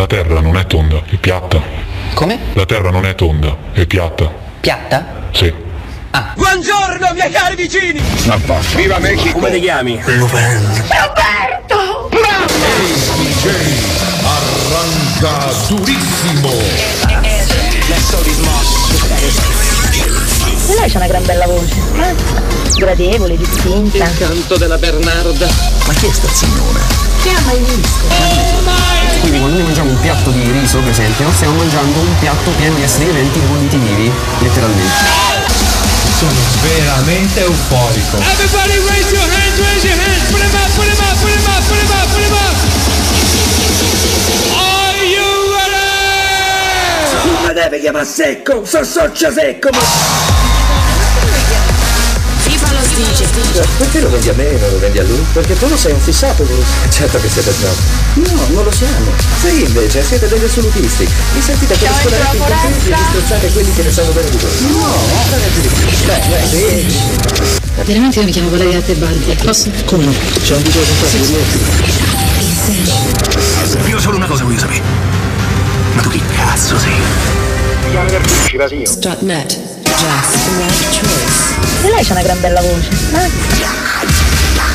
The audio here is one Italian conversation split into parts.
La terra non è tonda, è piatta. Come? La terra non è tonda, è piatta. Piatta? Sì. Buongiorno, miei cari vicini! Basta. Viva Mexico! Come ti chiami? Roberto! Arranca durissimo. E lei c'ha una gran bella voce. eh? Gradevole, distinta. Canto della Bernarda. Ma chi è sta signora? Che ha mai visto? Quindi quando noi mangiamo un piatto di riso, per esempio, stiamo mangiando un piatto pieno di esseri viventi conditi vivi, letteralmente. Sono veramente euforico. Everybody raise your hands, raise your hands! Put them up, put them up, put them up, put them up, put them up! Are you ready? Non mi deve chiamare secco, so socio secco, ma... Dice. Perché lo vendi a me e non lo vendi a lui? Perché tu lo sei un fissato, Bruce. Certo che siete snob. No, non lo siamo. Voi invece siete degli assolutisti. Vi sentite come scolariti in contenti e disprezzate quelli che ne sanno bene di voi. No, guardate di più. Beh, beh, sì. Veramente io mi chiamo Valeria Tebaldi. Posso? Come no? C'è un video con te, Io solo una cosa voglio sapere. Ma tu chi cazzo sei? Strutnet. Choice. E lei c'ha una gran bella voce. eh?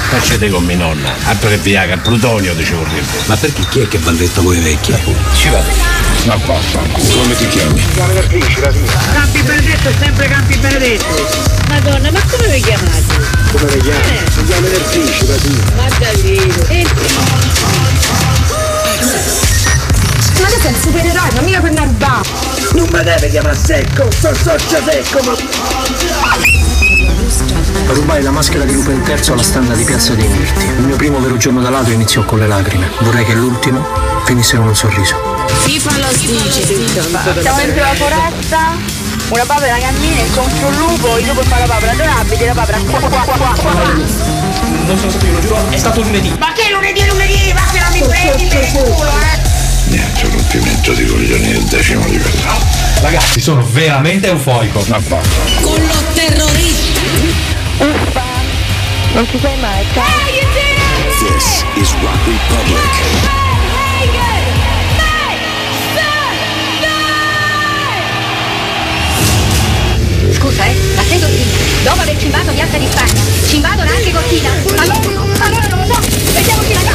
Facete con mia nonna, altro che Viagra, plutonio ti ci vorrebbe. Ma perché chi è che balletta voi vecchi? Ci vado. Ma basta. Come ti chiami? Campi Benedetto è sempre Campi Benedetto! Madonna, ma come vi chiamate? Come le chiami? Si chiama del principe, sì. Maddalino. E Ma tu sei un supereroe, ma mica per Narba. Non mi deve chiamare secco, so socio secco, ma... Rubai la maschera di Lupin III alla standa di Piazza dei Mirti. Il mio primo vero giorno da ladro iniziò con le lacrime. Vorrei che l'ultimo finisse con un sorriso. FIFA lo dice. siamo dentro la foresta. Una papera cammina incontra un lupo, il lupo fa la papera adorabile, la papera qua qua qua qua qua. Non sono stato io, lo giuro, è stato lunedì. Ma che lunedì lunedì? Ma che non mi prendi per il culo, eh! Niente, rompimento di coglioni del decimo livello. Ragazzi, sono veramente euforico. Ma. Con lo terrorista. Uffa. Non ci sei mai, ciao. This is Rock Republic. Scusa, eh, ma sei Gottina? Dopo aver cimbato Piazza di Spagna, cimbadono anche Gottina? Allora, allora non lo so, vediamoci la casa?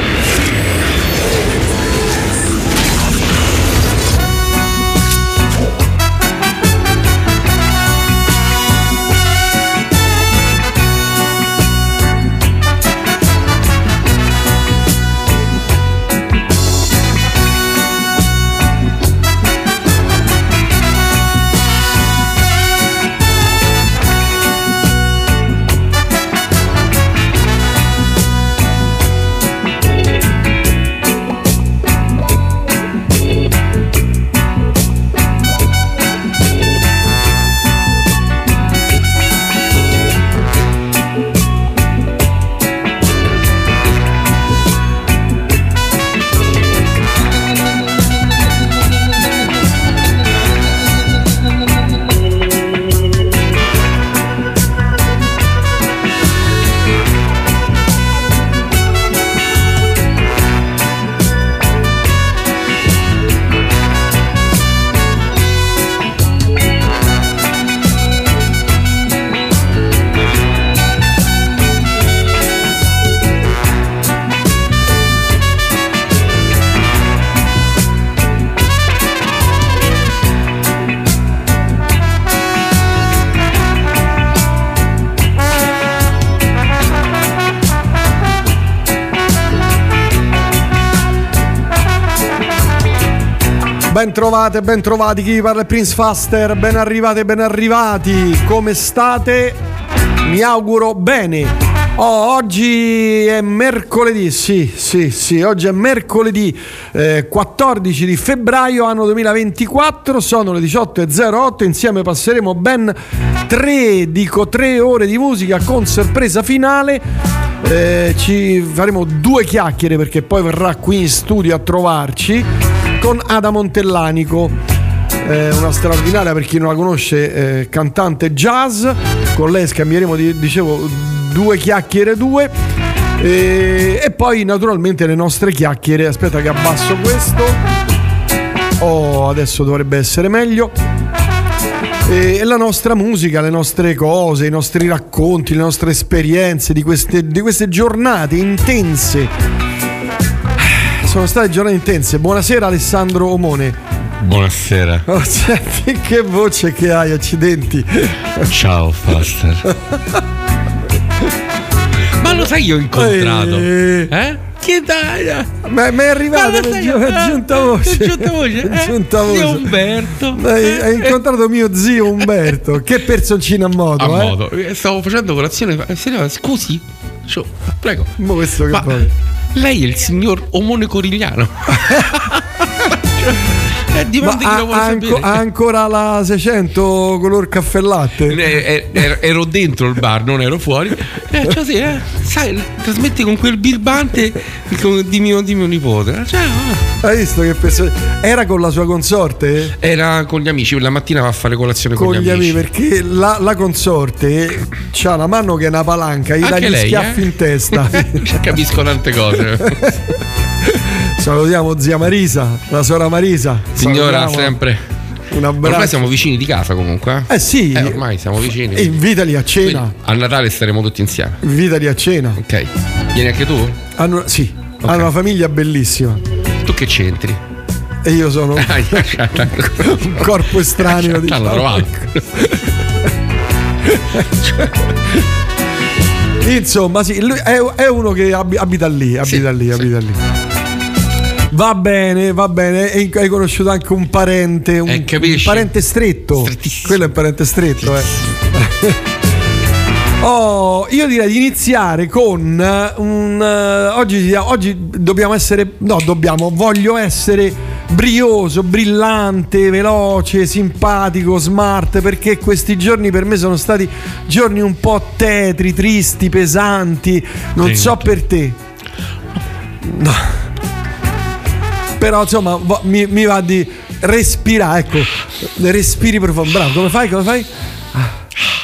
Ben trovate, ben trovati, chi parla è Prince Faster, ben arrivate, ben arrivati, come state? Mi auguro bene. Oh, oggi è mercoledì, sì, sì, sì, oggi è mercoledì eh, 14 di febbraio anno 2024, sono le 18.08, insieme passeremo ben tre, dico tre ore di musica con sorpresa finale. Eh, ci faremo due chiacchiere perché poi verrà qui in studio a trovarci con Ada Montellanico eh, una straordinaria per chi non la conosce eh, cantante jazz. Con lei scambieremo di, dicevo due chiacchiere due. E, e poi naturalmente le nostre chiacchiere. Aspetta che abbasso questo. Oh adesso dovrebbe essere meglio. E la nostra musica, le nostre cose, i nostri racconti, le nostre esperienze di queste, di queste giornate intense. Sono state giornate intense. Buonasera Alessandro Omone. Buonasera. Oh, senti che voce che hai, accidenti. Ciao, Faster. Ma lo sai, io ho incontrato. Eh. Eh? Che dai? Ma mi è arrivata Ma lo sai- l'aggiunta eh, voce. l'aggiunta voce, eh? L'aggiunta Zio voce. Umberto. Hai, hai incontrato mio zio Umberto. Che personcino a modo, A eh? modo. Eh, Stavo facendo colazione. eh, Scusi. Cioè, prego. Ma questo che Ma poi. Lei è il signor Omone Corigliano. Eh, dipende chi ha, lo vuole anco- ha ancora la 600 color caffè latte? Eh, eh, ero dentro il bar, non ero fuori. Eh, cioè, sì, eh, sai, trasmetti con quel birbante di mio, di mio nipote. Cioè, ah. Hai visto che perso- Era con la sua consorte? Era con gli amici, la mattina va a fare colazione con, Con gli amici, perché la, la consorte ha la mano che è una palanca, gli dà gli schiaffi eh? in testa. Capisco tante cose. Salutiamo zia Marisa, la sora Marisa. Signora, Salutiamo. sempre. Un abbraccio. Ormai siamo vicini di casa comunque. Eh sì. Eh, ormai siamo vicini. E invitali a cena. Quindi, a Natale staremo tutti insieme. Invitali a cena. Ok. Vieni anche tu? Hanno, sì, hanno una famiglia bellissima. Tu che c'entri? E io sono un corpo estraneo. L'hanno diciamo. trovato. Insomma, sì, lui è, è uno che abi- abita lì, abita lì, abita lì. Va bene, va bene. E hai conosciuto anche un parente, un, Eh, un parente stretto. Quello è un parente stretto, eh. Oh, io direi di iniziare con eh, un. eh, oggi, oggi dobbiamo essere. No, dobbiamo. Voglio essere brioso, brillante, veloce, simpatico, smart. Perché questi giorni per me sono stati giorni un po' tetri, tristi, pesanti. Non so per te. No. Però insomma mi, mi va di respirare, ecco, respiri profondo. Bravo, come fai? Come fai?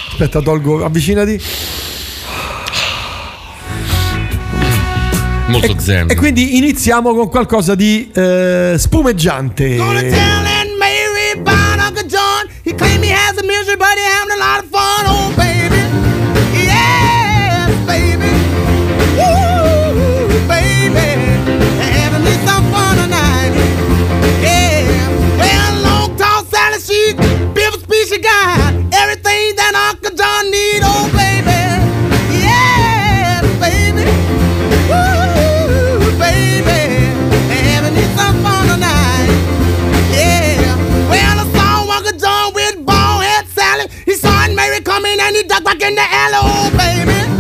Aspetta, tolgo, avvicinati. Molto zen. E quindi iniziamo con qualcosa di eh, spumeggiante. John. He claimed he has a misery, but he having a lot of fun. Oh, baby. you got everything that Uncle John need, oh baby. Yeah, baby. Baby. Having some fun tonight. Yeah. Well, Uncle John with. He saw Mary coming and he ducked back in the alley, oh baby.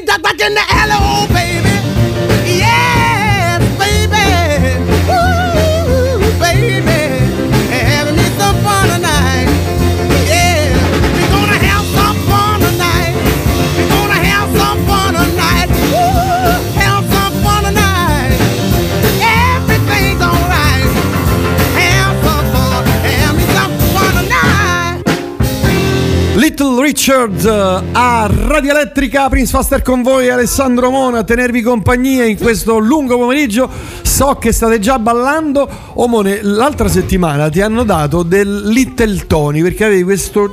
be duck back in the alley, oh, baby. Richard eh, a Radio Elettrica, Prince Faster con voi, Alessandro Mona, a tenervi compagnia in questo lungo pomeriggio. So che state già ballando. Omone, l'altra settimana ti hanno dato del Little Tony perché avevi questo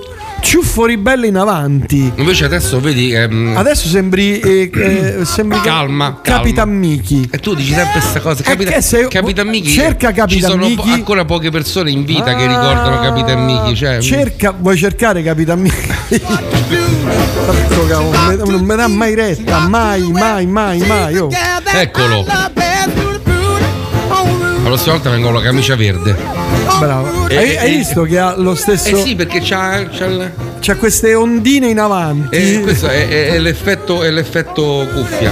ciuffo ribelle in avanti. Invece adesso vedi. ehm, Adesso sembri, eh, eh, sembri Calma, Capitan Mickey. E tu dici sempre questa cosa. Capita, che se- Capitan Mickey. cerca Capitan Ci sono po- ancora poche persone in vita che ricordano Capitan Mickey. Cioè, Cerca, vuoi cercare Capitan cavolo, non me- mi dà mai retta, mai, mai, mai, mai. oh. Eccolo. La prossima volta vengo con la camicia verde. Bravo. Eh, hai, eh, hai eh, visto che ha lo stesso. Eh sì, perché c'ha, c'ha il- C'ha queste ondine in avanti. eh, questo è, è- è l'effetto, è l'effetto cuffia.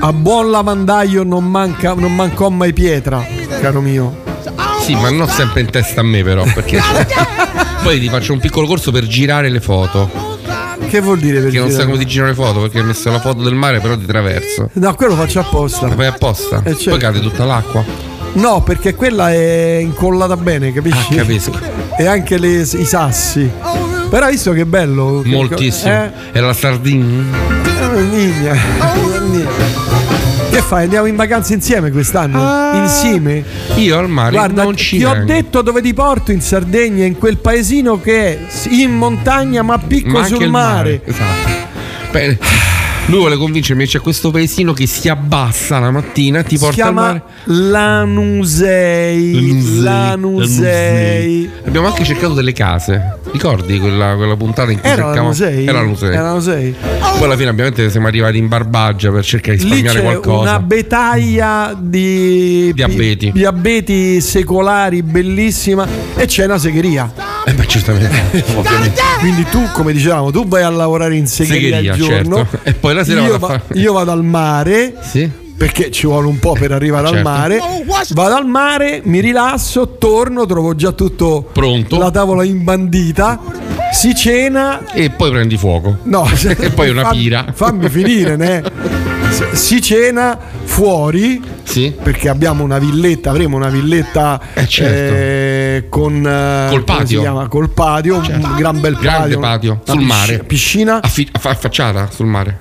A buon lavandaio non, manca, non mancò mai pietra, caro mio. Sì, ma non sempre in testa a me, però. Perché poi ti faccio un piccolo corso per girare le foto. Che vuol dire per Che non sai girare? come ti girare le foto, perché hai messo la foto del mare, però di traverso. No, quello lo faccio apposta. La fai apposta. Eh, certo. Poi cade tutta l'acqua. No, perché quella è incollata bene, capisci? Ah, capisco. E anche le- i sassi. Però visto che bello? Che- Moltissimo. Eh? Era la sardina. Nigna. Nigna. Che fai? Andiamo in vacanza insieme quest'anno? Insieme? Io al mare Guarda, non ci ti ho vengo. detto dove ti porto in Sardegna, in quel paesino che è in montagna ma piccolo Ma sul il mare. Esatto. Beh, lui vuole convincermi c'è questo paesino che si abbassa la mattina e ti Si porta al chiama mare. Lanusei. Lanusei. Abbiamo anche cercato delle case. Ricordi quella, quella puntata in cui Era cercavamo? Lanusei? Era Lanusei. Era Lanusei. Poi alla fine ovviamente siamo arrivati in Barbagia per cercare di Lì risparmiare c'è qualcosa. una betaglia di, Di abeti. di abeti secolari bellissima e c'è una segheria. Eh beh, certamente. Quindi tu, come dicevamo, tu vai a lavorare in segheria, Segheria, al giorno certo. E poi la sera io, vado va- io vado al mare. Sì. Perché ci vuole un po' per arrivare al Certo. mare. Vado al mare, mi rilasso, torno, trovo già tutto Pronto. La tavola imbandita. Si cena. E poi prendi fuoco. No, E poi una pira. Fammi finire, ne. Si cena fuori. Sì. Perché abbiamo una villetta, avremo una villetta Eh, certo. eh, con eh, Col come si patio. chiama? Col patio, un gran bel Grande patio. patio, una sul mare. Piscina affacciata sul mare.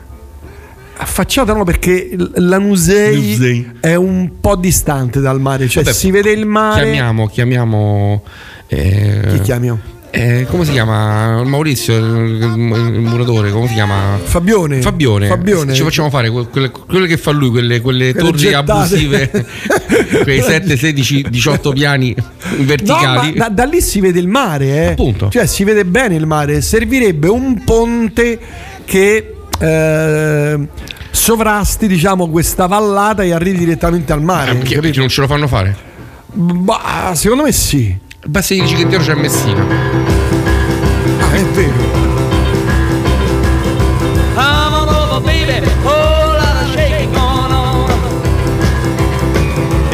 Affacciata no perché l- la Nusei Nusei. è un po' distante dal mare, cioè Vabbè, si vede il mare. Chiamiamo, chiamiamo. eh, Chi chiamiamo? eh, come si chiama? Maurizio, il, muratore, come si chiama? Fabione. Fabione. Fabione. Ci facciamo fare que- quelle, quelle che fa lui, quelle, quelle Quelle torri gettate. abusive, quei 7, 16, 18 piani No, verticali. ma da, da lì si vede il mare, eh. Appunto. Cioè si vede bene il mare. Servirebbe un ponte che eh, sovrasti, diciamo, questa vallata e arrivi direttamente al mare. Eh, perché, perché non ce lo fanno fare? Bah, secondo me sì. Basta che dici che dietro c'è Messina. Ah, è vero.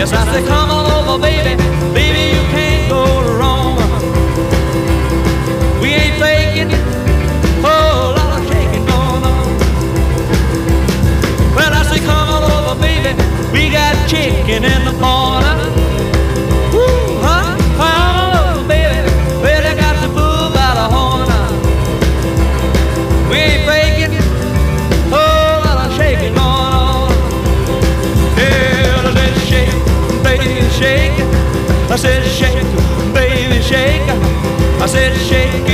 Yes, I say, come on chicken in the corner. Woo, on over, baby. Got the bull by the horn. We ain't faking. Oh, shaking on. I said shake, baby, shake. I said shake, baby, shake. I said shake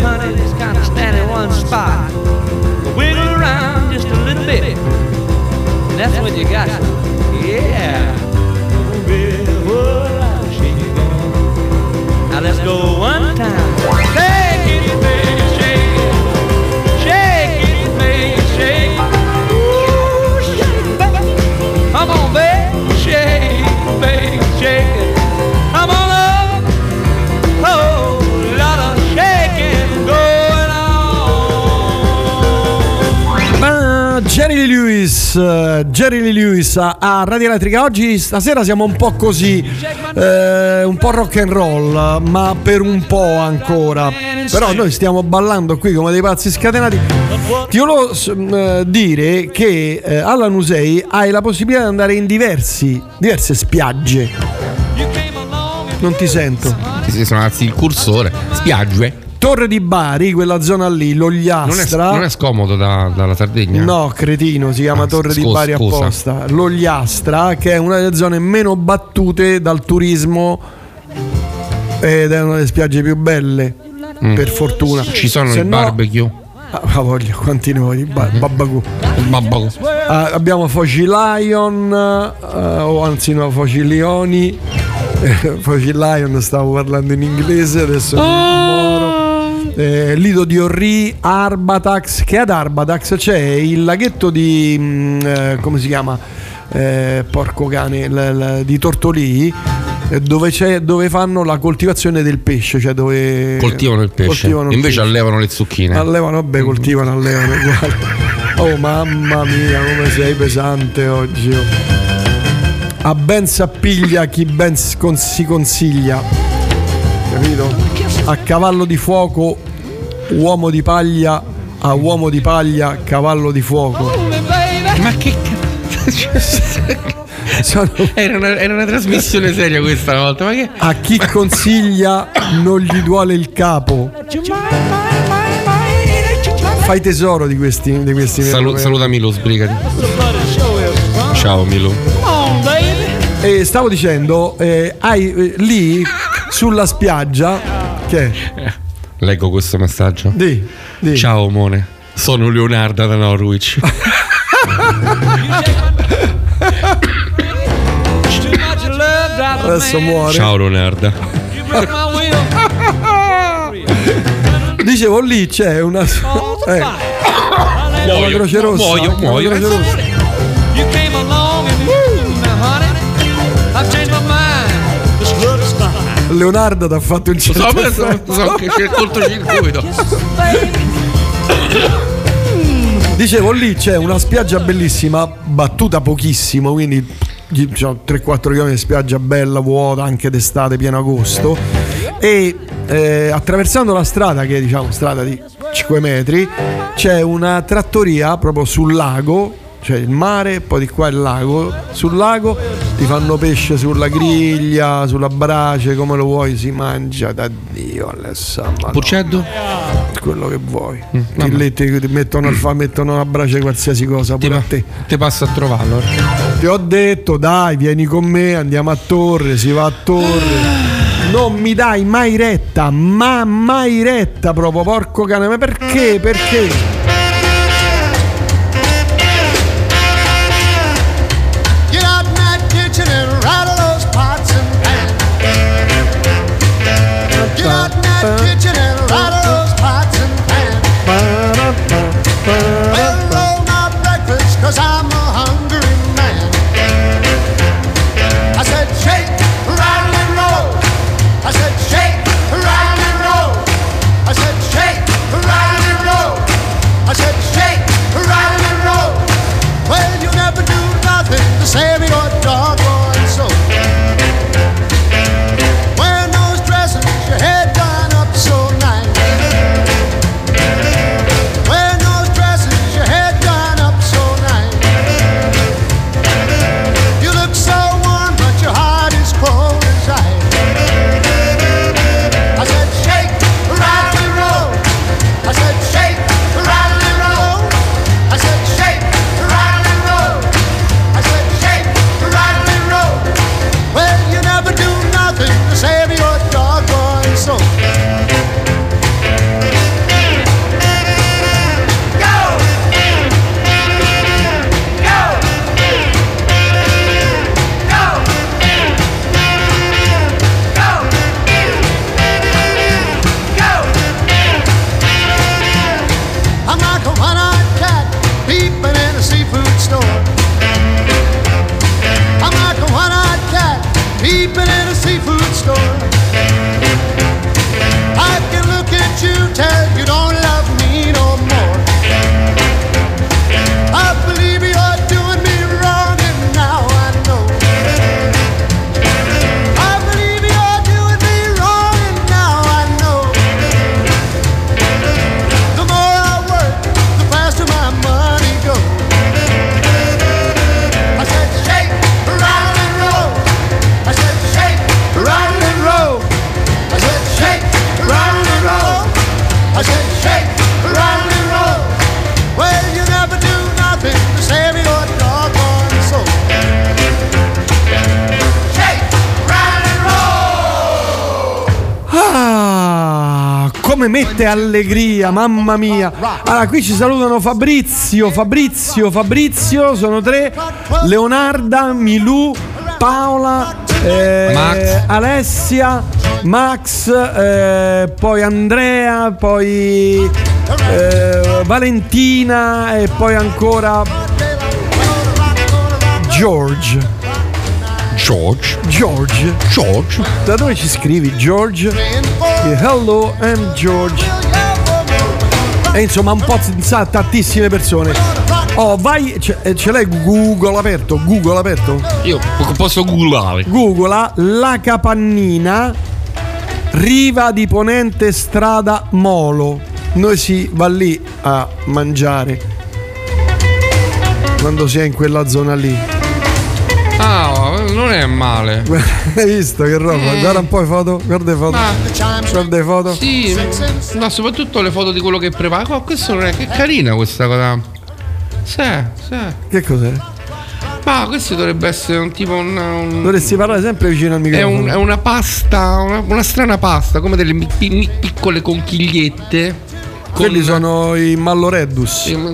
honey, is kind of stand in one spot. Wiggle around just a little bit. And that's when you got it. Yeah. Now let's go one time. Eh, Jerry Lee Lewis a, Radio Elettrica. Oggi stasera siamo un po' così, eh, un po' rock and roll, ma per un po' ancora. Però noi stiamo ballando qui come dei pazzi scatenati. Ti volevo eh, dire che eh, alla Nusei hai la possibilità di andare in diversi, diverse spiagge. Non ti sento. Sì, sono anzi il cursore. Spiagge. Torre di Bari, quella zona lì, Non è, l'Ogliastra. non è scomodo da- dalla Sardegna? No, cretino, si chiama Ah, Torre di scusa, Bari scusa. apposta. L'Ogliastra, che è una delle zone meno battute dal turismo ed è una delle spiagge più belle, Mm. per fortuna. Ci sono Se i no- barbecue. Ah, ah, voglio, quanti ne voglio? Ba- Babbagu. Babbagu. Ah, abbiamo Foci Lion, eh, o anzi no, Foci Lioni. Foci Lion, stavo parlando in inglese, adesso immoro. Eh, Lido di Orri, Arbatax, che ad Arbatax c'è il laghetto di... mm, eh, come si chiama? Eh, porco cane, l- l- di Tortolì. eh, Dove, c'è, dove fanno la coltivazione del pesce, cioè dove Coltivano il pesce. coltivano il Invece pesce. allevano le zucchine. Allevano, vabbè, coltivano, allevano. Oh mamma mia, come sei pesante oggi. oh. A ben s'appiglia chi ben si consiglia. Capito? A cavallo di fuoco, uomo di paglia, a uomo di paglia, cavallo di fuoco. Ma che era, una, era una trasmissione seria questa una volta. Ma che. A chi consiglia non gli duole il capo. Fai tesoro di questi, di questi Salu- saluta Milo, sbrigati. Ciao Milo. E stavo dicendo, eh, hai eh, lì sulla spiaggia. Che? Leggo questo messaggio. Di, di. Ciao Mone. Sono Leonardo da Norwich. Adesso muore. Ciao Leonardo. Dicevo lì c'è una. Eh, la Muoio, Croce Rossa. muoio, muoio. Croce Rossa. You came along and now honey, I've changed my mind. Leonardo ti ha fatto il So, certo so, so che c'è il cortocircuito. Dicevo lì c'è una spiaggia bellissima, battuta pochissimo, quindi cioè, 3-4 km di spiaggia bella, vuota, anche d'estate, pieno agosto. E eh, attraversando la strada, che è diciamo strada di 5 metri, c'è una trattoria proprio sul lago, cioè il mare, poi di qua il lago. Sul lago ti fanno pesce sulla griglia, sulla brace, come lo vuoi, si mangia da Dio Alessandro. Pucceddo? Quello che vuoi. Mm, Ti, lì ti, ti mettono, al fa, mettono a brace qualsiasi cosa, pure a te. Ti passo a trovarlo. Ti ho detto, dai, vieni con me, andiamo a Torre, si va a Torre. Non mi dai mai retta, ma mai retta proprio, porco cane. Ma perché? Perché? Mette allegria, mamma mia. Allora, qui ci salutano Fabrizio, Fabrizio, Fabrizio, sono tre, Leonarda, Milù, Paola, eh, Max. Alessia, Max, eh, poi Andrea, poi eh, Valentina e poi ancora George. George. George. George. Da dove ci scrivi George? Hello, I'm George. E insomma un po' sa tantissime persone. Oh, vai, ce, eh, ce l'hai Google aperto? Google aperto? Io posso googlare. Googola la capannina riva di ponente strada Molo. Noi si va lì a mangiare quando si è in quella zona lì. Ah, non è male. Hai visto che roba? Mm. Guarda un po' le foto, guarda le foto. Ma- Guarda le foto. Sì, ma soprattutto le foto di quello che prepara. Oh, questo non è che carina questa cosa. Sì, sì. Che cos'è? Ma questo dovrebbe essere un tipo un. un- Dovresti parlare sempre vicino al è, microfono. un- è una pasta, una, una strana pasta, come delle piccole conchigliette. con- Quelli sono i Malloreddus. Sì, ma-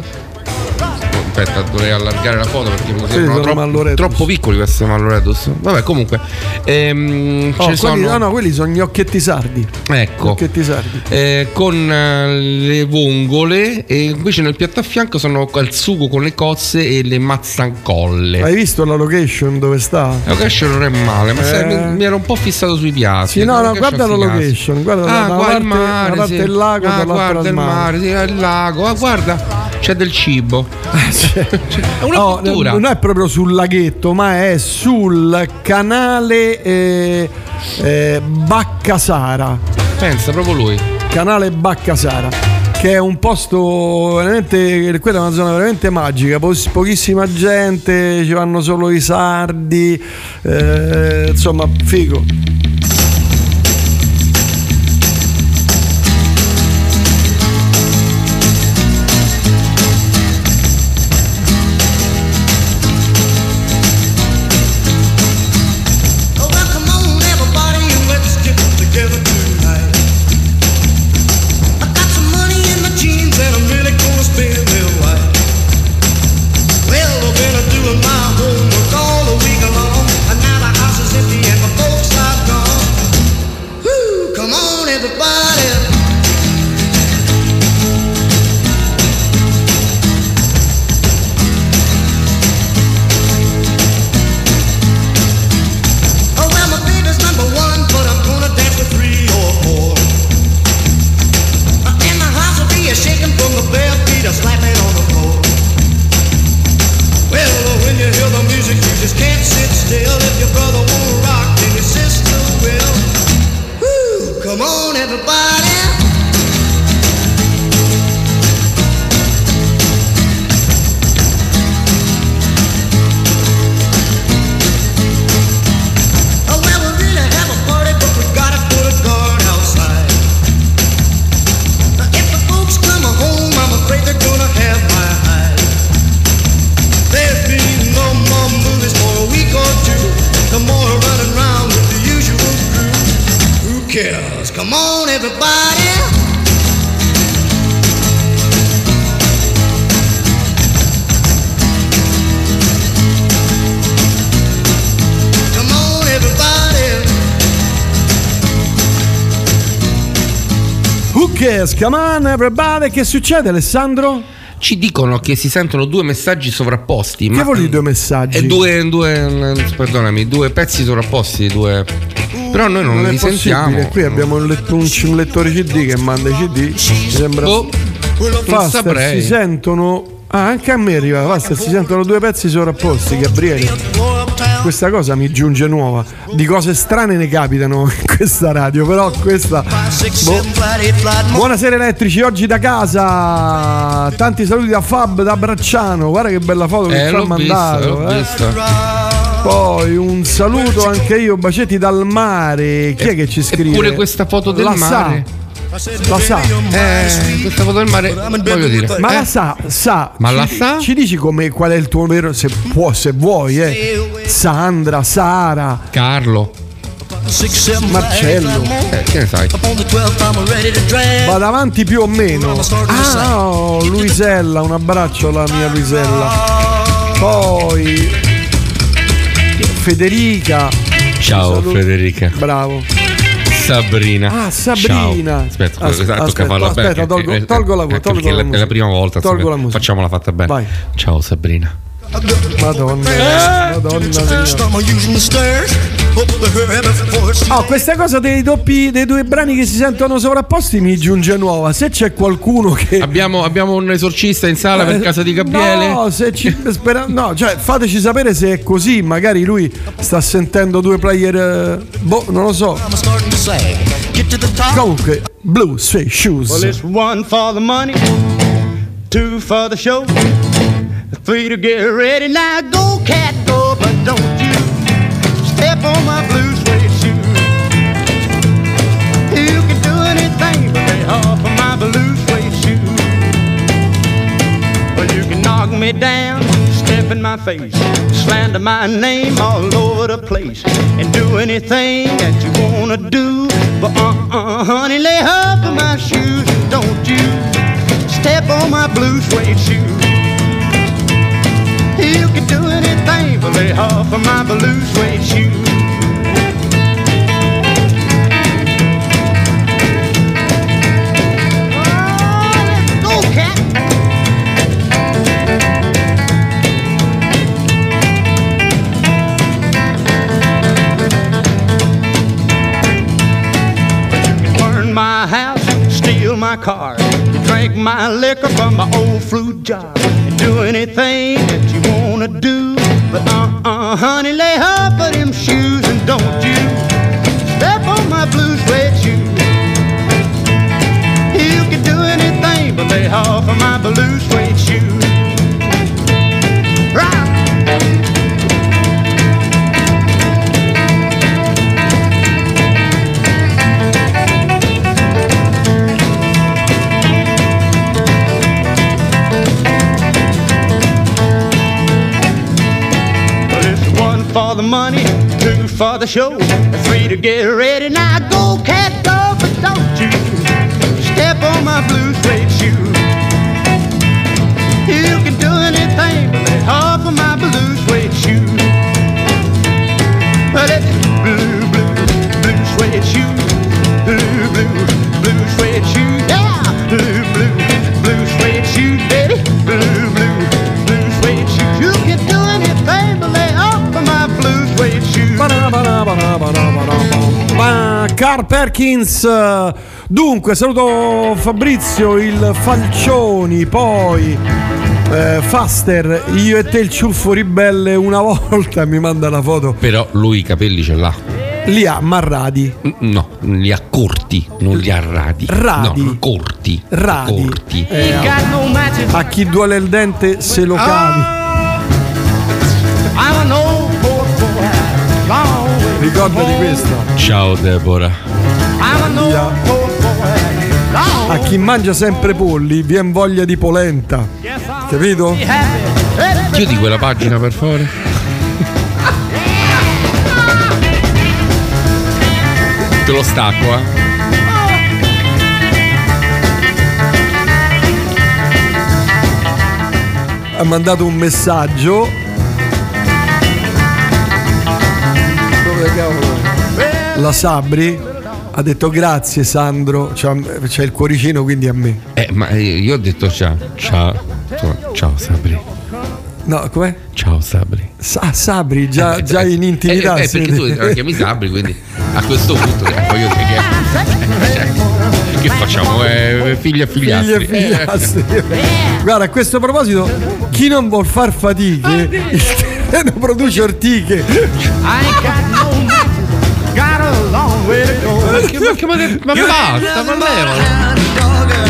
Aspetta, dovrei allargare la foto perché mi sembrano troppo, troppo piccoli questi Malloreddus. Vabbè, comunque. Ehm, Oh, quelli, sono. no, no, quelli sono gnocchetti sardi. Ecco. Gnocchetti sardi. Eh, con eh, le vongole e invece nel piatto a fianco sono il sugo con le cozze e le mazzancolle. Hai visto la location dove sta? La location non è male, ma sai, Eh. mi, mi ero un po' fissato sui piatti. Sì, no, no, guarda la location, guarda da ah, una qua parte- il mare, da parte sì. il lago, ah, guarda il il mare. mare, sì, il lago. Ah, guarda, c'è del cibo. È una No, cultura. non è proprio sul laghetto, ma è sul canale eh, eh, Baccasara. Pensa proprio lui. Canale Baccasara. Che è un posto veramente. Quella è una zona veramente magica. pos- pochissima gente, ci vanno solo i sardi. eh, insomma, figo. Cares? Come on, everybody. Che succede, Alessandro? Ci dicono che si sentono due messaggi sovrapposti. Che ma vuol dire due messaggi? E due, due, perdonami, due pezzi sovrapposti, due. Però noi non, Non li sentiamo. Qui abbiamo un, let- un- un lettore CD che manda i CD. Mi sembra. Boh, non saprei. si sentono. Ah, anche a me arriva. Faster, si sentono due pezzi sovrapposti, Gabriele. Questa cosa mi giunge nuova. Di cose strane ne capitano in questa radio, però questa. boh. Buonasera elettrici, oggi da casa. Tanti saluti da Fab da Bracciano. Guarda che bella foto che Eh, ci ha mandato. eh. Poi un saluto anche io, bacetti dal mare. Chi è che ci scrive? Eppure questa foto del La mare. Sa. La sa. Eh, questa foto del mare, voglio dire. Ma eh, la sa, sa. Ma ci, la sa? Ci dici come, qual è il tuo vero, se, può, se vuoi, eh. Sandra, Sara. Carlo. Marcello. Eh, che ne sai? Vado avanti più o meno. Ah, oh, Luisella, un abbraccio alla mia Luisella. Poi Federica. Ciao. Federica. Bravo. Sabrina. Ah, Sabrina. Ciao. Aspetta, As- tocca aspetta, farla bene. aspetta, tolgo- eh, tolgo la eh, voce, tolgo perché la è la- è musica. la prima volta. Tolgo la musica. Facciamola fatta bene. Vai. Ciao Sabrina. Madonna, Madonna mia. Oh, questa cosa dei doppi, dei due brani che si sentono sovrapposti mi giunge nuova. Se c'è qualcuno che. Abbiamo, abbiamo un esorcista in sala per Eh, casa di Gabriele? No, se ci, spera- no, cioè fateci sapere se è così. Magari lui sta sentendo due player. eh, Boh, non lo so. Comunque, Blue Suede Shoes. Well, it's one for the money, two for the show, three to get ready. Now go, cat, go, but don't you step on my blue suede shoe. You can do anything but lay off of my blue suede shoe. Well, you can knock me down, step in my face, slander my name all over the place, and do anything that you wanna do. But uh-uh, honey, lay off of my shoes, and don't you step on my blue suede shoe. You can do anything but lay off of my blue suede shoe. My house, steal my car, my liquor from my old fruit jar, do anything that you wanna do. But uh-uh, honey, lay off of them shoes and don't you step on my blue suede shoe. You can do anything but lay off of my blue suede shoe. For the show, three to get ready. Now go, cat, go, but don't you step on my blue suede shoe. You can do anything but lay off of my blue suede shoe. Ma Carl Perkins. Dunque, saluto Fabrizio, il Falcioni, poi eh, Faster, io e te il ciuffo ribelle una volta mi manda la foto. Però lui i capelli ce l'ha. Li ha marrati. No, li ha corti, non li ha radi. Radi. No, corti. Radi. Corti. Eh, a chi duole il dente se lo cavi. I'm Ricordati questa. Ciao Deborah. A chi mangia sempre polli vien voglia di polenta. Capito? Chiudi quella pagina per favore. Te lo stacco, eh. Ha mandato un messaggio. La Sabri ha detto grazie Sandro, c'è il cuoricino quindi a me. Eh, ma io ho detto ciao. Ciao. Ciao Sabri. No, com'è? Ciao Sabri. Sa- Sabri, già, Eh, già eh, in intimità. Eh, eh, perché tu la chiami Sabri, quindi a questo punto eh, voglio dire che. cioè, che facciamo? Eh, figli affiliati. Figli e figliastri. Guarda, a questo proposito, chi non vuol far fatiche, il terreno produce ortiche. Che- ma, che- ma, basta, ma levalo.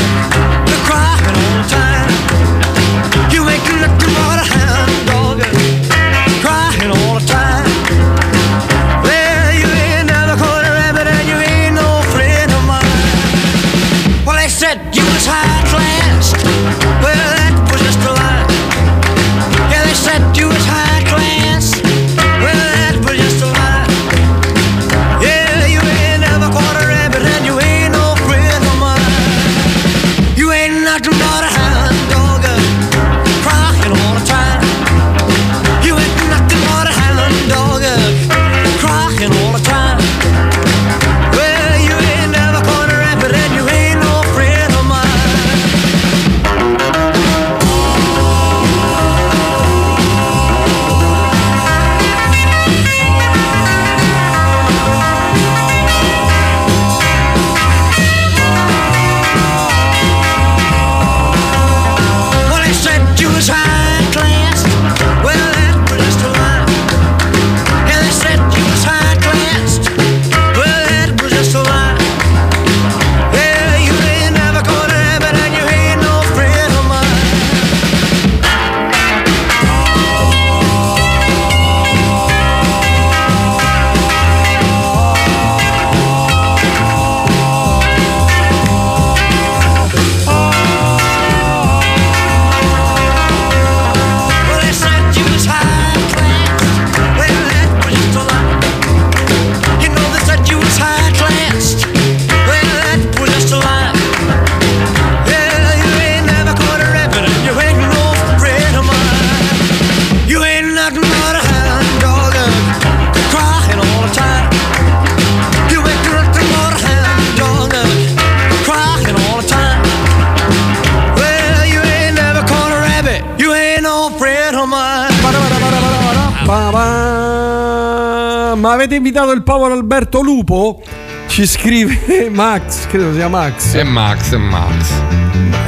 Invitato il povero Alberto Lupo? Ci scrive Max, credo sia Max. È Max, è Max.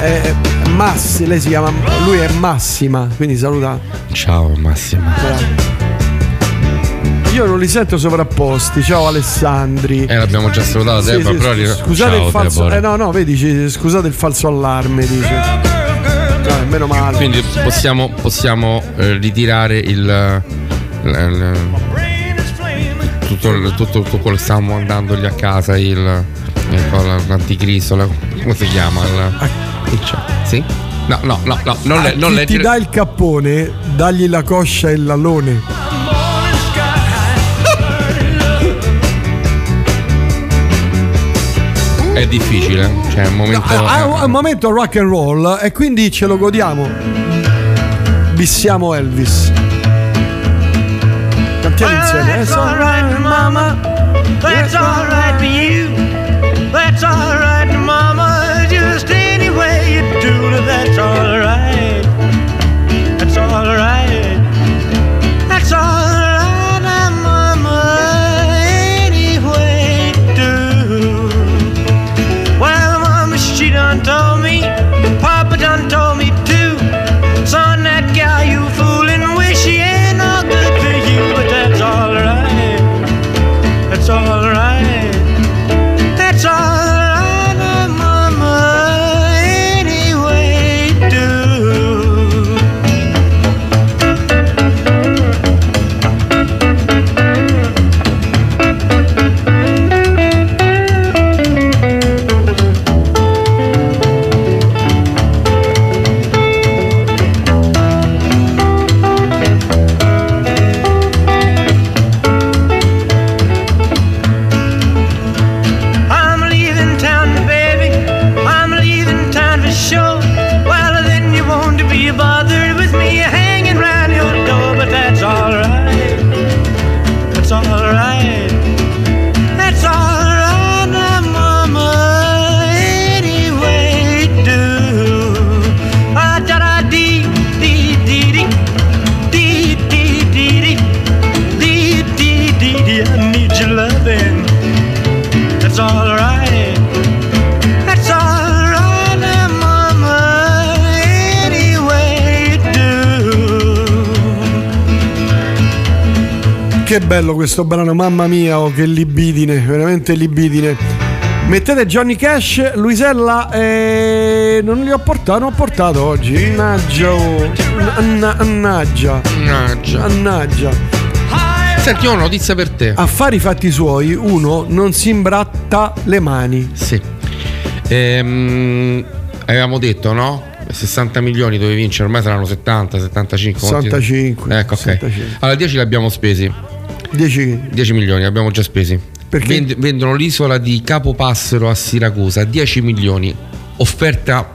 È Massi, lei si chiama. Lui è Massima, quindi saluta. Ciao Massima. Io non li sento sovrapposti. Ciao Alessandri. Eh, l'abbiamo già salutato, Sì, Deborah, sì, però scusate Ciao, il falso. Eh no, no, vedi, scusate il falso allarme, dice. Dai, meno male. Quindi possiamo, possiamo eh, ritirare il, il- il- tutto, il- tutto, tutto quello che stavamo mandandogli a casa, il, ecco, l'anticristo, la- come si chiama? Il, il- cioè, sì? No, no, no, no, non, le, A non chi ti leggere. dà il cappone, dagli la coscia e il lallone. È difficile, cioè è un momento. Ah, è un momento rock and roll e quindi ce lo godiamo. Bissiamo Elvis. Cantiamo insieme. eh, That's so- alright, mama. That's alright for you. That's alright, mama. Just any way you do it, that's alright. Che bello questo brano, mamma mia, oh, che libidine, veramente libidine. Mettete Johnny Cash, Luisella, e non li ho portato, non ho portato oggi. Mannaggia, oh. Anna- annaggia. Mannaggia. Annaggia. Senti, ho una notizia per te. Affari fatti suoi, uno non si imbratta le mani. Sì. Ehm, avevamo detto, no? 60 milioni dovevi vincere, ormai saranno 70, 75. quanti- 65, Ecco, ok. 65. Allora 10 li abbiamo spesi. 10 10 milioni li abbiamo già spesi. Perché? Vend- vendono l'isola di Capopassero a Siracusa, 10 milioni. Offerta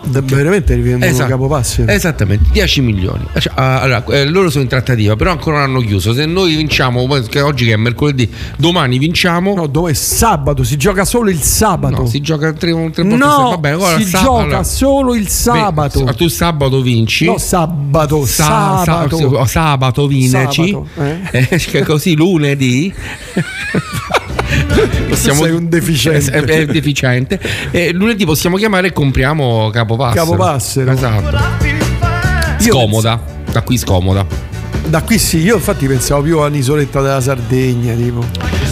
proprio strepitosa. veramente rivendono Esatto. capopassi. Esattamente, 10 milioni. Cioè, ah, allora, eh, loro sono in trattativa, però ancora non hanno chiuso. Se noi vinciamo, che oggi che è mercoledì, domani vinciamo. No, dove è sabato? Si gioca solo il sabato. No, si gioca tre, tre No, settimana. Va bene, allora, si sab- gioca allora- solo il sabato. Beh, tu sabato vinci. No, sabato, Sa- sabato. sa- sabato vinci. Sabato, Eh, che così lunedì. possiamo, sei un deficiente. È, è deficiente. E lunedì possiamo chiamare e compriamo Capopassero. Capopassero. Esatto. Scomoda. Da qui scomoda. Da qui sì, io infatti pensavo più all'isoletta della Sardegna, tipo.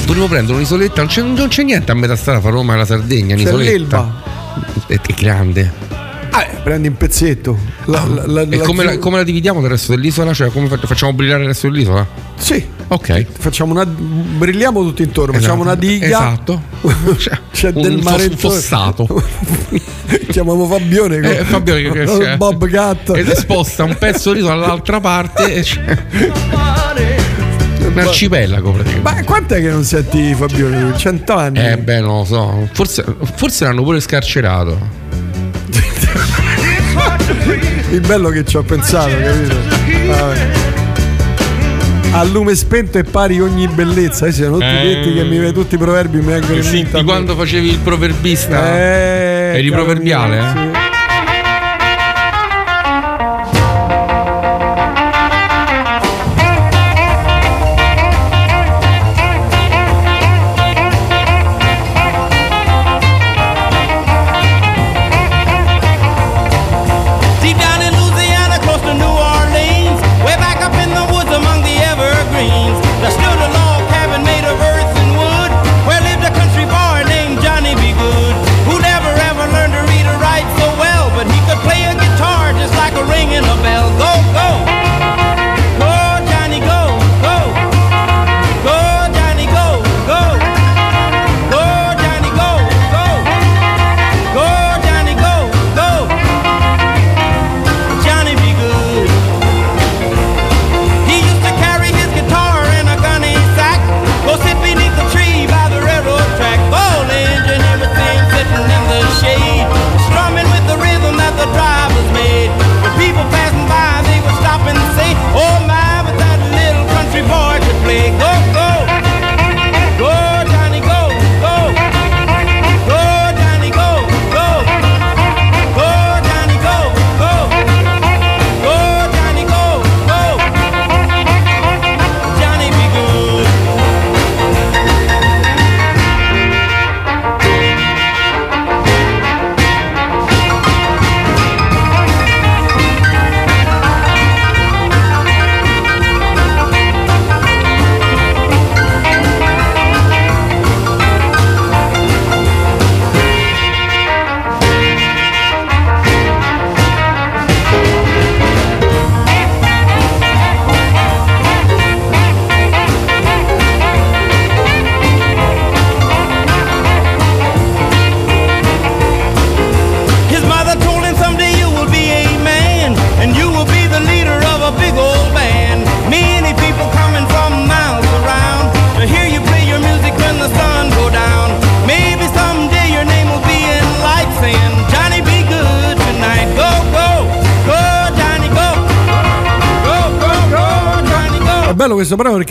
Dovremmo prendere un'isoletta, non c'è, non c'è niente a metà strada fra Roma e la Sardegna, C'è un'isoletta. l'Elba. È, è grande. Prendi un pezzetto. La- la- la- E come la, come la dividiamo dal resto dell'isola? Cioè, come fa- facciamo brillare il resto dell'isola? Sì. Ok. Facciamo una. Brilliamo tutti intorno, facciamo una diga. Esatto. C'è Un del mare fossato. Chiamiamo Fabione. Eh, Fabio che, che- che- Bob Cat. e sposta un pezzo di dall'altra parte e c'è un arcipelago praticamente. Ma quant'è che non senti Fabione? Cent'anni? Eh beh, non lo so. Forse, forse l'hanno pure scarcerato. Il bello che ci ho pensato, capito? Vabbè. A lume spento è pari ogni bellezza. Eh, sono tutti Eh. detti che mi tutti i proverbi mi vengono in mente. a Senti, me. quando facevi il proverbista, Eh, eri proverbiale? mio, eh? sì.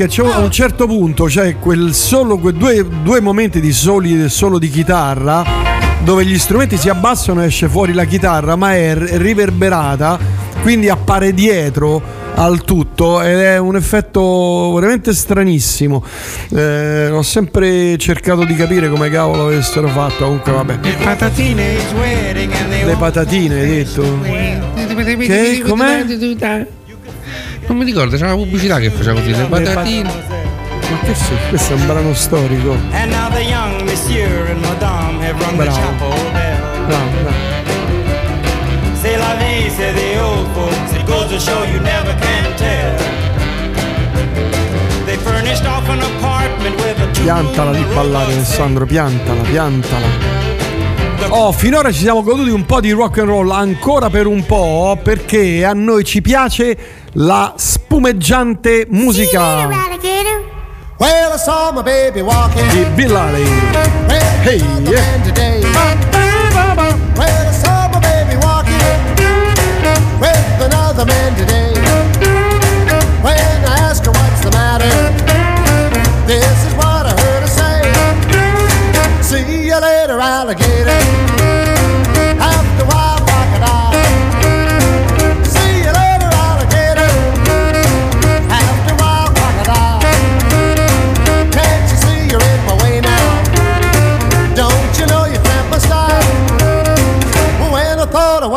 Perché a un certo punto c'è quel solo, quei due, due momenti di soli solo di chitarra dove gli strumenti si abbassano e esce fuori la chitarra, ma è riverberata, quindi appare dietro al tutto ed è un effetto veramente stranissimo. Eh, ho sempre cercato di capire come cavolo avessero fatto, comunque vabbè. Le patatine, hai detto? Che? Com'è? Non mi ricordo, c'era una pubblicità che faceva così, le patatine. Ma che sì, questo è un brano storico. And now the young monsieur and madame have rung the Bravo. chapel bell. Bravo, bravo. C'est la vie, say the old folks. It goes to show you never can tell. They furnished off an apartment with a two Piantala di ballare Alessandro, piantala, piantala. Oh, finora ci siamo goduti un po' di rock and roll, ancora per un po', perché a noi ci piace la spumeggiante musica di Bill Haley. Hey, yeah.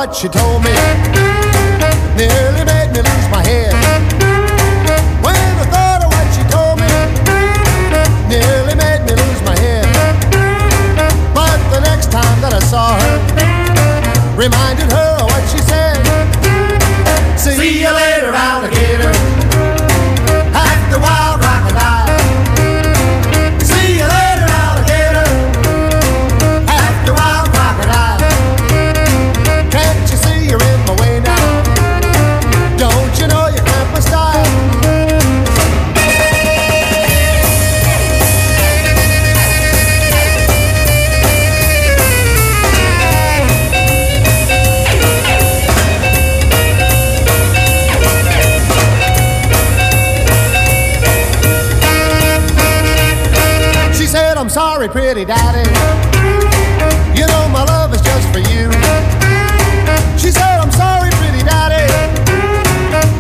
What she told me, nearly made me lose my head. When I thought of what she told me, nearly made me lose my head. But the next time that I saw her, reminded her of what she said. Pretty daddy. You know my love is just for you. She said, I'm sorry, pretty daddy.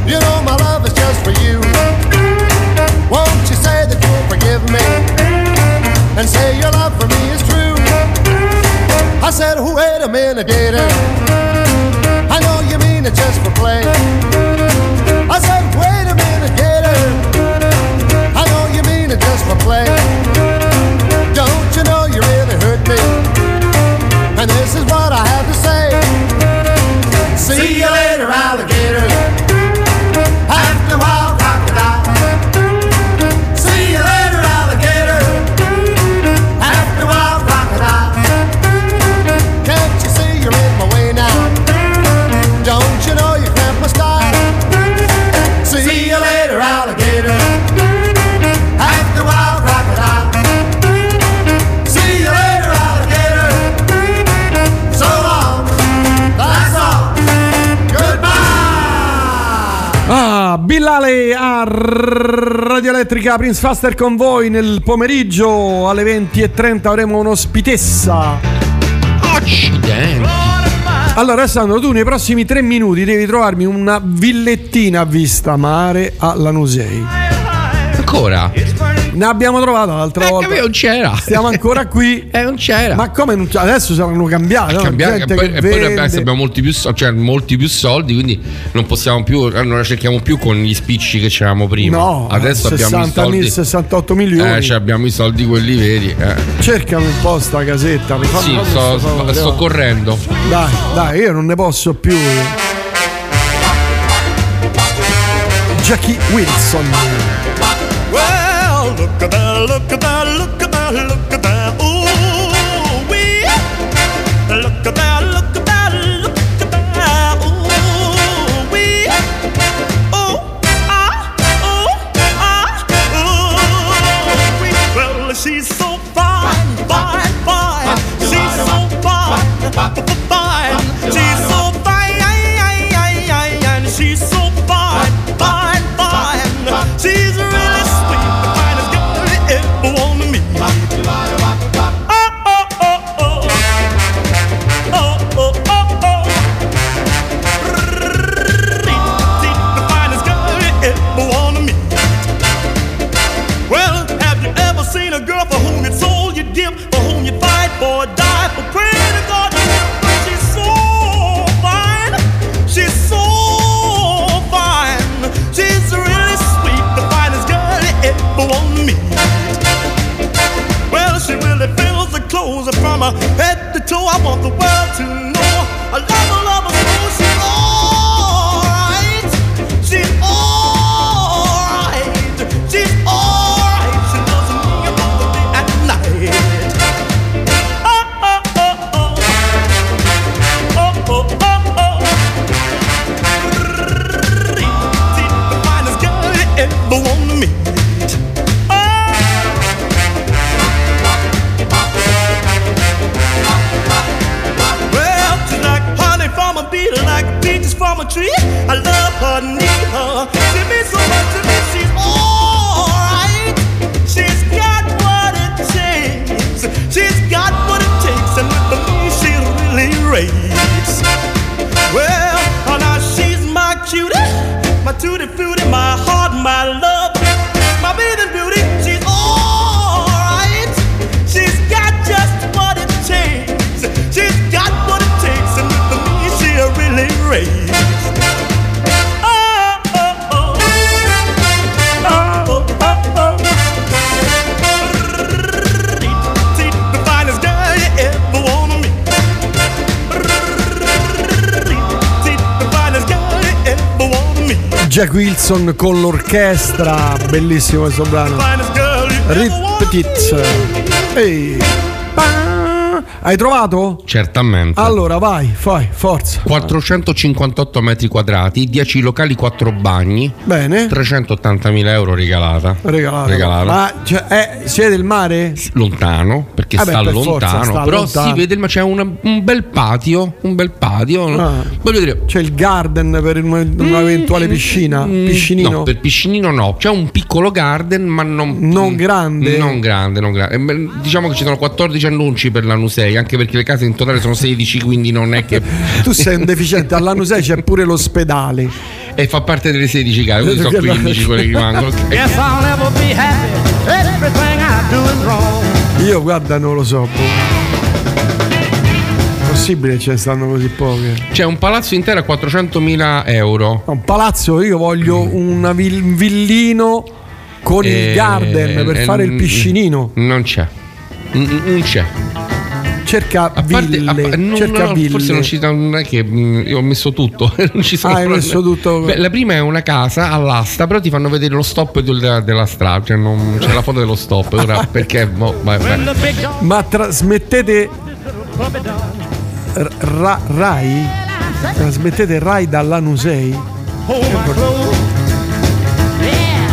You know my love is just for you. Won't you say that you'll forgive me? And say your love for me is true. I said, oh, wait a minute, gator. I know you mean it just for play. I said, wait a minute, gator. I know you mean it just for play. And this is what I have to say. See you later, alligator. Bill Haley a Radio Elettrica Prince Faster con voi nel pomeriggio alle 20.30 avremo un'ospitessa. Accidenti. Allora Alessandro, tu nei prossimi tre minuti devi trovarmi una villettina a vista mare a Lanusei. Ancora? Ne abbiamo trovata l'altra Eh, volta. capito, non c'era. Stiamo ancora qui. Eh, non c'era. Ma come non c'era? Adesso saranno cambiate. no? Cambiare, Gente e poi, e poi abbiamo molti più, cioè, molti più soldi, quindi non possiamo più, eh, non la cerchiamo più con gli spicci che c'avevamo prima. No, adesso abbiamo i 60 soldi. 68 milioni. Eh, cioè abbiamo i soldi quelli veri. eh. Cercami un po' sta casetta. Mi fa Sì, sto, sto favore, sto correndo. Dai, dai, io non ne posso più. Jackie Wilson. At that, look at Jack Wilson con l'orchestra, bellissimo questo brano. Finest girl you ever wanna Rip Ehi. Hai trovato? Certamente. Allora vai, fai, forza. 458 metri quadrati, 10 locali, 4 bagni. Bene. 380.000 euro regalata. Regalata. Regalata. Ma cioè, eh, siete del mare? Lontano, perché Vabbè, sta per forza, lontano. sta però lontano. si vede, ma c'è una- un bel patio. Un bel patio. Ah. Voglio dire. C'è il garden per un- un'eventuale piscina? Piscinino? Mm, No, per piscinino no. C'è un piccolo garden, ma non, Non grande? Non grande, non grande. Eh, beh, Diciamo che ci sono 14 annunci per l'anno 6, anche perché le case in totale sono 16, quindi non è che. Tu sei un deficiente, all'anno 6 c'è pure l'ospedale. E fa parte delle 16 case, quindi sono 15 quelle che rimangono. Guess I'll never be happy. Everything I do is wrong. Io guarda non lo so. boh. Possibile ce ne stanno così poche? C'è un palazzo intero a 400.000 euro. Un palazzo, io voglio un villino con il Eh, garden per eh, fare il piscinino. Non c'è. Non c'è. Cerca A parte, ville, a pa- no, cerca no, ville. forse non ci non è che mm, io ho messo tutto. non ci sono Ah, hai messo tutto- Beh, la prima è una casa all'asta, però ti fanno vedere lo stop della, della strada. Cioè non c'è la foto dello stop. Ora perché? boh, vai, vai. Ma trasmettete R- Ra- Rai? Trasmettete Rai dall'Anusei?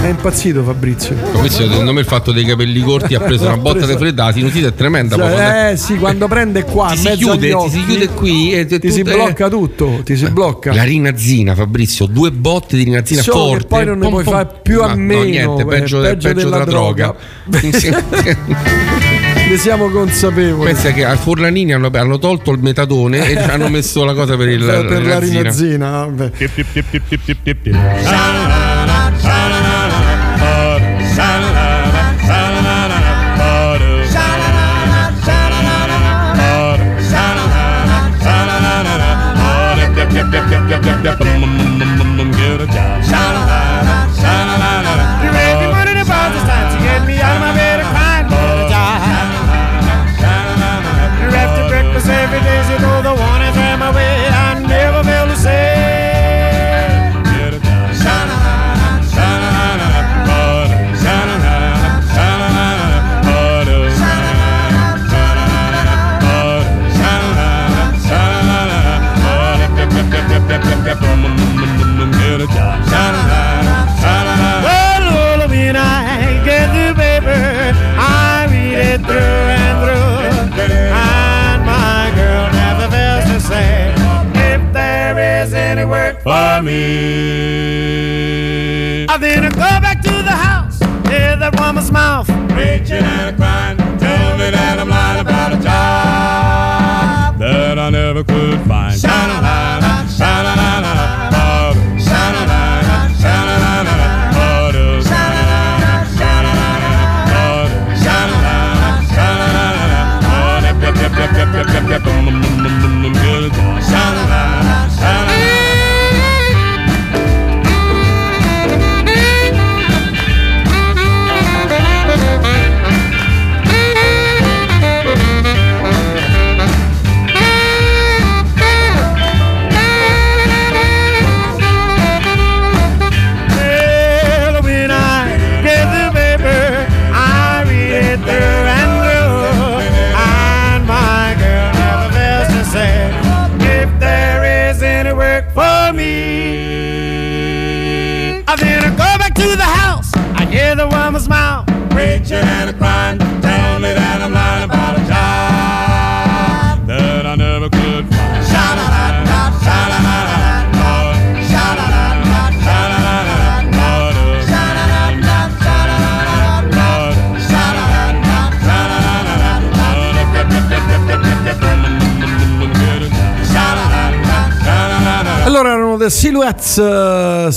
È impazzito Fabrizio. Fabrizio, secondo me il fatto dei capelli corti ha preso una botta di freddata. Sinusite è tremenda. Cioè, eh sì, quando prende qua, Ti in si mezzo chiude, agli ti occhi, si chiude qui e ti si tutto- blocca tutto, ti si blocca. La rinazzina, Fabrizio, due botte di rinazzina Solo che forte. poi non ne Pom, puoi pom. fare più a No, no, meno, niente, eh, peggio, peggio peggio della della droga. Ne siamo consapevoli. Pensa che a Forlanini hanno, hanno tolto il metadone e ci hanno messo la cosa per, il, per, per la rinazzina. rinazzina, vabbè.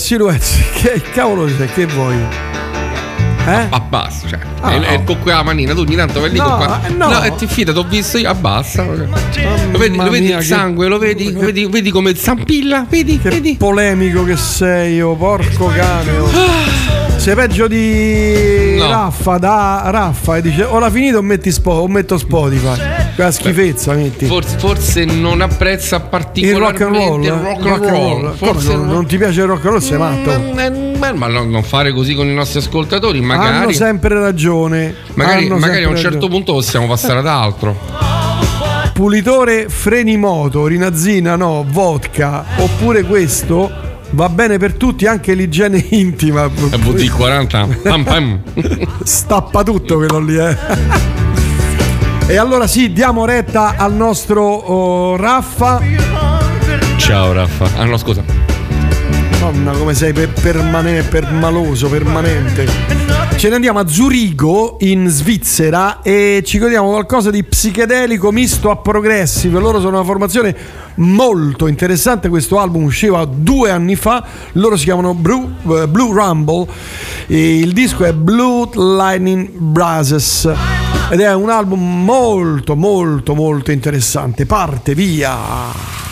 Silhouettes. Che cavolo c'è? Che vuoi? Eh? Abbassa, cioè. Ah, e, no. e con quella manina, tu ogni tanto vai lì No, con qua. eh, no. e ti fida, ti ho visto io, abbassa. Lo vedi, lo vedi il che- sangue, lo vedi, lo vedi, vedi come zampilla, vedi, Che vedi. polemico che sei, oh, porco cane. oh. Sei peggio di No. Raffa, da Raffa e dice ora finito metti spo- o metto Spotify. Quella schifezza metti. Forse, forse non apprezza Il rock particolarmente and roll, il eh? rock and roll. Forse non, non ti piace il rock and roll, sei matto. Mm, eh, ma no- non fare così con i nostri ascoltatori, Hanno magari, sempre ragione. magari, Hanno magari a un certo ragione. punto possiamo passare ad altro. Pulitore freni moto, rinazzina no, vodka, oppure questo va bene per tutti, anche l'igiene intima. E VT40, pam pam. Stappa tutto quello lì, eh. E allora sì, diamo retta al nostro oh, Raffa. Ciao Raffa. Ah no, scusa. Mamma come sei per, permane- permaloso, permanente. Ce ne andiamo a Zurigo in Svizzera e ci godiamo qualcosa di psichedelico misto a progressive. Loro sono una formazione molto interessante. Questo album usciva due anni fa. Loro si chiamano Blue, eh, Blue Rumble. E il disco è Blue Lightning Brothers. Ed è un album molto, molto, molto interessante. Parte via.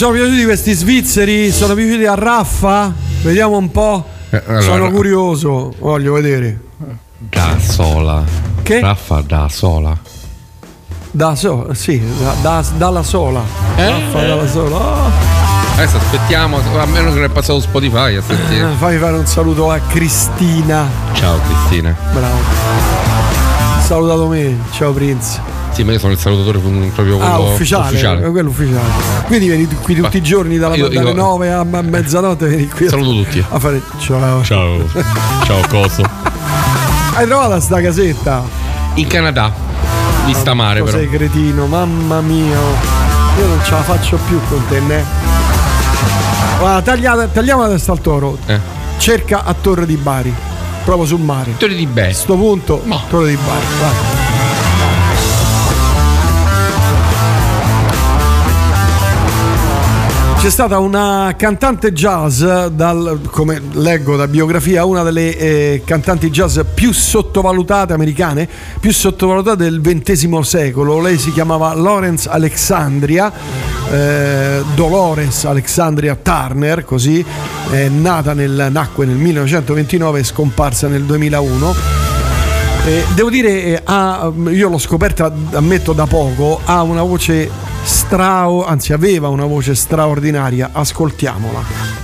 Sono piaciuti questi svizzeri? Sono piaciuti a Raffa? Vediamo un po'. Eh, allora- Sono curioso, voglio vedere. Da sola. Che? Raffa da sola. Da sola, sì, da- da- dalla sola. Eh? Raffa dalla sola. Oh. Adesso aspettiamo, a meno che non è passato Spotify a sentire. Eh, Fammi fare un saluto a Cristina. Ciao Cristina. Bravo. Salutato me. Ciao Prince. Sì, ma io sono il salutatore proprio quello Ah, ufficiale, ufficiale. eh, quello ufficiale. Quindi vieni qui tutti i giorni dalla, io- dalle io- 9 a a mezzanotte vieni qui. a- Saluto tutti. A fare ciao. Ciao. Ciao Coso. Hai trovato sta casetta? In Canada. Vista mare Tu però. sei cretino, mamma mia. Io non ce la faccio più con te, ne? Guarda, tagliamo la testa al toro. Eh. Cerca a Torre di Bari. Proprio sul mare. Torre di Bari. A sto punto, Torre di Bari. Vai. C'è stata una cantante jazz, dal- come leggo da biografia, una delle eh, cantanti jazz più sottovalutate americane, più sottovalutate del XX secolo. Lei si chiamava Lawrence Alexandria, eh, Dolores Alexandria Turner, così, è nata nel, nacque nel 1929 e scomparsa nel 2001. Eh, devo dire, eh, ha- io l'ho scoperta, ammetto da poco, ha una voce strao, anzi aveva una voce straordinaria, ascoltiamola.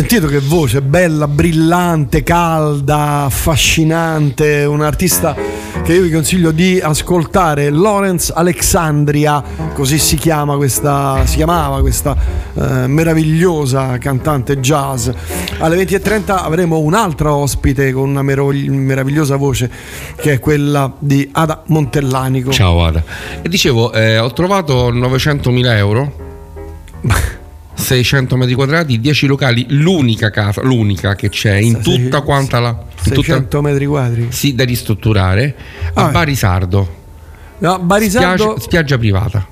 Sentito che voce bella, brillante, calda, affascinante, un artista che io vi consiglio di ascoltare, Lawrence Alexandria, così si chiama questa, si chiamava questa eh, meravigliosa cantante jazz. Alle 20.30 avremo un'altra ospite con una meravigli- meravigliosa voce che è quella di Ada Montellanico. Ciao Ada. E dicevo, eh, ho trovato 900.000 euro. 600 metri quadrati, 10 locali, l'unica casa, l'unica che c'è in tutta quanta la in tutta- 600 metri quadri. sì, da ristrutturare a Ah. Barisardo. No, Barisardo, Spiaggia, spiaggia privata.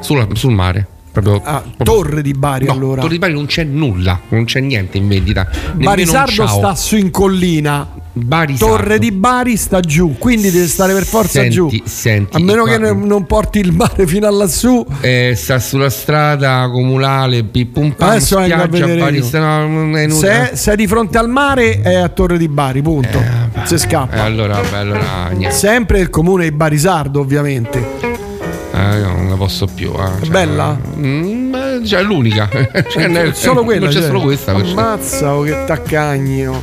Sulla- sul mare. Proprio, Ah, proprio- Torre di Bari No, allora. Torre di Bari non c'è nulla, non c'è niente in vendita. Barisardo sta su in collina. Barisardo. Torre di Bari sta giù, quindi deve stare per forza Senti, giù. senti, A meno qua- che ne- non porti il mare fino a lassù. Eh, sta sulla strada comunale Pippum Pam, Adesso a spiaggia vedere Bari, sta- no. Se sei di fronte al mare è a Torre di Bari, punto. Se Eh, scappa. allora, beh, allora. Sempre il comune di Barisardo, ovviamente. Eh, io non ne posso più. eh, È bella? mm, beh, cioè, è l'unica. Cioè, solo quella. Non c'è cioè. solo questa. questa. Ammazza, oh, che taccagno.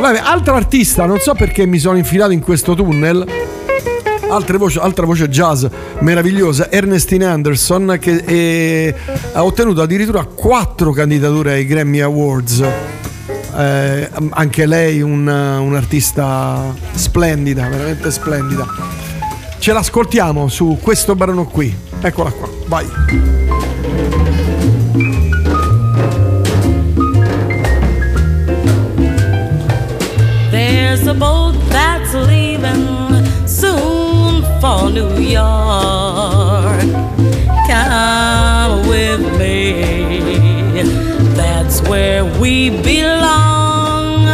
Vabbè, altro artista, non so perché mi sono infilato in questo tunnel. voci- altra voce jazz meravigliosa, Ernestine Anderson, che è- ha ottenuto addirittura quattro candidature ai Grammy Awards. Eh, anche lei un, un'artista splendida, veramente splendida. Ce l'ascoltiamo su questo brano qui. Eccola qua, vai. New York. Come with me. That's where we belong,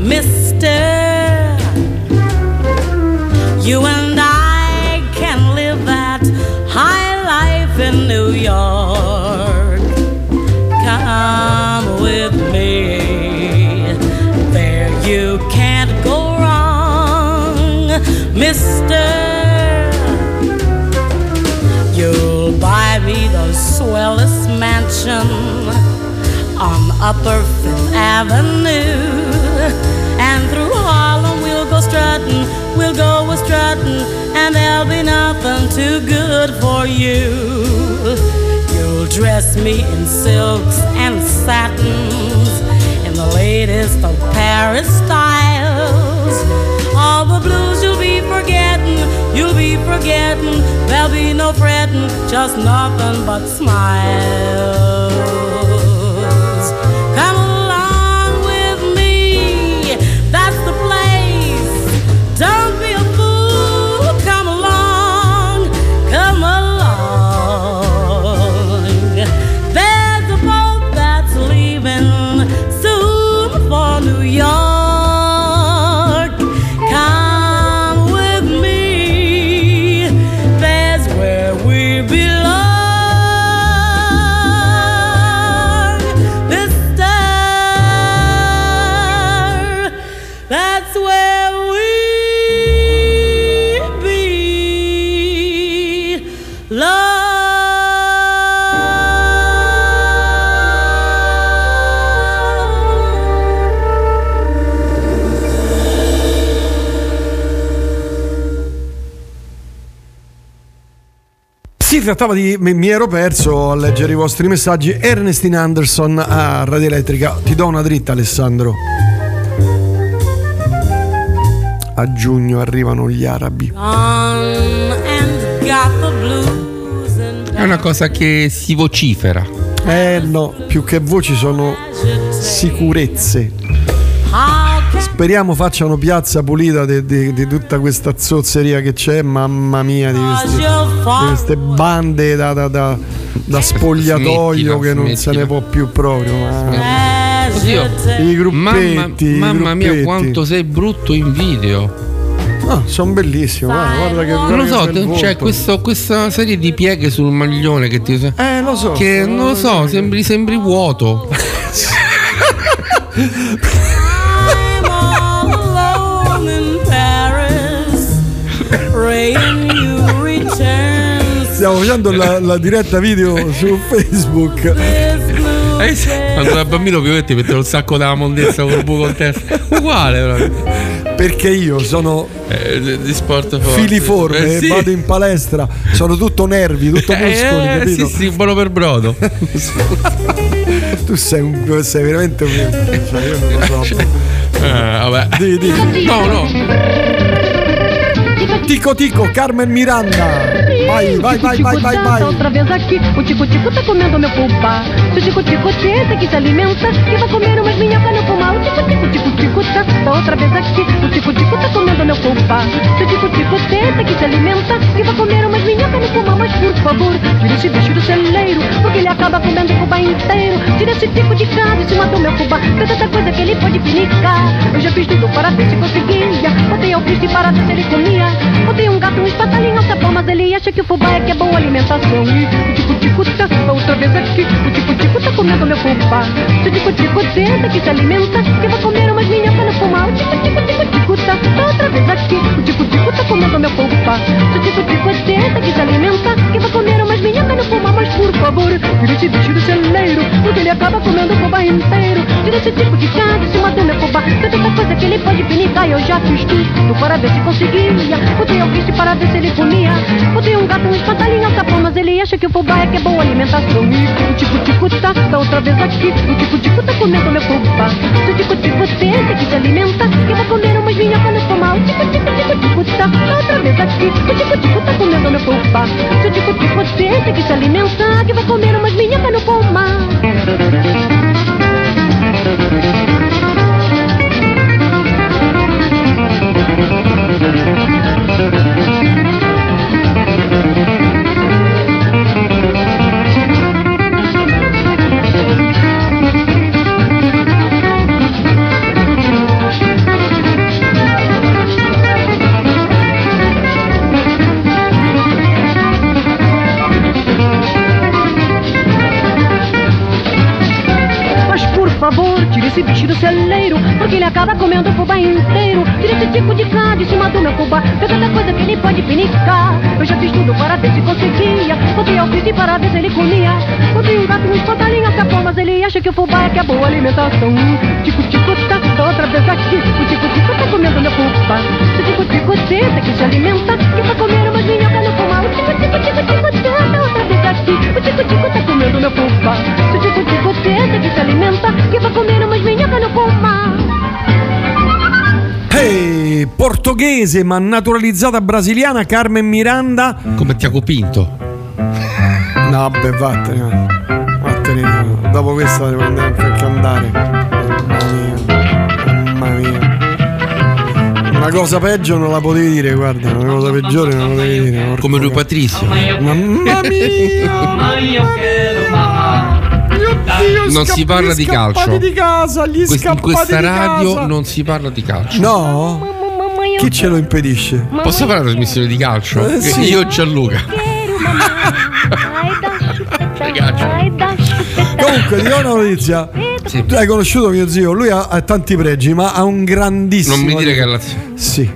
mister. You and on Upper Fifth Avenue. And through Harlem we'll go strutting, we'll go a strutting, and there'll be nothing too good for you. You'll dress me in silks and satins, in the latest of Paris styles. The blues you'll be forgetting, you'll be forgetting. There'll be no fretting, just nothing but smiles. Trattava di. Mi, ero perso a leggere i vostri messaggi. Ernestine Anderson a Radio Elettrica. Ti do una dritta, Alessandro. A giugno arrivano gli arabi. È una cosa che si vocifera. Eh no, più che voci sono sicurezze. Speriamo facciano piazza pulita di, di- di tutta questa zozzeria che c'è, mamma mia, di queste, di queste bande da, da- da- da spogliatoio Smettila, che non se ne smettila. può più proprio. ma- Oddio, I gruppetti, i mamma, mamma mia, gruppetti. quanto sei brutto in video. No, sono bellissimo. Guarda, guarda che Non lo so, bel c'è questo- questa serie di pieghe sul maglione che ti. Eh, lo so. Che non lo so, sembri, sembri vuoto. I'm all alone in Paris. You. Stiamo facendo la, la diretta video su Facebook. Eh Quando ero bambino Piovetti metteva un sacco dalla mondezza col buco in testa. Uguale proprio. Perché io sono Eh, di- sport forte. filiforme, Eh, sì. vado in palestra, sono tutto nervi, tutto muscoli, Eh, capito? sì, sì, buono per brodo. Tu sei, un, sei veramente un. Cioè, io non lo so. Eh, vabbè. Di, di. No, no. Tico Tico, Carmen Miranda. Vai, vai, vai, vai, vai, vai. Outra vez aqui, o tico-tico tá comendo meu pulpa. Se o tico-tico tenta que se alimenta, que vai comer umas minhocas no pulmão. O tico-tico, tico-tico tá, tá outra vez aqui, o tico-tico tá comendo meu pulpa. Se o tico-tico tenta que se alimenta, que vai comer umas minhocas no pulmão. Mas por favor, tira esse bicho do celeiro, porque ele acaba comendo o fubá inteiro. Tira esse tico de casa e se matou meu fubá. Tem tanta coisa que ele pode pinicar. Eu já fiz tudo para ver se conseguia. Botei ao bicho para ver se ele comia. Botei um gato, um espatalinho, um sapão, mas ele acha que o fubá é que é boa alimentação. O tico-tico tá outra vez aqui. O tico-tico tá comendo meu fubá. Se o tico-tico tenta que se alimenta, que vai comer umas minhocas no fumar. O tico-tico, tico-tico tá, outra vez aqui. O tico-tico tá comendo meu fubá. Se o tico-tico tenta que se alimenta, que vai comer umas minhocas no fumar. Mas por favor, tira esse bicho do celeiro, porque ele acaba comendo o fubá inteiro. Tira desse tipo de canto em cima do meu fubá. Tanta coisa que ele pode pinicar, eu já fiz tudo para ver se conseguia. Botei alquiste para ver se ele comia. Botei um gato, um espantalhinho, alçapão, mas ele acha que o fubá é que é boa alimentação. E o tico-tico tá, tá outra vez aqui. O tico-tico tá comendo meu fubá. Se o tico-tico tenta que se alimenta, que vai comer umas minhocas no fumar. O tico-tico-tico-tico tá, tá outra vez aqui. O tico-tico tá comendo meu fubá. Se o tico-tico tenta que se alimenta, que vai comer umas minhocas no fumar. Mas esse bicho do celeiro Porque ele acaba comendo o fubá inteiro. Tire esse tipo de cá de cima do meu fubá Tem tanta coisa que ele pode pinicar. Eu já fiz tudo para ver se conseguia Botei alquiste para ver se ele comia. Botei um gato, um espantalhinho, sapão Mas ele acha que o fubá é que é boa alimentação. Tico-tico tá, tá outra vez aqui O tico-tico tá comendo meu Se o tico-tico tenta que se alimenta Que vai comer umas minhocas no fumar O tico-tico-tico-tico outra vez aqui O tico-tico tá comendo meu Se o tico-tico tenta que se alimenta Que vai comer umas minhocas no fumar Ehi, portoghese ma naturalizzata brasiliana Carmen Miranda. Come Tiago Pinto. No, beh, vattene. Vattene. Dopo questa devo andare anche a cantare. Una cosa peggio non la potevi dire, guarda, una cosa peggiore non la potevi dire. porco Come lui. Patrizio. Mamma mia! Dio, Non si parla di calcio. di casa, gli Quest- in questa di radio casa. non si parla di calcio. No? Chi ce lo impedisce? Posso fare una trasmissione di calcio? Eh, sì. Io e Gianluca. Comunque, ti do una notizia. Tu hai conosciuto mio zio, lui ha, ha tanti pregi, ma ha un grandissimo. Non mi dire che è la Sì.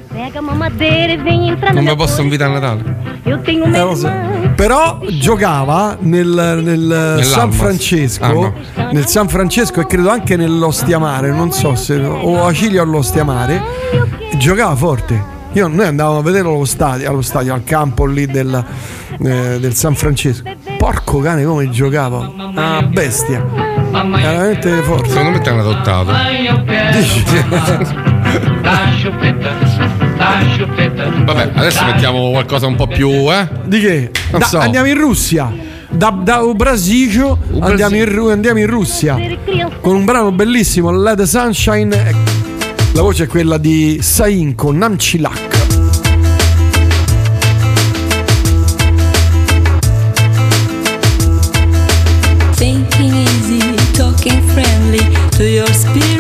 Non mi posso invitare a Natale. Eh, meu lo so. irmão Però giocava nel, nel San Francesco, Ah, no. nel San Francesco e credo anche nell'Ostiamare, non so se o a Cilia o all'Ostiamare, giocava forte. Io, noi andavamo a vederlo allo stadio, allo stadio, al campo lì del, eh, del San Francesco. Porco cane come giocava, una bestia. Veramente forte. Secondo me ti hanno adottato. Vabbè, adesso mettiamo qualcosa un po' più, eh? Di che? Non Da- so. Andiamo in Russia. Da, da Brasile andiamo, andiamo in Russia con un brano bellissimo, Let the Sunshine. La voce è quella di Sainko Namchilak. To your spirits.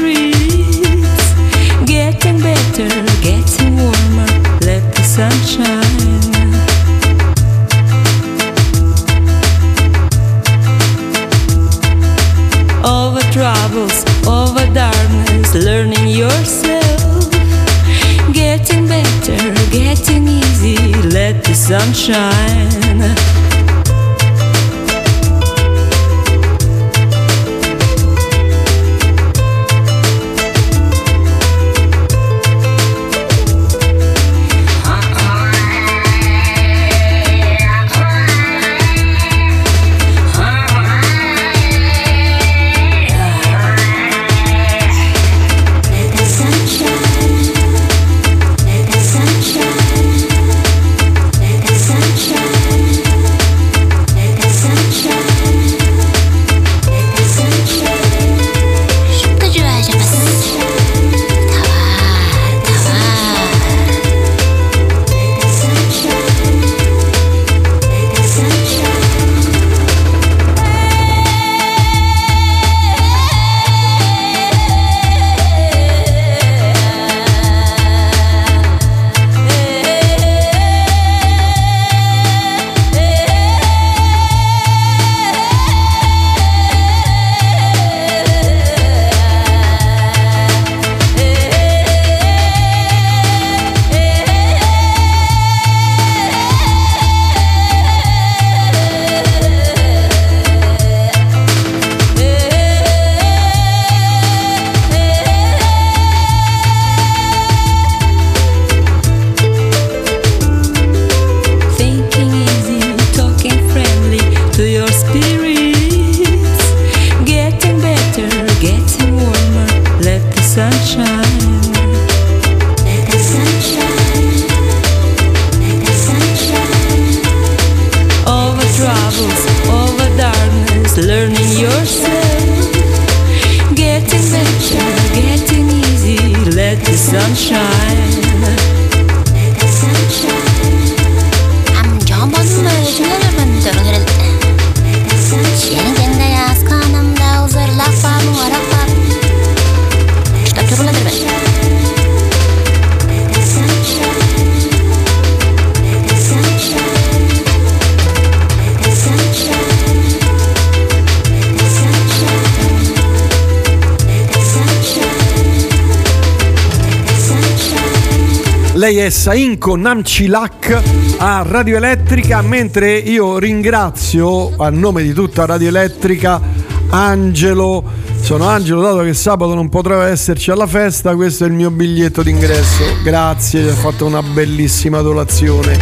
Sainco Namcilak a Radio Elettrica, mentre io ringrazio a nome di tutta Radio Elettrica Angelo. Sono Angelo, dato che sabato non potrò esserci alla festa, questo è il mio biglietto d'ingresso. Grazie, ha fatto una bellissima donazione.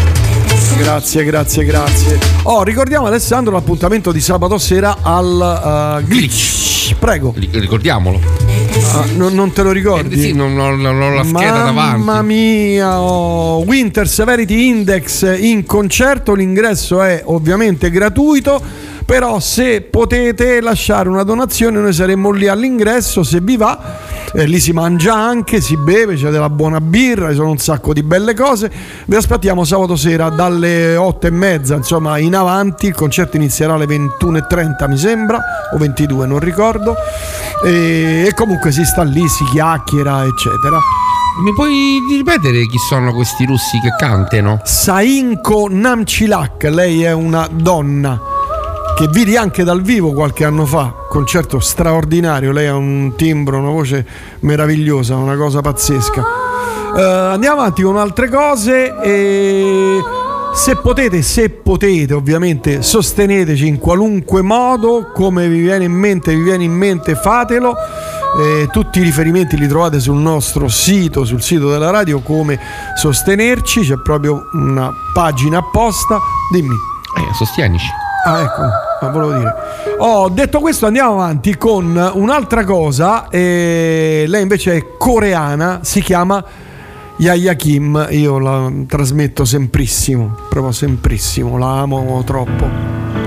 Grazie, grazie, grazie. Oh, ricordiamo Alessandro l'appuntamento di sabato sera al uh, Glitch. Prego. Ricordiamolo. Ah, non, non te lo ricordi? Eh, sì, non, non- non ho la scheda davanti. Mamma mia, oh. Winter Severity Index in concerto, l'ingresso è ovviamente gratuito, però se potete lasciare una donazione noi saremmo lì all'ingresso, se vi va, eh, lì si mangia anche, si beve, c'è della buona birra, ci sono un sacco di belle cose, vi aspettiamo sabato sera dalle 8 e mezza, insomma in avanti, il concerto inizierà alle 21.30 mi sembra, o 22 non ricordo, e, e comunque si sta lì, si chiacchiera eccetera. Mi puoi ripetere chi sono questi russi che cantano? Sainko Namcilak, lei è una donna che vidi anche dal vivo qualche anno fa, concerto straordinario, lei ha un timbro, una voce meravigliosa, una cosa pazzesca. Eh, andiamo avanti con altre cose e se potete, se potete ovviamente sosteneteci in qualunque modo, come vi viene in mente, vi viene in mente fatelo. Eh, tutti i riferimenti li trovate sul nostro sito, sul sito della radio, come sostenerci, c'è proprio una pagina apposta. Dimmi. Eh, sostienici. Ah, ecco, ah, volevo dire. Oh, detto questo, andiamo avanti con un'altra cosa. eh, lei invece è coreana, si chiama Yaya Kim. Io la trasmetto semprissimo, proprio semprissimo, la amo troppo.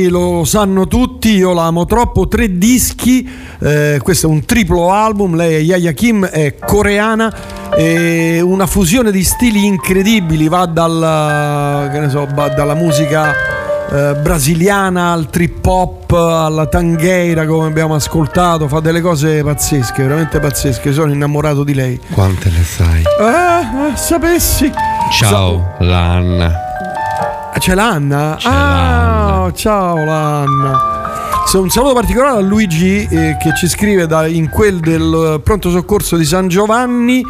Ormai lo sanno tutti, io la amo troppo, tre dischi, eh, questo è un triplo album, lei è Yaya Kim, è coreana, una fusione di stili incredibili, va dalla, che ne so, dalla musica eh, brasiliana al trip hop, alla tangueira come abbiamo ascoltato, fa delle cose pazzesche, veramente pazzesche, sono innamorato di lei. Quante ne sai? Eh, eh, sapessi. Ciao, Lanna. Ah, C'è l'Anna? ah, ciao l'Anna. Un saluto particolare a Luigi eh, che ci scrive da- in quel del eh, pronto soccorso di San Giovanni.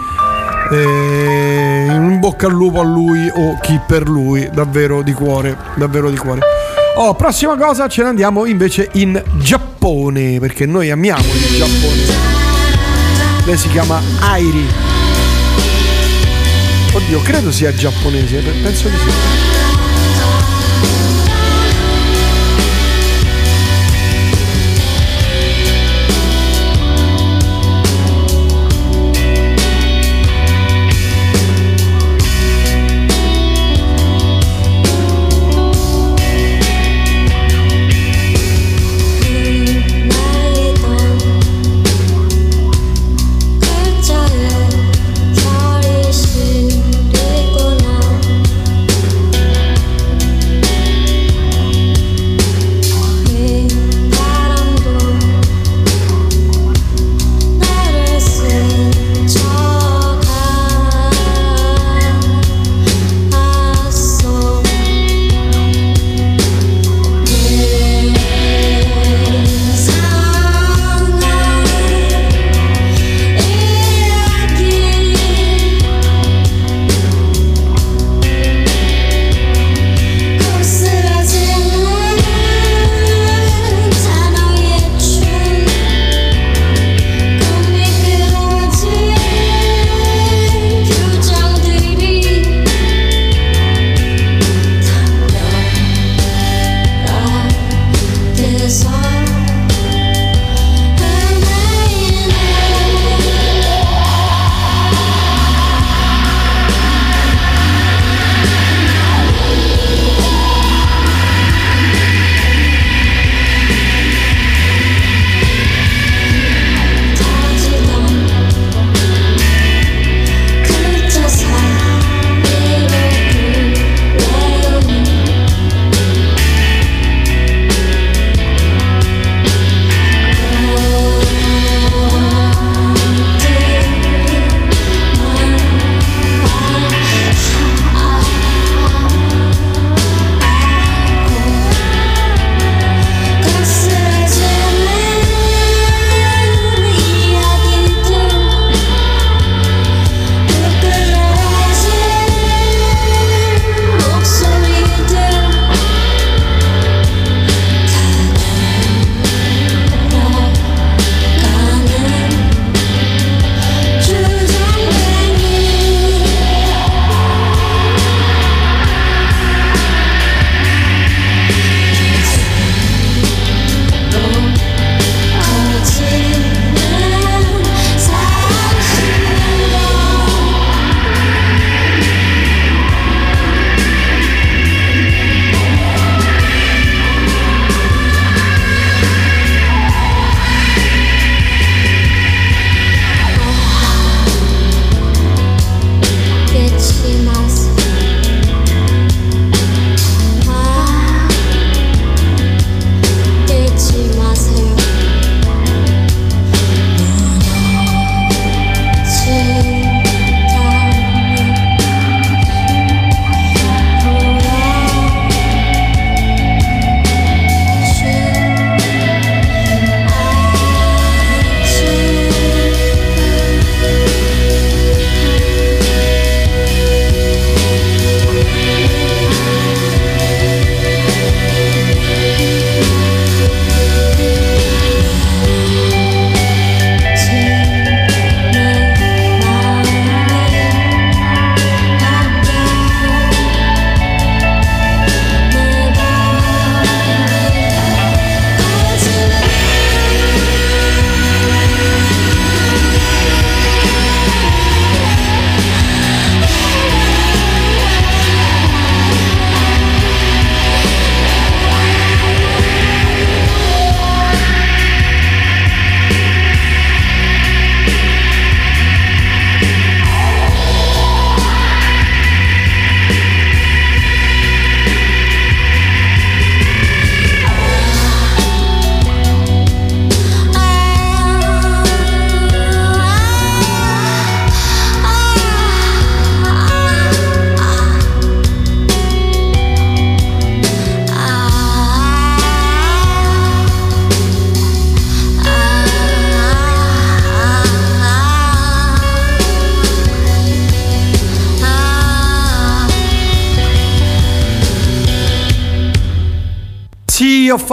Eh, in bocca al lupo a lui o chi per lui, davvero di cuore, davvero di cuore. Oh, prossima cosa, ce ne andiamo invece in Giappone, perché noi amiamo il Giappone. Lei si chiama Airi. Oddio, credo sia giapponese, pe- penso di sì.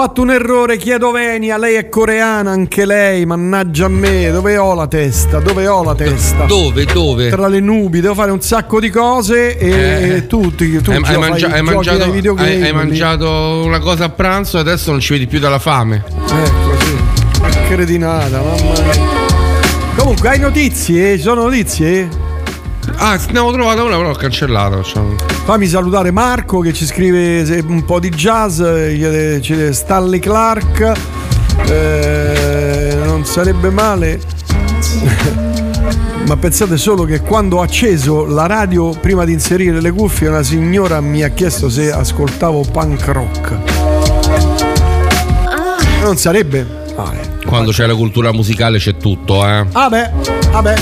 Fatto un errore, chiedo Venia, lei è coreana anche lei, mannaggia a me, dove ho la testa? Dove ho la testa? Dove? Dove? Tra le nubi, devo fare un sacco di cose e Eh. tutti, tutti Hai, hai io mangia- hai mangiato, hai- hai mangiato una cosa a pranzo e adesso non ci vedi più dalla fame. Ecco, sì. Che cretinata, mamma mia. Comunque, hai notizie? Ci sono notizie? Ah, ne avevo trovato una, però l'ho cancellato. cioè. Fammi salutare Marco che ci scrive un po' di jazz, eh, chiede, chiede Stanley Clark. Eh, non sarebbe male. Ma pensate solo che quando ho acceso la radio prima di inserire le cuffie, una signora mi ha chiesto se ascoltavo punk rock. Non sarebbe male. Quando c'è la cultura musicale c'è tutto, eh. Vabbè, vabbè. Vabbè.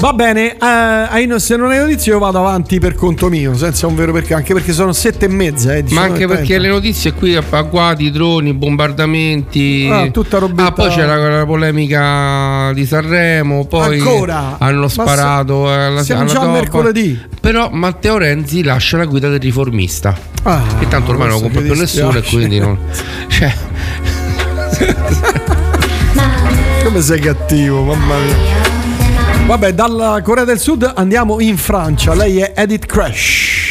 Va bene, eh, se non hai notizie io vado avanti per conto mio, senza un vero perché, anche perché sono sette e mezza. Eh, Ma anche 19:30. perché le notizie qui agguati, droni, bombardamenti. Ah, tutta robetta- Ah, poi c'era la polemica di Sanremo. Poi Ancora? hanno Ma sparato se- alla siamo alla già a dopa. mercoledì. Però Matteo Renzi lascia la guida del riformista. Ah, che tanto ormai non lo compra più nessuno e quindi non. Cioè, Come sei cattivo, mamma mia. Vabbè, dalla Corea del Sud andiamo in Francia. Lei è Edith Crash.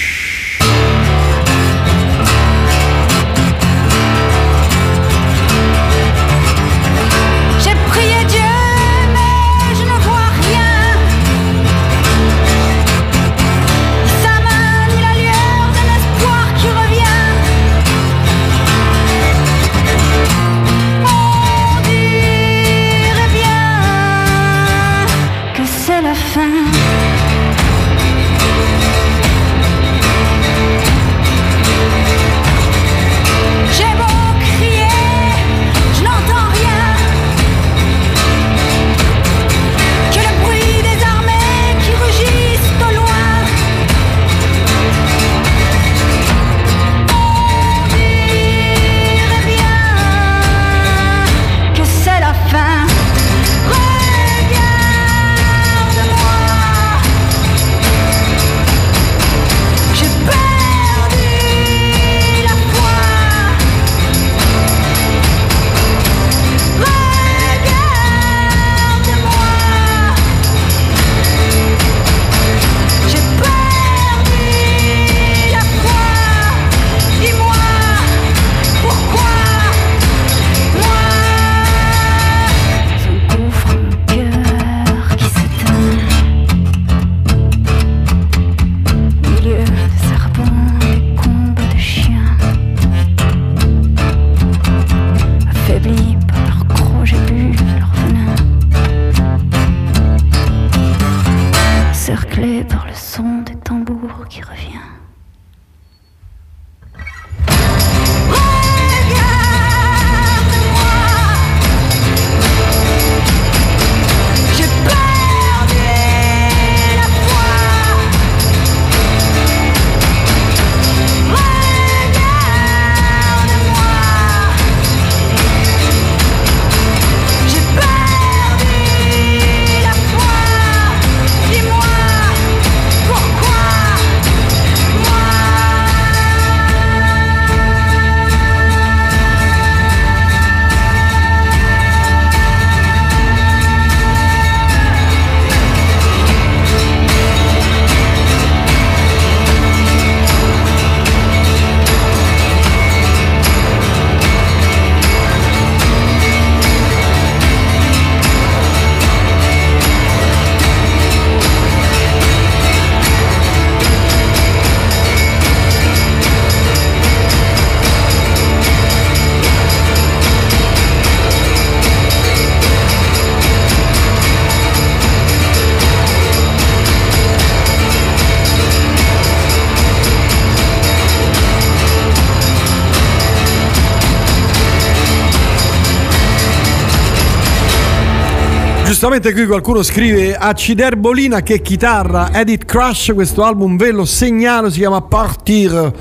Giustamente qui qualcuno scrive Acciderbolina che chitarra Edith Crush, questo album ve lo segnalo, si chiama Partir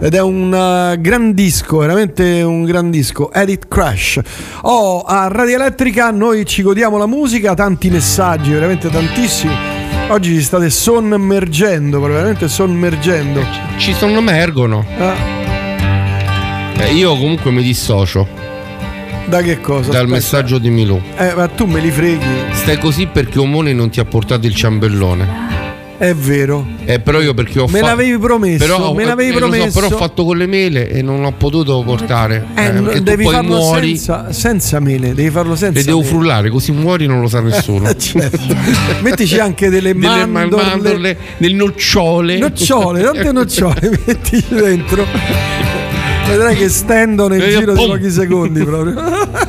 ed è un eh, gran disco, veramente un gran disco, Edith Crush. Oh, a Radio Elettrica noi ci godiamo la musica, tanti messaggi, veramente tantissimi. Oggi ci state sommergendo, veramente sommergendo. ci sommergono. Eh. Eh, io comunque mi dissocio Da che cosa? dal Aspetta. messaggio di Milù. Eh, ma tu me li freghi. Stai così perché Omone non ti ha portato il ciambellone. È vero. Eh, però io perché ho Me fatto. l'avevi promesso, Però, me l'avevi eh, lo so, promesso. però ho fatto con le mele e non ho potuto portare. Eh, Eh, devi poi farlo muori. senza, senza mele, devi farlo senza Le devo mele. frullare, così muori non lo sa nessuno. Certo. Mettici anche delle, Delle mandorle, mandorle, delle nocciole. nocciole, tante nocciole, mettici dentro. Vedrai che stendono nel E io, giro di pochi secondi proprio.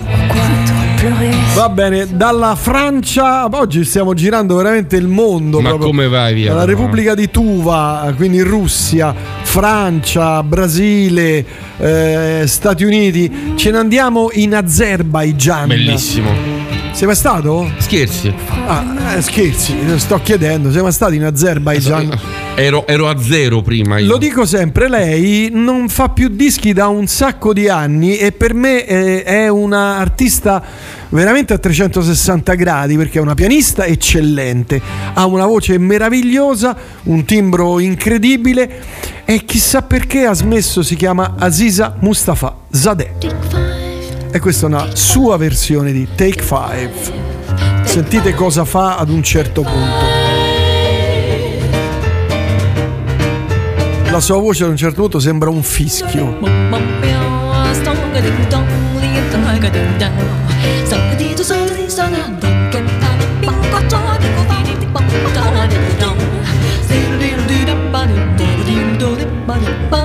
Va bene, dalla Francia, oggi stiamo girando veramente il mondo. Ma proprio. come vai via? Dalla però? Repubblica di Tuva, quindi Russia, Francia, Brasile, eh, Stati Uniti. Ce ne andiamo in Azerbaijan. Bellissimo. Sei mai stato? Scherzi. Ah, eh, scherzi, sto chiedendo, sei mai stato in Azerbaijan? Ero, ero a zero prima io. Lo dico sempre, lei non fa più dischi da un sacco di anni e per me eh, è una artista veramente a 360 gradi perché è una pianista eccellente, ha una voce meravigliosa, un timbro incredibile e chissà perché ha smesso, si chiama Aziza Mustafa Zadeh. E questa è una sua versione di Take 5. Sentite cosa fa ad un certo punto. La sua voce ad un certo punto sembra un fischio. Take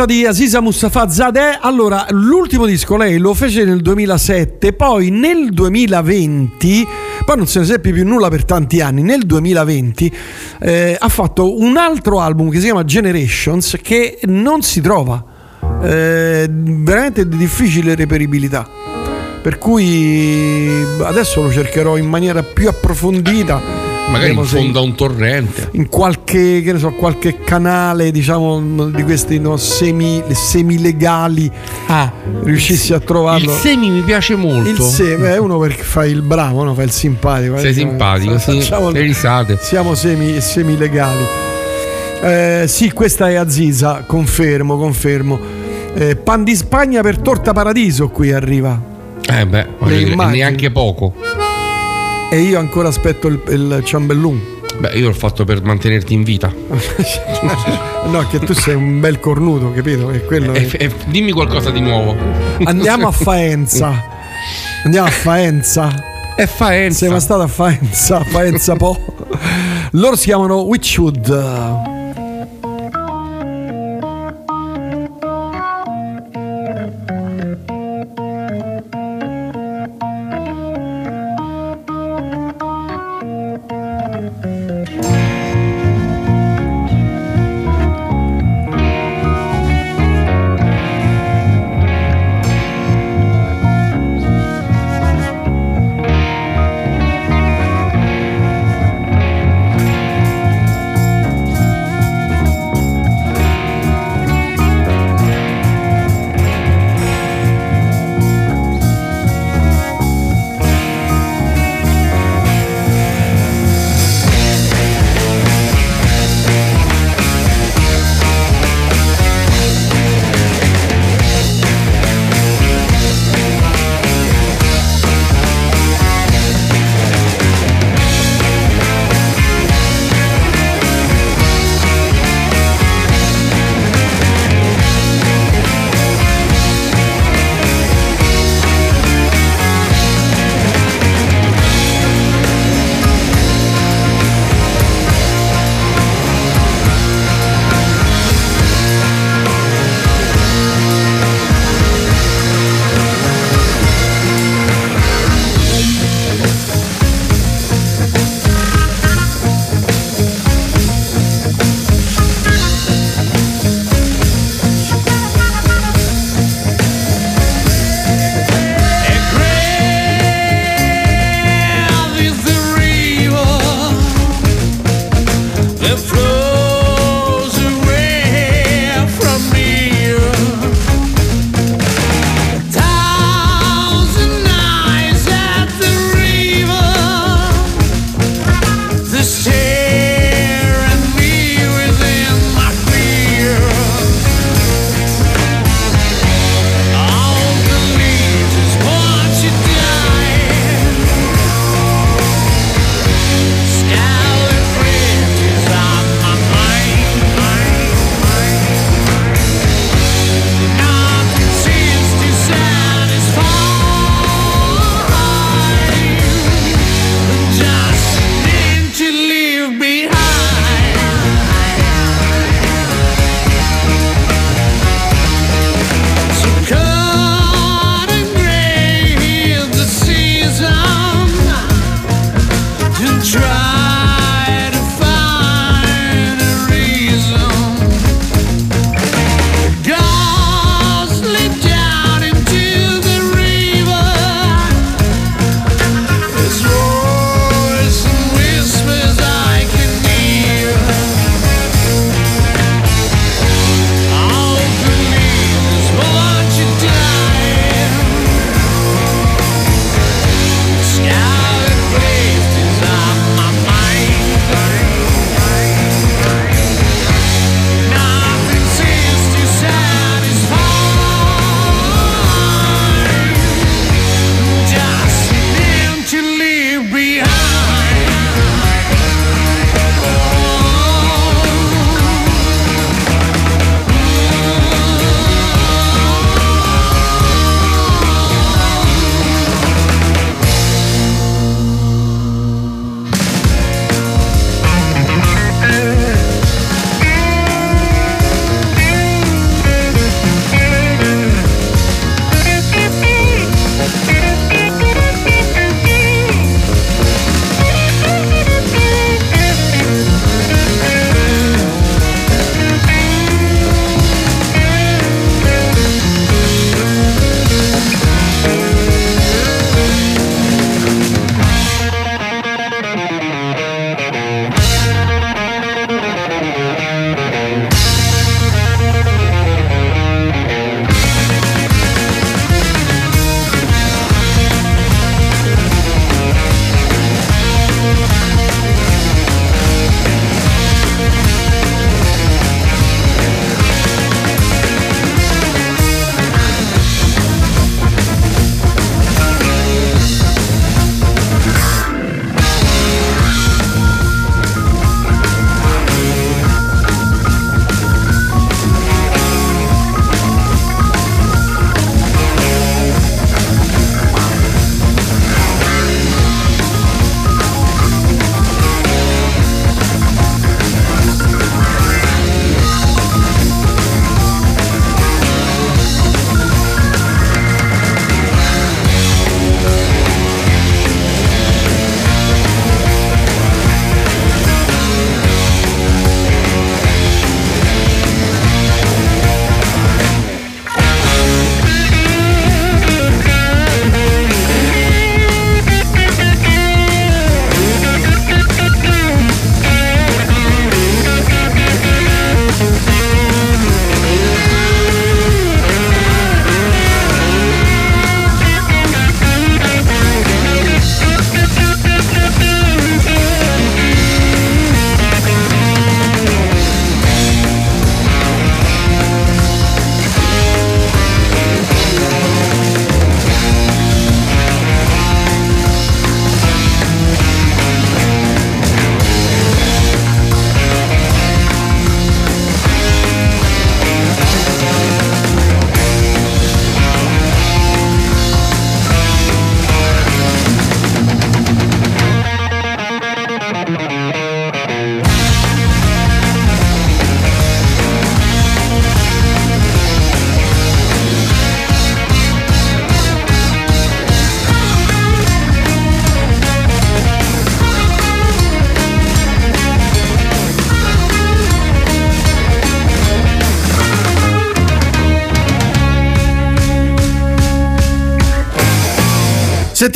tratta di Aziza Mustafa Zadeh. Allora, l'ultimo disco lei lo fece nel 2007, poi nel 2020, poi non se ne seppe più nulla per tanti anni. Nel 2020 eh, ha fatto un altro album che si chiama Generations che non si trova. Eh, veramente di difficile reperibilità. Per cui adesso lo cercherò in maniera più approfondita. Magari in fondo a un torrente. in qualche, che ne so, qualche canale, diciamo, di questi no, semi, semilegali, riuscissi a trovarlo. Il semi mi piace molto. Il seme è uno perché fai il bravo, no? fai il simpatico. Sei eh, simpatico, sì. facciamo- Le risate. Siamo semi, semilegali. Eh, sì, questa è Aziza, confermo, confermo. Eh, pan di Spagna per torta paradiso qui arriva. Eh beh, neanche poco. E io ancora aspetto il, il ciambellum. Beh, io l'ho fatto per mantenerti in vita. no, che tu sei un bel cornuto, capito? E quello E- e- dimmi qualcosa di nuovo. Andiamo a Faenza. Andiamo a Faenza. È Faenza. Sei mai stato a Faenza? Faenza Po. Loro si chiamano Witchwood.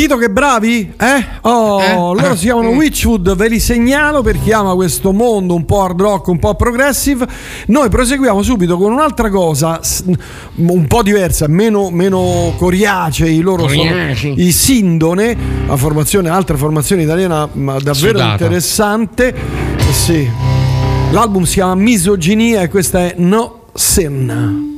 sentito che bravi? Eh? Oh, eh? loro si chiamano eh. Witchwood, ve li segnalo per chi ama questo mondo un po' hard rock, un po' progressive. Noi proseguiamo subito con un'altra cosa un po' diversa, meno, meno coriacei, loro Coriace. sono i Sindone, la formazione, altra formazione italiana ma davvero Sudata. interessante. Eh sì. L'album si chiama Misoginia e questa è No Sin.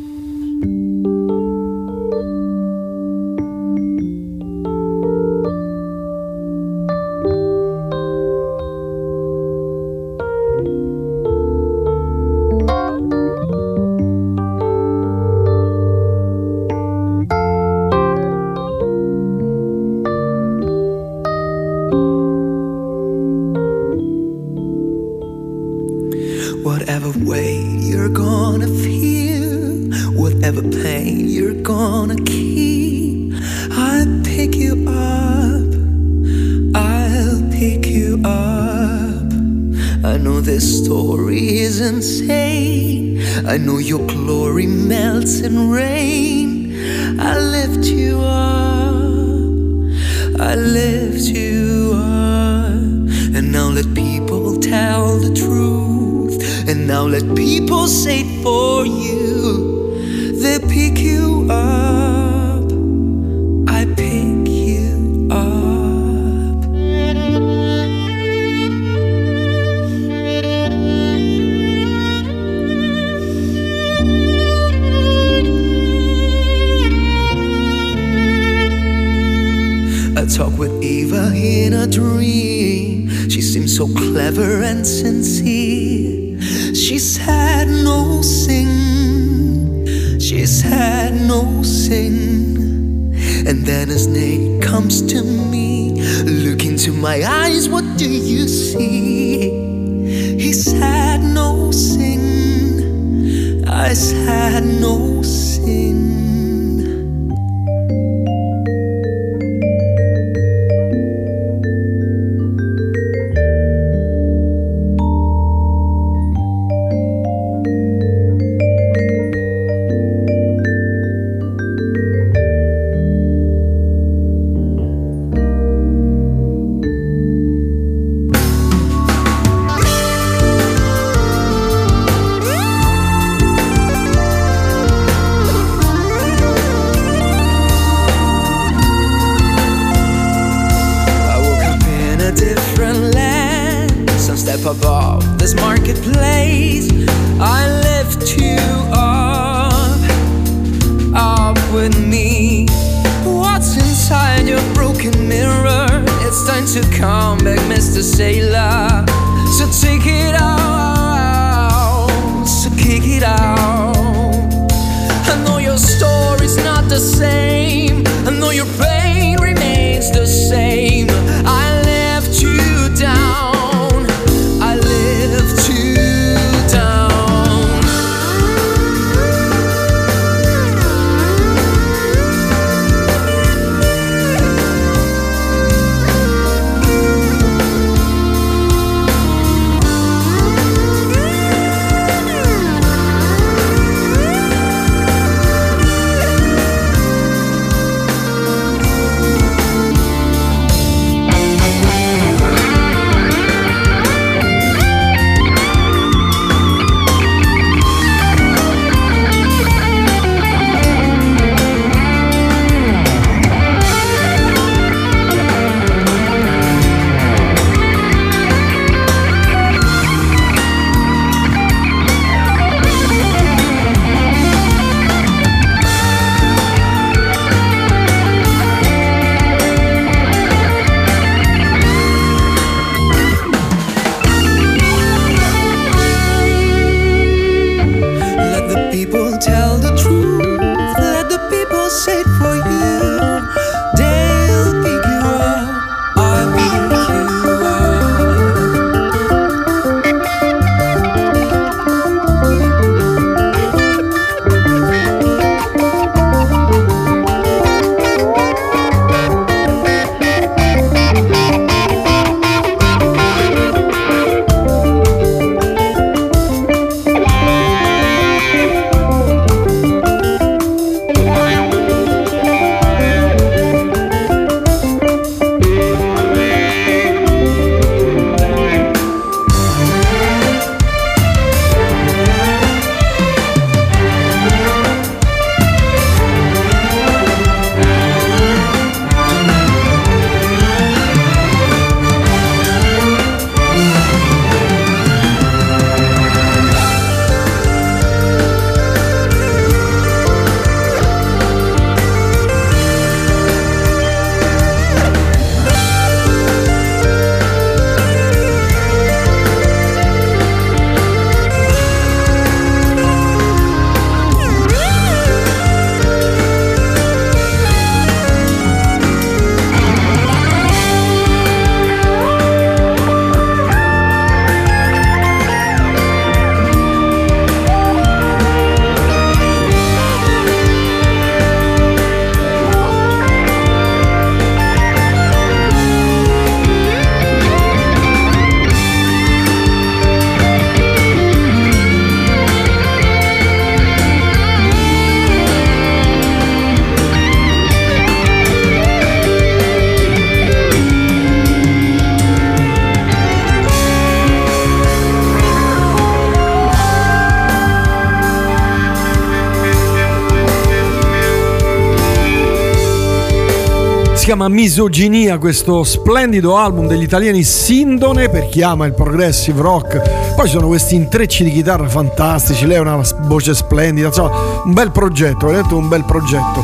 Chiama Misoginia, questo splendido album degli italiani Sindone per chi ama il progressive rock. Poi ci sono questi intrecci di chitarra fantastici, lei ha una voce splendida, insomma, un bel progetto, vedete un bel progetto.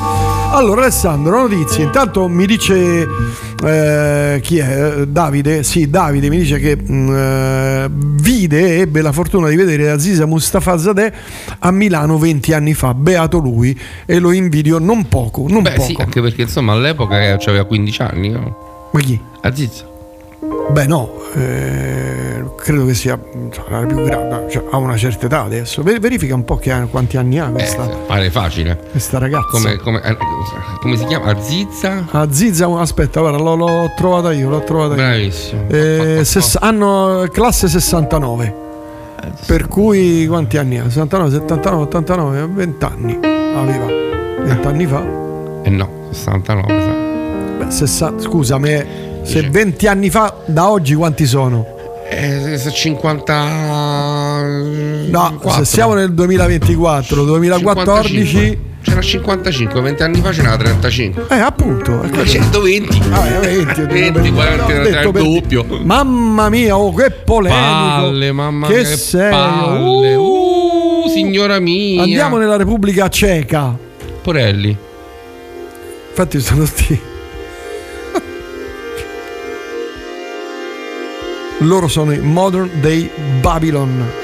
Allora Alessandro, notizie. Intanto mi dice eh, chi è? Eh, Davide? Sì, Davide mi dice che mh, eh, vide, ebbe la fortuna di vedere Aziza Mustafazadeh a Milano 20 anni fa. Beato lui e lo invidio non poco, non Beh, poco. sì, anche perché insomma all'epoca eh, aveva 15 anni, no? Ma chi? Aziz. Beh no, eh, credo che sia sarà più grande, cioè, ha una certa età adesso. Ver- verifica un po' che ha- quanti anni ha questa, Pare facile. questa ragazza. Come, come, eh, come si chiama? Azizza? Aziza, aspetta, guarda, l'ho, l'ho trovata io, l'ho trovata io. Bravissimo. Eh, ses- hanno classe 69. Per cui quanti anni ha? 69, 79, 89, 20 anni aveva. 20 anni fa. Eh no, 69. sa. Beh, sessa- scusami, se 20 anni fa da oggi quanti sono? Eh, se 50. No, se siamo nel 2024, 2014 55. C'era 55, 20 anni fa c'era 35. Eh, appunto. Ma 120. Ah, eh, 20, 20, 40, ho era il doppio. Mamma mia, oh, che polemico. Palle, mamma che mia, che serio. palle. Uh, signora mia. Andiamo nella Repubblica Ceca. Porelli. Infatti sono sti. Loro sono i Modern Day Babylon.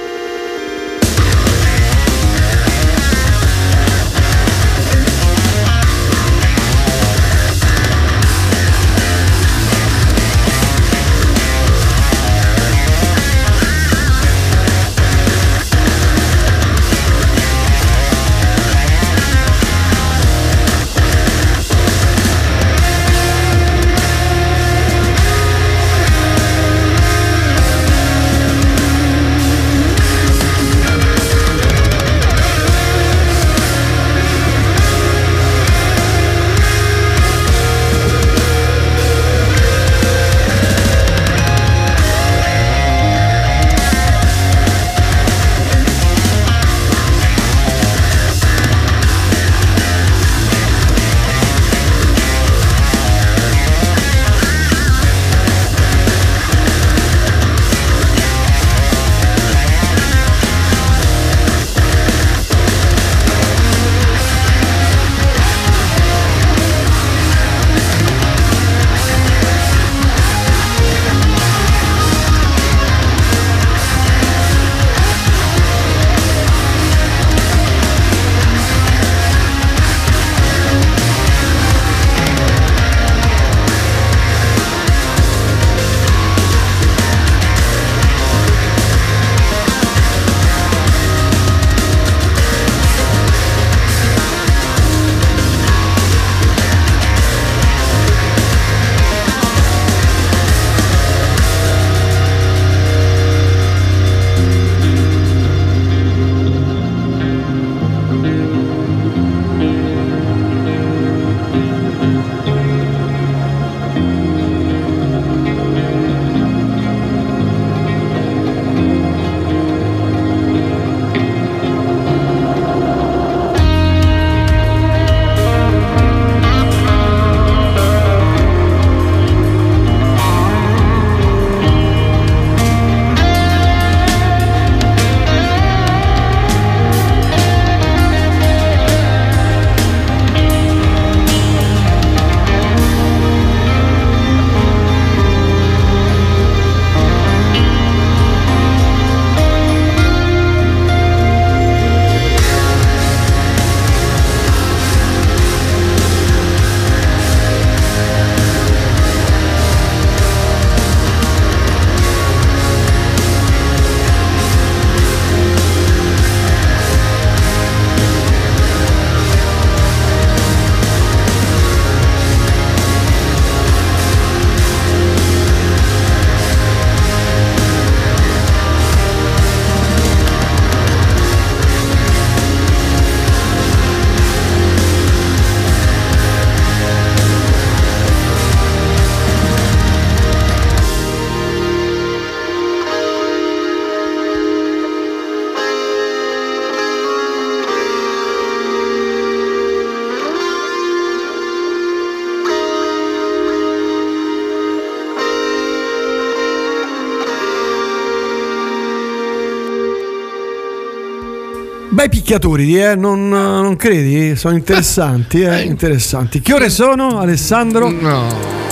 Picchiatori, eh? non, non credi? Sono interessanti, eh? interessanti. Che ore sono, Alessandro? No.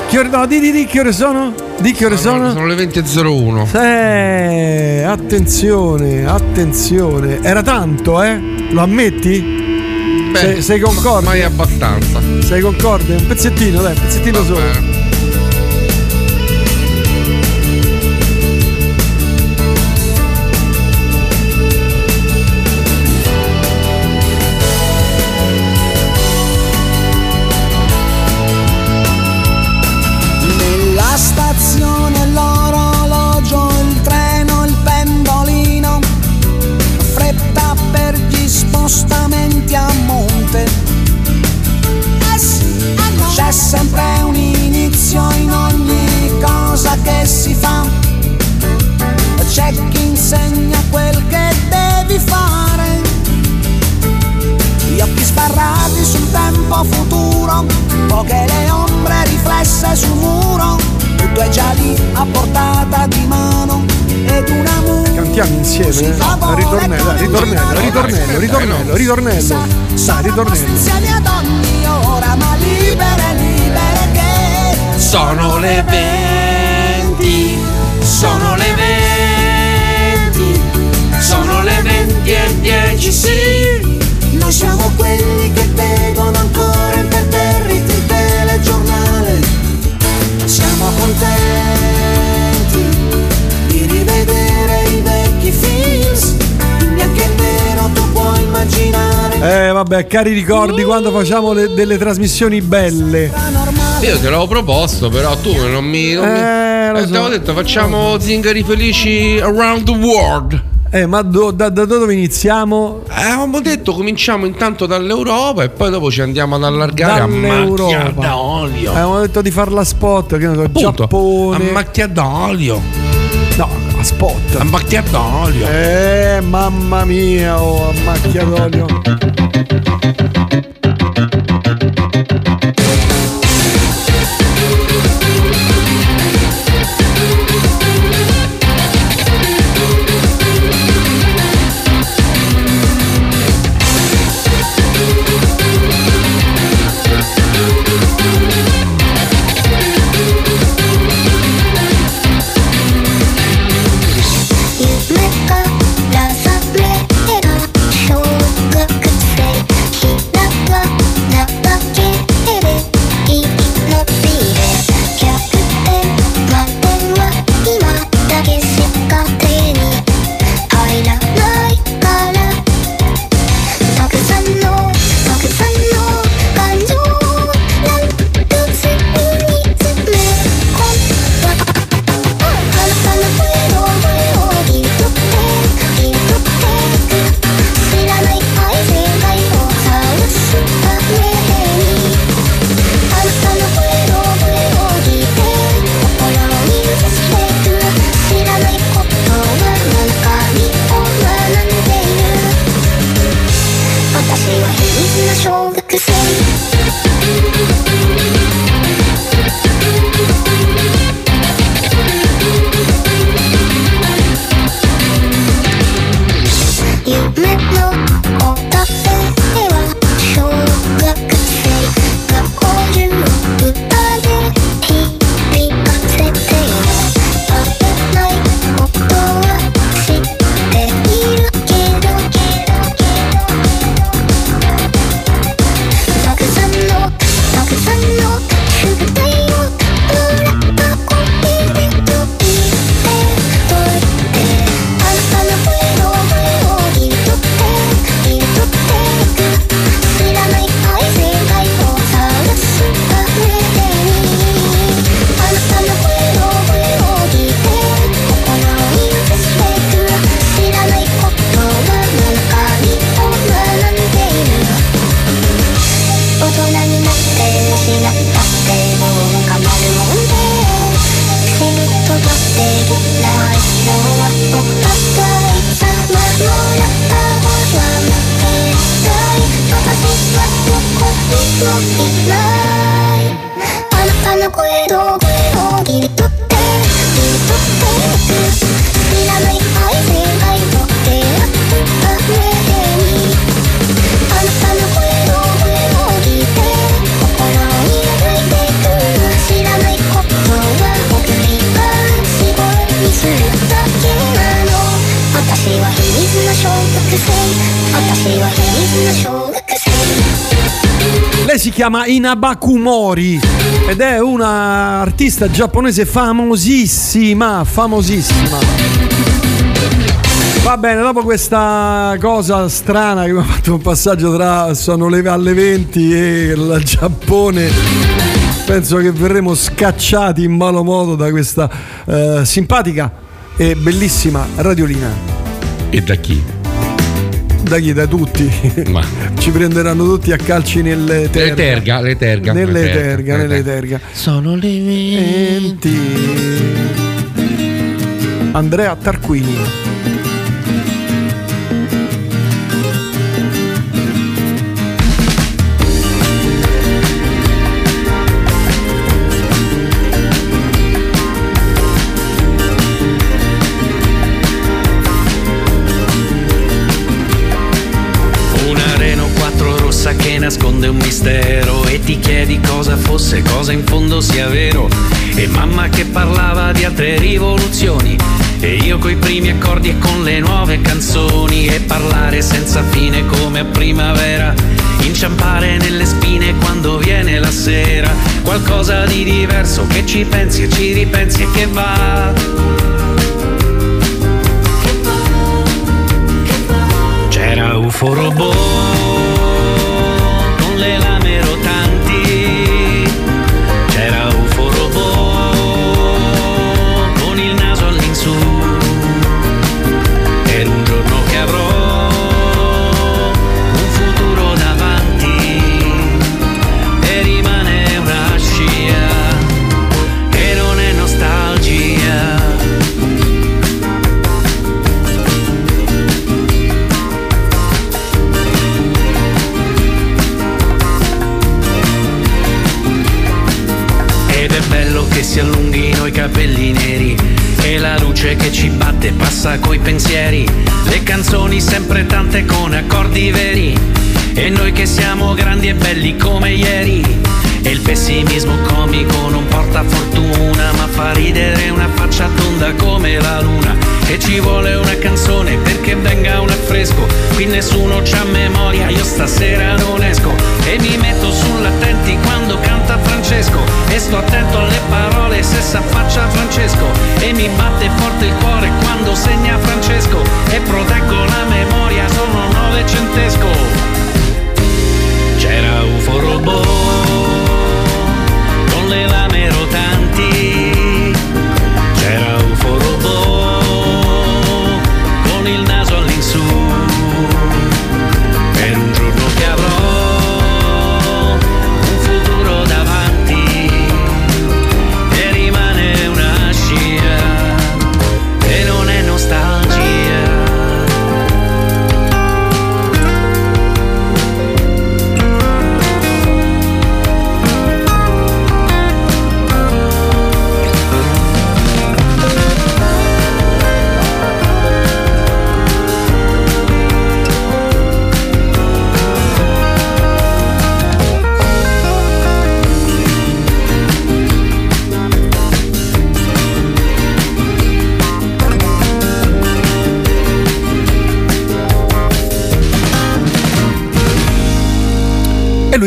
Che ore, no, di, di, di che ore sono? Di che ore No, sono? no, sono le 20.01. Eh, attenzione, attenzione. Era tanto, eh? Lo ammetti? sei, sei concorde? Mai abbastanza. Sei concorde? Un pezzettino, dai, un pezzettino solo. Nella ritornello, ritornello. Dai, ritornello. Sono le 20, sono le 20, sono le 20 e 10, sì. Noi siamo quelli che vedono ancora imperterriti il telegiornale. Siamo contenti Eh vabbè, cari ricordi quando facciamo le- delle trasmissioni belle. Io te l'avevo proposto, però tu non mi. Non mi... Eh, lo Eh, so. Detto facciamo zingari felici around the world. Eh, ma do- da, da dove iniziamo? Eh, avevamo detto cominciamo intanto dall'Europa e poi dopo ci andiamo ad allargare a macchia Dall'Europa. d'olio. Eh, Avevamo detto di farla spot, che ne so, Appunto, Giappone. a macchia d'olio. Spot. A macchia d'olio. Eh, mamma mia, oh, a macchia chiama Inabakumori ed è una artista giapponese famosissima, famosissima. Va bene, dopo questa cosa strana che mi ha fatto un passaggio tra sono le alle 20 e il Giappone, penso che verremo scacciati in malo modo da questa eh, simpatica e bellissima radiolina. E da chi? Da chi? Da tutti. Ma. Ci prenderanno tutti a calci nelle Le terga. terga, le terga. Nelle le terga, le nelle terga. terga. Sono le venti. Andrea Tarquini. Nasconde un mistero e ti chiedi cosa fosse, cosa in fondo sia vero. E mamma che parlava di altre rivoluzioni. E io coi primi accordi e con le nuove canzoni. E parlare senza fine come a primavera. Inciampare nelle spine quando viene la sera. Qualcosa di diverso che ci pensi e ci ripensi e che va. C'era UFO robot capelli neri e la luce che ci batte passa coi pensieri. Le canzoni sempre tante con accordi veri e noi che siamo grandi e belli come ieri. E il pessimismo comico non porta fortuna, ma fa ridere una faccia tonda come la luna. E ci vuole una canzone perché venga un affresco. Qui nessuno c'ha memoria, io stasera non esco. E mi metto sull'attenti quando canta Francesco. E sto attento alle parole se s'affaccia Francesco. E mi batte forte il cuore quando segna Francesco. E proteggo la memoria, sono novecentesco. C'era UFO robot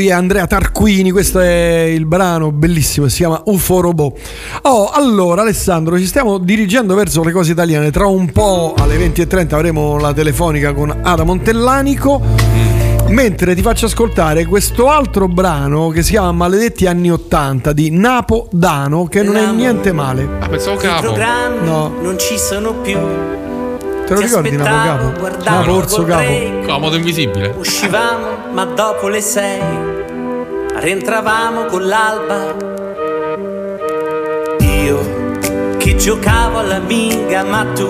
è Andrea Tarquini, questo è il brano bellissimo, si chiama UFO Robot. Oh, allora Alessandro, ci stiamo dirigendo verso le cose italiane. Tra un po' alle 20.30 avremo la telefonica con Ada Montellanico. Mentre ti faccio ascoltare questo altro brano che si chiama Maledetti anni 80 di Napo Dano, che non è niente male. Ah, pensavo I capo. programmi No. non ci sono più. Te lo Ti ricordi Napo Capo? Napo Orso Capo. Comodo invisibile. Uscivamo, ma dopo le sei rientravamo con l'alba. Io che giocavo all'amiga, ma tu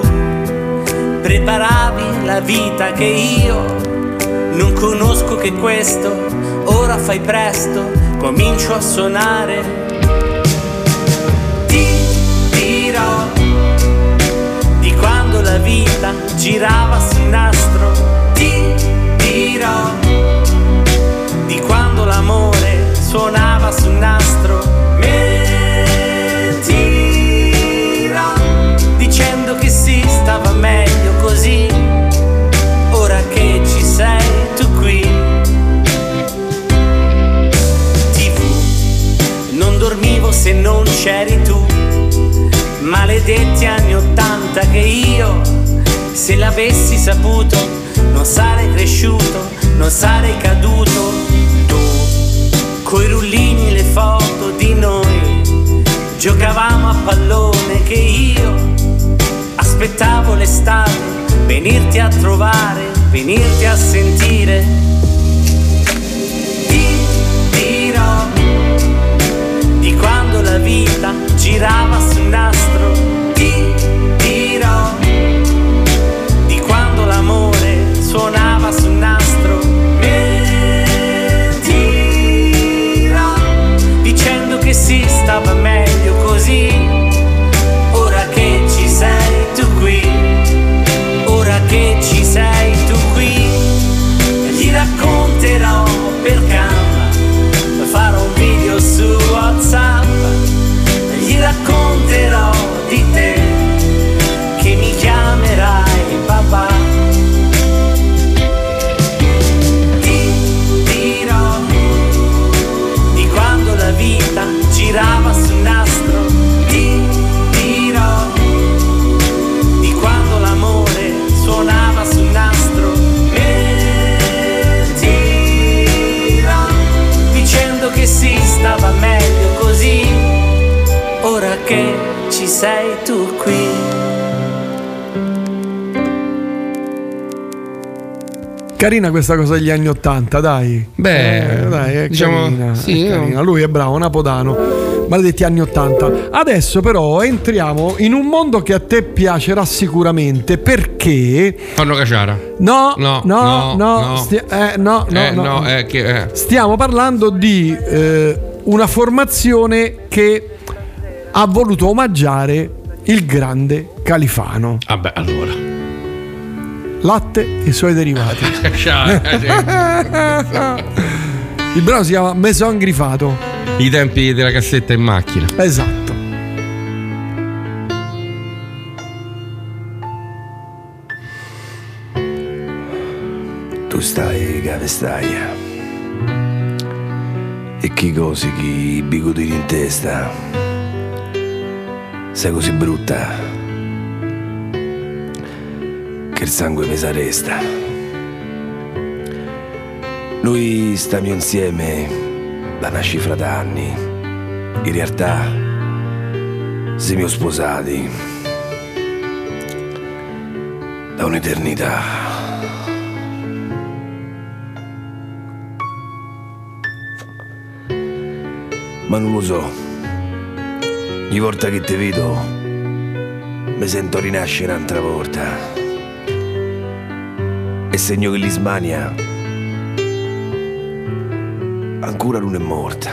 preparavi la vita che io non conosco che questo. Ora fai presto, comincio a suonare. Ti dirò di quando la vita girava sul nastro. Ti dirò di quando l'amore suonava sul nastro. Mentira dicendo che si stava meglio così. Ora che ci sei tu qui. Tv non dormivo se non c'eri tu. Maledetti anni 80 che io se l'avessi saputo non sarei cresciuto non sarei caduto. Coi rullini le foto di noi, giocavamo a pallone che io aspettavo l'estate, venirti a trovare, venirti a sentire. Ti dirò di quando la vita girava sul nastro. Carina questa cosa degli anni Ottanta, dai. Beh, Eh, dai, è diciamo, carina, sì, è carina. Lui è bravo, Napodano. Maledetti anni Ottanta. Adesso però entriamo in un mondo che a te piacerà sicuramente perché... Fanno caciara. No, No, no, no, no, no. stia- eh, no, no, eh, no, no, no. eh, che, eh. Stiamo parlando di eh, una formazione che ha voluto omaggiare il grande Califano. Vabbè, allora. Latte e i suoi derivati. Eh, Il brano si chiama Maison Grifato. I tempi della cassetta in macchina. Esatto. Tu stai, cave stai. E chi cosi chi i bigotini in testa. Sei così brutta. Che il sangue mi s'arresta. Noi stiamo insieme da una cifra d'anni. In realtà siamo sposati da un'eternità. Ma non lo so. Ogni volta che ti vedo mi sento rinascere un'altra volta. E segno che l'Ismania ancora non è morta.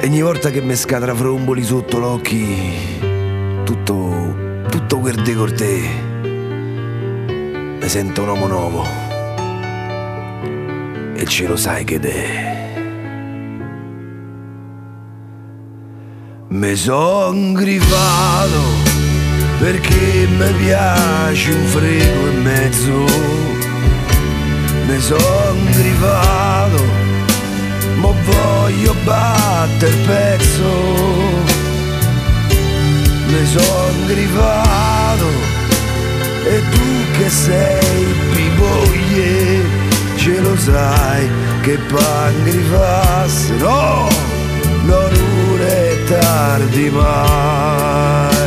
E ogni volta che mi scadra fromboli sotto l'occhi, tutto, tutto quel decortè, mi sento un uomo nuovo. E ce lo sai che è. Mi son grifato perché mi piace un frego e mezzo. Mi son grifato, ma voglio battere il pezzo. Mi son grifato e tu che sei pipoglie, ce lo sai che pan grifasse. No! non è tardi mai.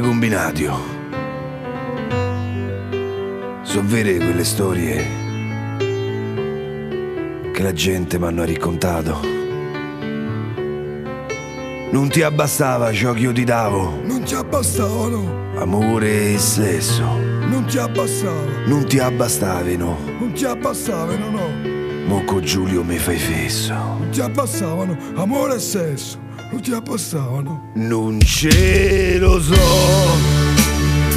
Combinato? So vere quelle storie che la gente mi hanno raccontato. Non ti abbastava ciò che io ti davo, Non ti abbastavano, amore e sesso. non ti abbastava, Non ti abbastavano. non ti abbastavano, no. Mo con Giulio mi fai fesso. Non ti abbassavano, amore e sesso, non ti abbassavano. Non ce lo so,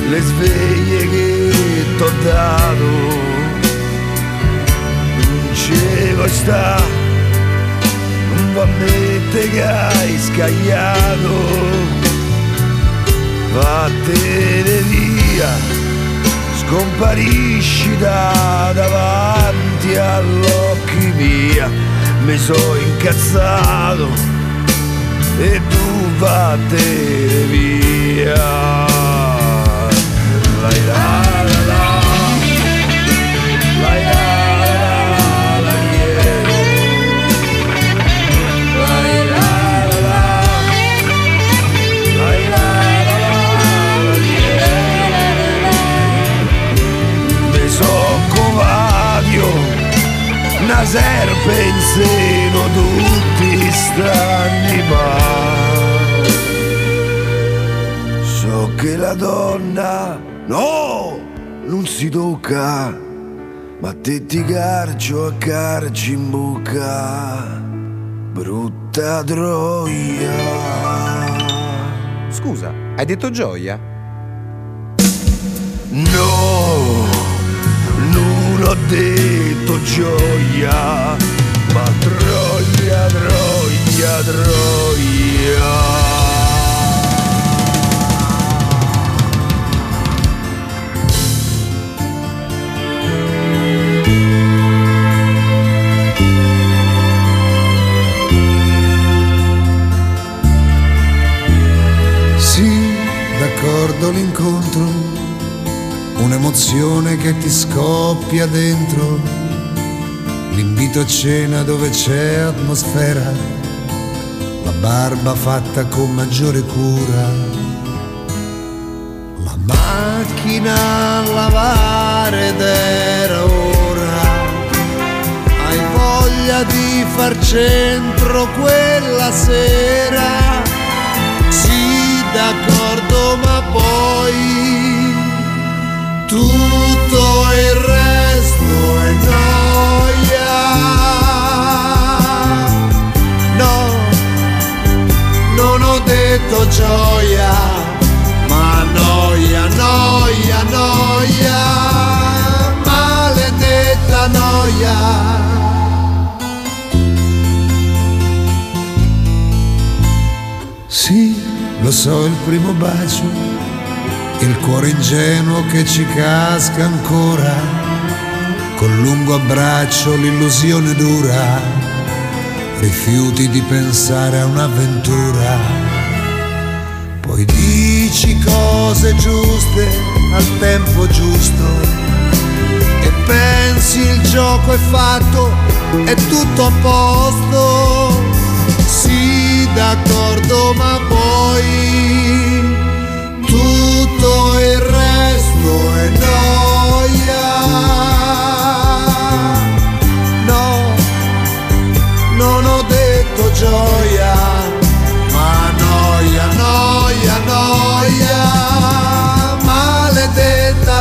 le sveglie che t'ho dato. Non ce lo sta, non va a mettere che hai scagliato. Vattene via, scomparisci da davanti all'occhi mia. Mi sono incazzato e tu vattene via. Lai la la la. Lai una serpe in seno tutti stanni ma So che la donna no non si tocca ma te ti carcio a carci in bocca. Brutta troia. Scusa, hai detto gioia? No, non ho detto gioia, ma troia, che ti scoppia dentro, l'invito a cena dove c'è atmosfera, barba fatta con maggiore cura, la macchina a lavare ed era ora, hai voglia di far centro quella sera? Sì d'accordo ma poi tutto il resto è noia detto gioia ma noia noia noia maledetta noia Sì, lo so, il primo bacio, il cuore ingenuo che ci casca ancora, col lungo abbraccio l'illusione dura, rifiuti di pensare a un'avventura. Poi dici cose giuste al tempo giusto e pensi il gioco è fatto, è tutto a posto. Sì, d'accordo, ma poi tutto il resto è noia. No, non ho detto gioia,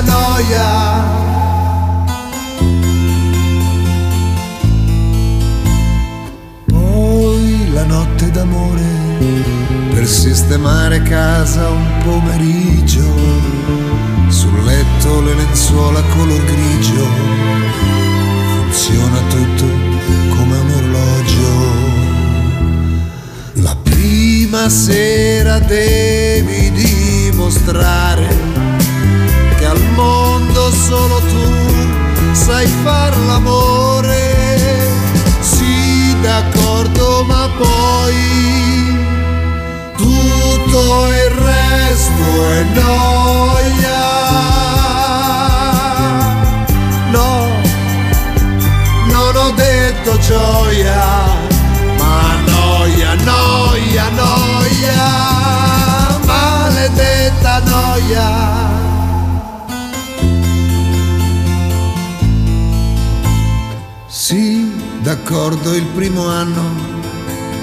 noia. Poi la notte d'amore per sistemare casa un pomeriggio. Sul letto le lenzuola color grigio. Funziona tutto come un orologio. La prima sera devi dimostrare mondo solo tu sai far l'amore. Sì, d'accordo, ma poi tutto il resto è noia. D'accordo il primo anno,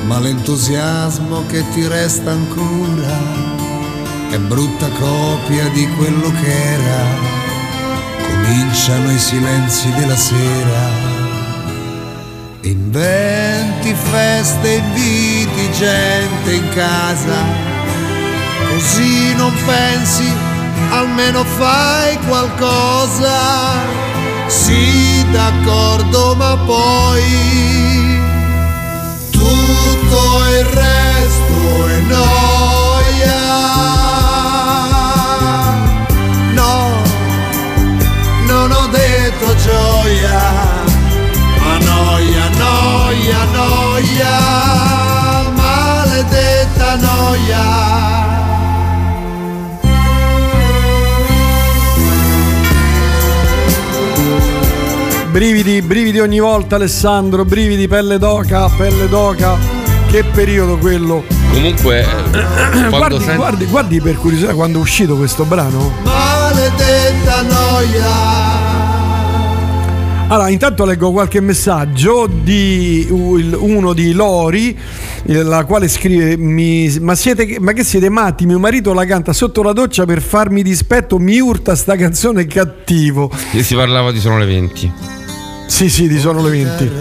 ma l'entusiasmo che ti resta ancora è brutta copia di quello che era. Cominciano i silenzi della sera. Inventi feste, inviti gente in casa, così non pensi, almeno fai qualcosa. Sì, d'accordo, ma poi tutto il resto è noia. No, non ho detto gioia, ma noia, noia, noia, maledetta noia. Brividi, brividi ogni volta Alessandro, brividi, pelle d'oca, pelle d'oca. Che periodo quello. Comunque, eh, Guardi, senti- guardi, guardi per curiosità quando è uscito questo brano. Maledetta noia. Allora, intanto leggo qualche messaggio di uno di Lori, eh, la quale scrive: mi- ma, siete, ma che siete matti? Mio marito la canta sotto la doccia per farmi dispetto. Mi urta sta canzone cattivo. E si parlava di Sono le 20. Sì, sì, di sono le 20.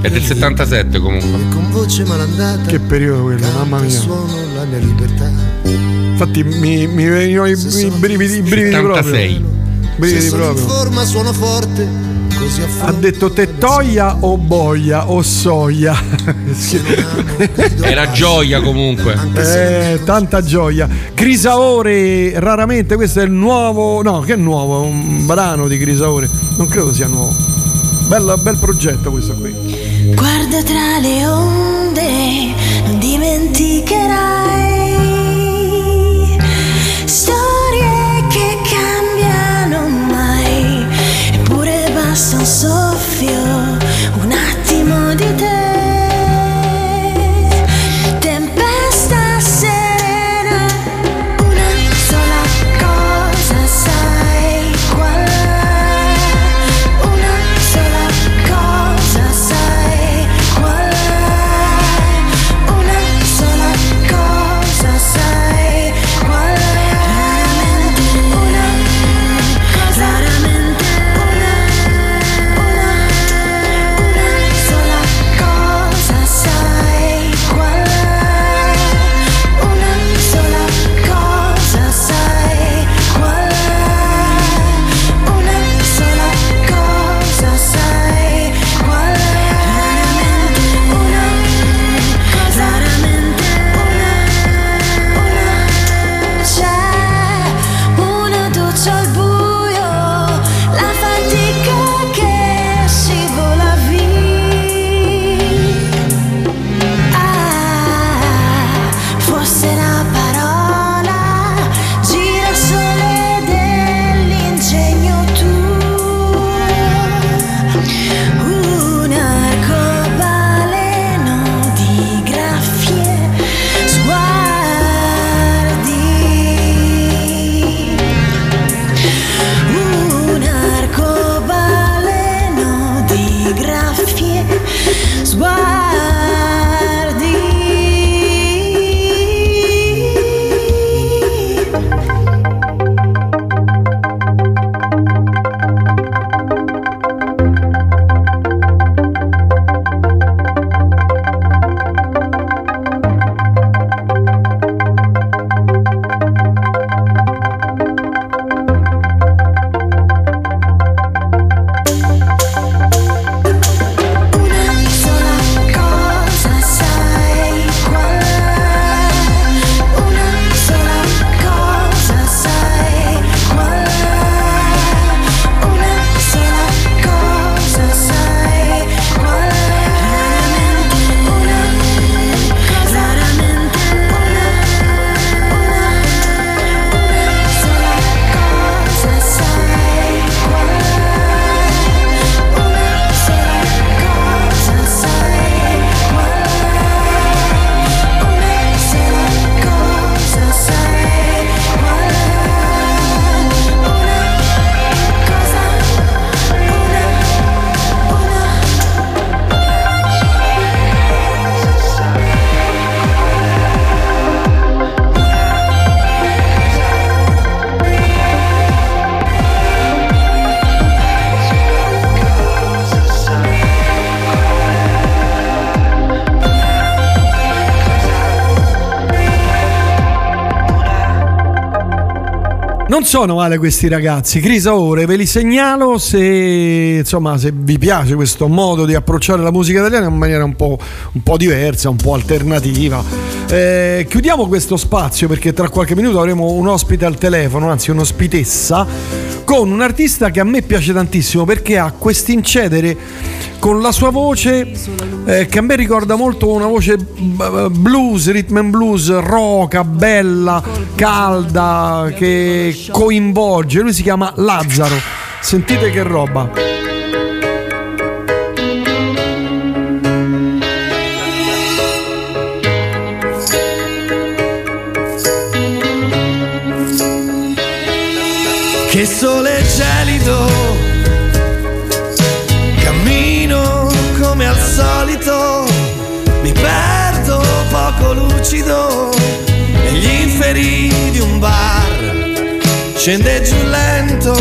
È del 77 comunque. Con voce malandata. Che periodo quello, mamma mia. Suono la mia libertà. Infatti mi, mi venivano i, i brividi, i brividi 76. proprio. Brividi proprio. forma suono forte, Ha detto tettoia o boia o soia. Era gioia comunque. Eh, tanta gioia. Crisaore, raramente questo è il nuovo. No, che è nuovo? È un brano di Crisaore. Non credo sia nuovo. Bella- bel progetto questo qui. Guarda tra le onde, non dimenticherai storie che cambiano mai, eppure basta un soffio, Non sono male questi ragazzi, Crisa ore, ve li segnalo se, insomma, se vi piace questo modo di approcciare la musica italiana in maniera un po', un po' diversa, un po' alternativa. Eh, chiudiamo questo spazio perché tra qualche minuto avremo un ospite al telefono, anzi un'ospitessa, con un artista che a me piace tantissimo perché ha quest'incedere con la sua voce eh, che a me ricorda molto una voce b- blues, rhythm and blues, roca, bella, calda, che coinvolge. Lui si chiama Lazzaro. Sentite che roba. Che sole gelido, cammino come al solito, mi perdo poco lucido negli inferi di un bar, scende giù lento,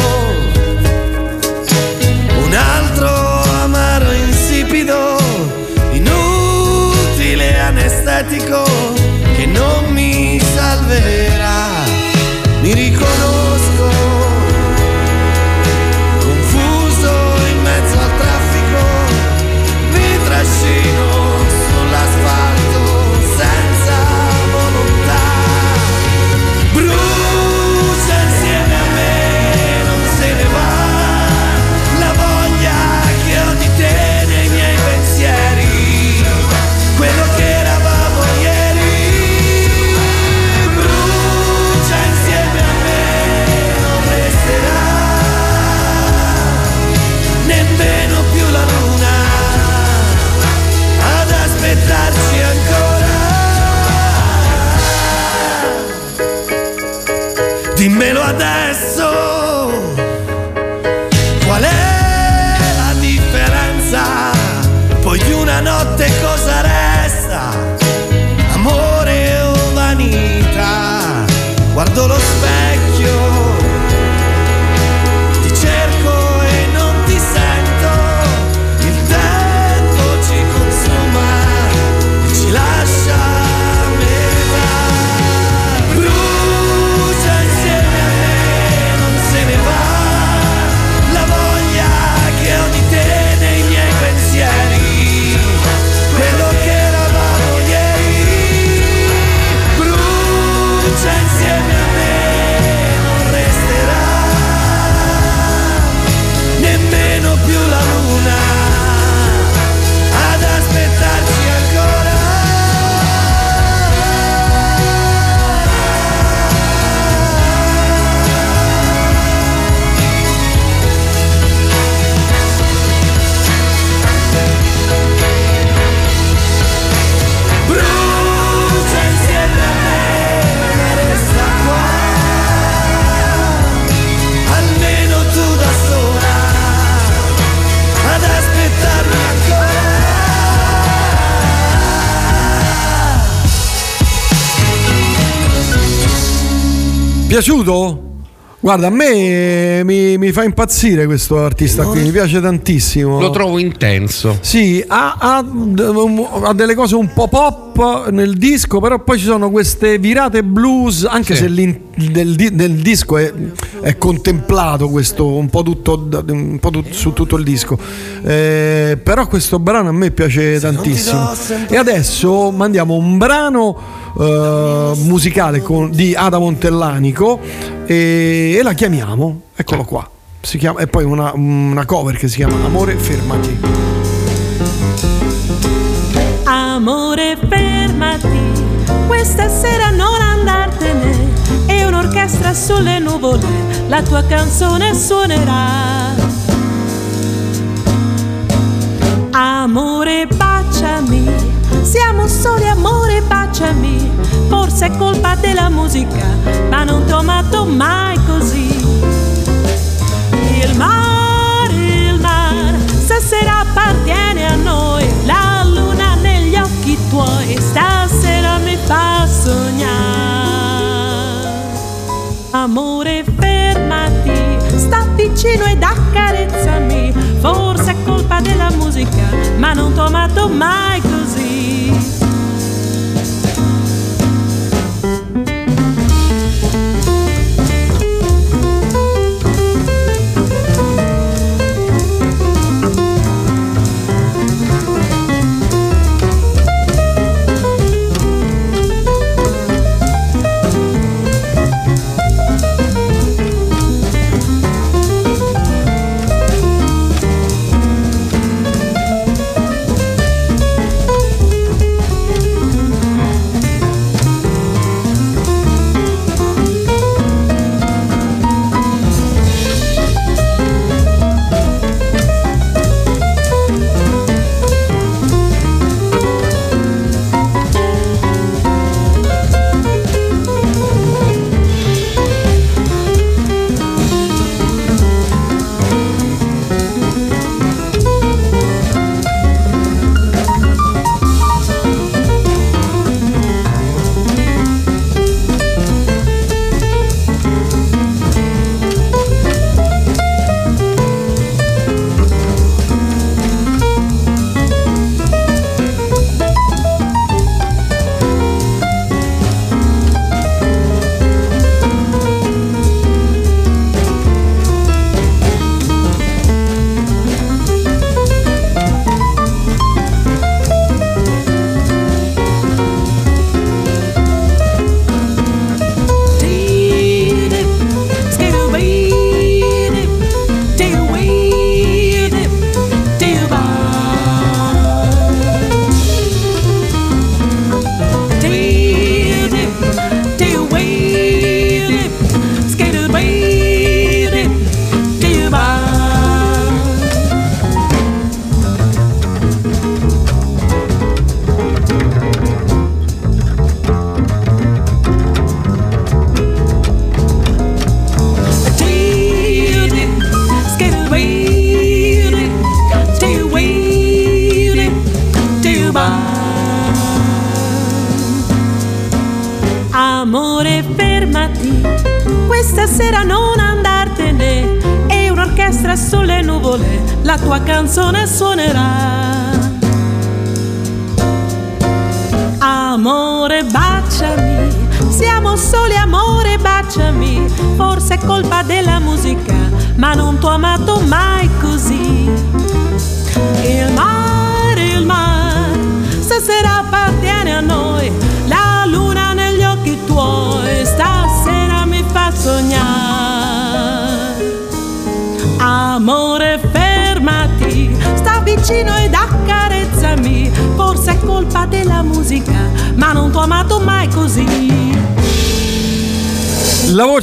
Piaciuto? Guarda, a me mi, mi fa impazzire questo artista qui, mi piace tantissimo. Lo trovo intenso. Sì, ha, ha ha delle cose un po' pop nel disco, però poi ci sono queste virate blues, anche Sì. se l'in- del, di- del disco è, è contemplato questo un po', tutto, un po' tut- su tutto il disco. Eh, però questo brano a me piace tantissimo. E adesso mandiamo un brano eh, musicale con- di Ada Montellanico e, e la chiamiamo, eccolo qua. Si chiama, e poi una, una cover che si chiama Amore fermati. Amore, fermati, questa sera non andartene. È un'orchestra sulle nuvole, la tua canzone suonerà. Amore, baciami, siamo soli, amore, baciami. Forse è colpa della musica, ma non ti ho amato mai così. Il mare, il mare, stasera appartiene a noi. La luna negli occhi tuoi, stasera mi fa sognare. Amore, fermati, sta vicino ed accarezzami. Forse è colpa della musica, ma non t'ho amato mai così. Amore,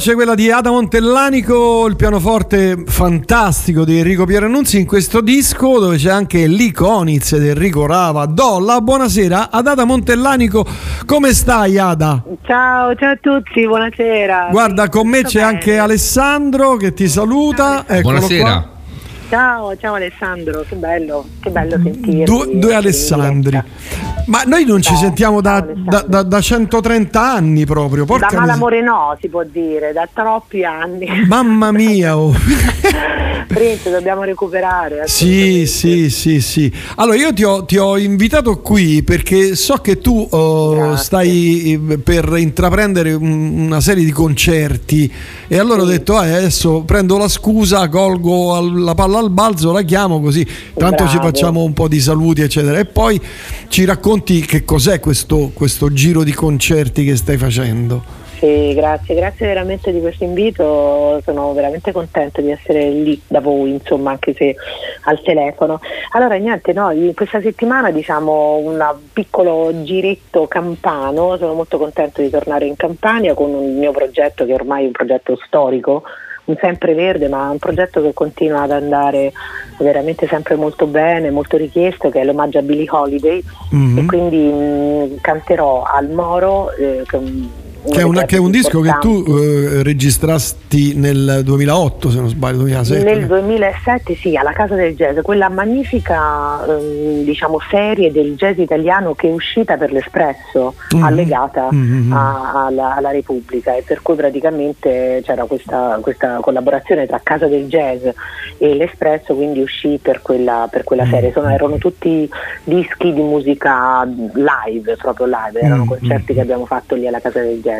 voce quella di Ada Montellanico, il pianoforte fantastico di Enrico Pierannunzi in questo disco dove c'è anche l'Iconiz ed Enrico Rava. Do la buonasera ad Ada Montellanico. Come stai Ada? Ciao, ciao a tutti, buonasera. Guarda, con me c'è anche Alessandro che ti saluta. Eccolo qua. Ciao, ciao Alessandro, che bello, che bello sentirti. Due, due Alessandri. Ma noi non ci sentiamo da, da- da- da 130 anni proprio. Porca da malamore no, si può dire, da troppi anni. Mamma mia, oh. Prince, dobbiamo recuperare. Sì, sì, sì, sì. Allora io ti ho, ti ho invitato qui perché so che tu oh, stai eh, per intraprendere un- una serie di concerti e allora ho detto "Ah, adesso prendo la scusa, colgo la palla al balzo, la chiamo così, tanto ci Bravo. facciamo un po' di saluti eccetera e poi ci racconti che cos'è questo, questo giro di concerti che stai facendo. Sì, grazie, grazie veramente di questo invito, sono veramente contenta di essere lì da voi, insomma, anche se al telefono. Allora, niente, no, in questa settimana diciamo un piccolo giretto campano, sono molto contenta di tornare in Campania con un mio progetto che ormai è un progetto storico, un sempreverde, ma un progetto che continua ad andare veramente sempre molto bene, molto richiesto, che è l'omaggio a Billie Holiday Mhm. e quindi mh, canterò al Moro, eh, che Che è, una- che è un disco che tu eh, registrasti nel 2008, se non sbaglio, 2007. Nel 2007 sì, alla Casa del Jazz, quella magnifica ehm, diciamo, serie del jazz italiano che è uscita per l'Espresso, Mhm. allegata Mhm. a- alla, alla Repubblica e per cui praticamente c'era questa, questa collaborazione tra Casa del Jazz e l'Espresso, quindi uscì per quella, per quella serie. Sono- erano tutti dischi di musica live, proprio live, erano Mhm. concerti che abbiamo fatto lì alla Casa del Jazz.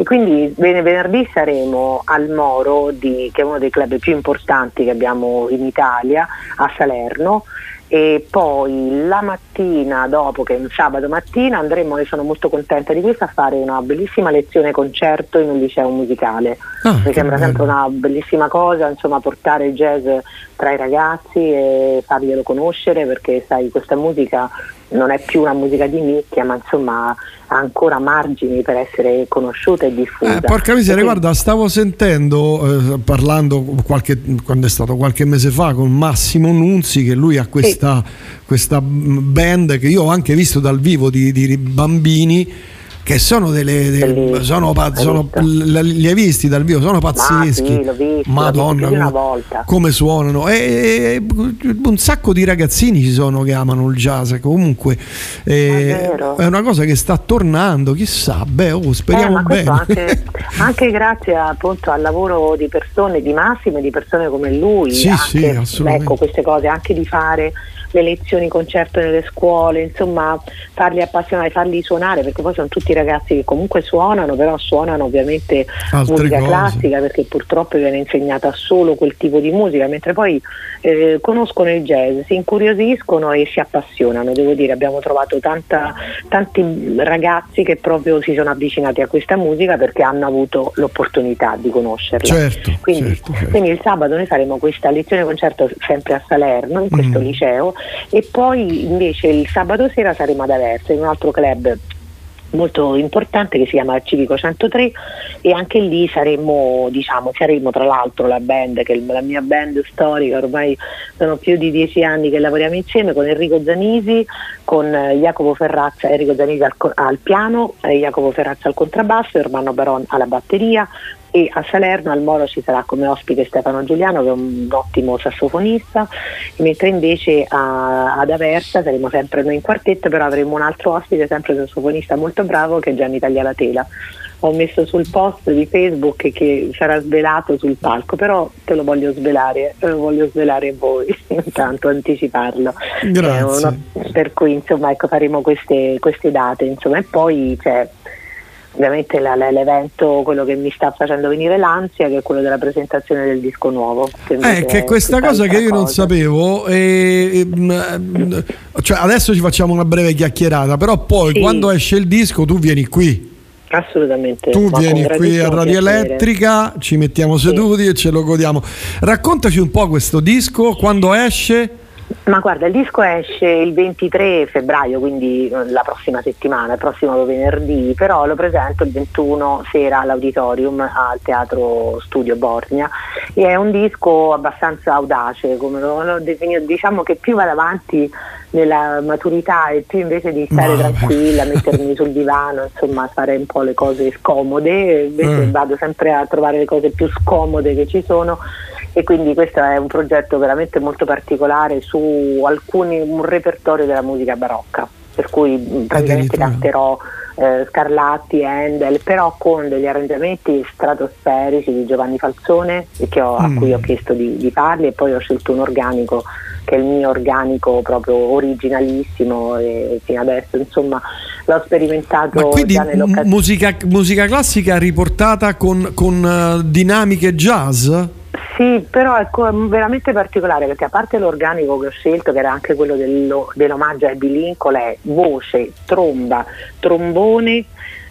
E quindi ven- venerdì saremo al Moro, di- che è uno dei club più importanti che abbiamo in Italia, a Salerno. E poi la mattina dopo, che è un sabato mattina, andremo, e sono molto contenta di questo, a fare una bellissima lezione concerto in un liceo musicale. Ah, Mi sembra bello. sempre una bellissima cosa, insomma, portare il jazz tra i ragazzi e farglielo conoscere perché sai, questa musica non è più una musica di nicchia, ma insomma ha ancora margini per essere conosciuta e diffusa. Eh, porca miseria, quindi- guarda, stavo sentendo, eh, parlando qualche, quando è stato qualche mese fa con Massimo Nunzi, che lui ha questa, questa mm, band che io ho anche visto dal vivo di, di bambini. Che sono delle. delle- sono, pa- sono- li hai visti dal vivo? Sono pazzeschi. sì, l'ho visto, Madonna, l'ho visto come- come suonano. E, e- un sacco di ragazzini ci sono che amano il jazz. Comunque eh, vero. è una cosa che sta tornando. Chissà, beh, oh, Eh, speriamo ma questo bene. anche, anche grazie appunto al lavoro di persone, di Massimo e di persone come lui, Sì, anche, sì, ecco, queste cose, anche di fare le lezioni concerto nelle scuole, insomma farli appassionare, farli suonare, perché poi sono tutti ragazzi che comunque suonano, però suonano ovviamente Altre musica cose. classica perché purtroppo viene insegnata solo quel tipo di musica, mentre poi eh, conoscono il jazz, si incuriosiscono e si appassionano, devo dire, abbiamo trovato tanta- tanti ragazzi che proprio si sono avvicinati a questa musica perché hanno avuto l'opportunità di conoscerla. Certo, Quindi, certo, certo. quindi il sabato noi faremo questa lezione concerto sempre a Salerno, in questo Mm. liceo, e poi invece il sabato sera saremo ad Aversa, in un altro club molto importante che si chiama Civico 103 e anche lì saremo, diciamo, saremo tra l'altro la band, che è la mia band storica, ormai sono più di dieci anni che lavoriamo insieme con Enrico Zanisi, con eh, Jacopo Ferrazza, Enrico Zanisi al, al piano, eh, Jacopo Ferrazza al contrabbasso, Ermanno Baron alla batteria e a Salerno al Moro ci sarà come ospite Stefano Giuliano che è un ottimo sassofonista, mentre invece a- ad Aversa saremo sempre noi in quartetto, però avremo un altro ospite, sempre un sassofonista molto bravo che è Gianni Taglialatela. Ho messo sul post di Facebook che sarà svelato sul palco, però te lo voglio svelare, eh, lo voglio svelare voi, intanto anticiparlo. Grazie. Eh, uno- per cui insomma ecco, faremo queste, queste date insomma, e poi c'è ovviamente la- la- l'evento, quello che mi sta facendo venire l'ansia, che è quello della presentazione del disco nuovo. Che Eh, che è questa cosa che io non cosa. sapevo, e, e, mm, cioè adesso ci facciamo una breve chiacchierata, però poi Sì. quando esce il disco tu vieni qui, Assolutamente. tu vieni qui a Radio. Elettrica, ci mettiamo seduti e ce lo godiamo. Raccontaci un po' questo disco, quando esce. Ma guarda, il disco esce il 23 febbraio, quindi eh, la prossima settimana, il prossimo venerdì, però lo presento il 21 sera all'auditorium al Teatro Studio Borgna. E è un disco abbastanza audace, come lo, lo definito, diciamo che più vado avanti nella maturità e più invece di stare Ma- tranquilla, mettermi sul divano, insomma fare un po' le cose scomode, invece Mm. vado sempre a trovare le cose più scomode che ci sono e quindi questo è un progetto veramente molto particolare su alcuni, un repertorio della musica barocca, per cui praticamente canterò eh, Scarlatti, Handel, però con degli arrangiamenti stratosferici di Giovanni Falzone che ho- a Mm. cui ho chiesto di, di farli e poi ho scelto un organico che è il mio organico proprio originalissimo e fino adesso insomma l'ho sperimentato Ma quindi già nell'occasione. musica, musica classica riportata con, con, eh, dinamiche jazz? Sì, però è co- veramente particolare perché a parte l'organico che ho scelto, che era anche quello dello- dell'omaggio a Eddie Lincoln, è voce, tromba, trombone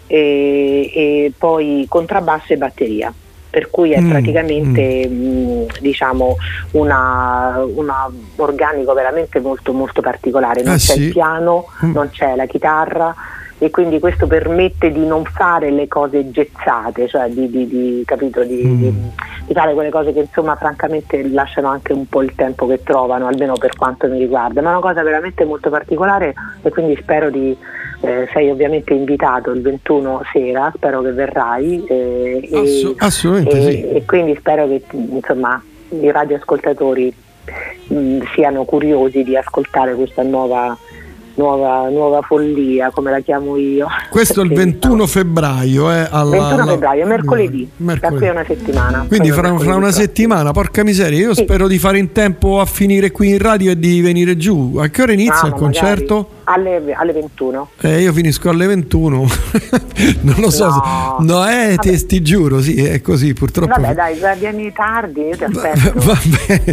e, e poi contrabbasso e batteria. Per cui è Mm, praticamente mh, diciamo una, una organico veramente molto molto particolare. Non Eh c'è sì. il piano, Mm. non c'è la chitarra e quindi questo permette di non fare le cose gezzate, cioè di, di- di- capito, di, Mm. di- di fare quelle cose che insomma francamente lasciano anche un po' il tempo che trovano, almeno per quanto mi riguarda, ma è una cosa veramente molto particolare e quindi spero di, eh, sei ovviamente invitato il 21 sera, spero che verrai eh, e, Assu- assolutamente e- sì. e quindi spero che insomma i radioascoltatori mh, siano curiosi di ascoltare questa nuova, nuova, nuova follia, come la chiamo io. Questo è il Sì, 21 febbraio. Eh, alla, 21 alla- febbraio, mercoledì, da mercoledì. qui a una settimana. Quindi fra, fra una settimana, porca miseria, io Sì. spero di fare in tempo a finire qui in radio e di venire giù. A che ora inizia Ah, il concerto? Alle, alle 21. Eh, io finisco alle 21. non lo so. se- No. No, eh, ti, ti giuro, sì, è così, purtroppo. Vabbè dai, vieni tardi, io ti aspetto. Va bene,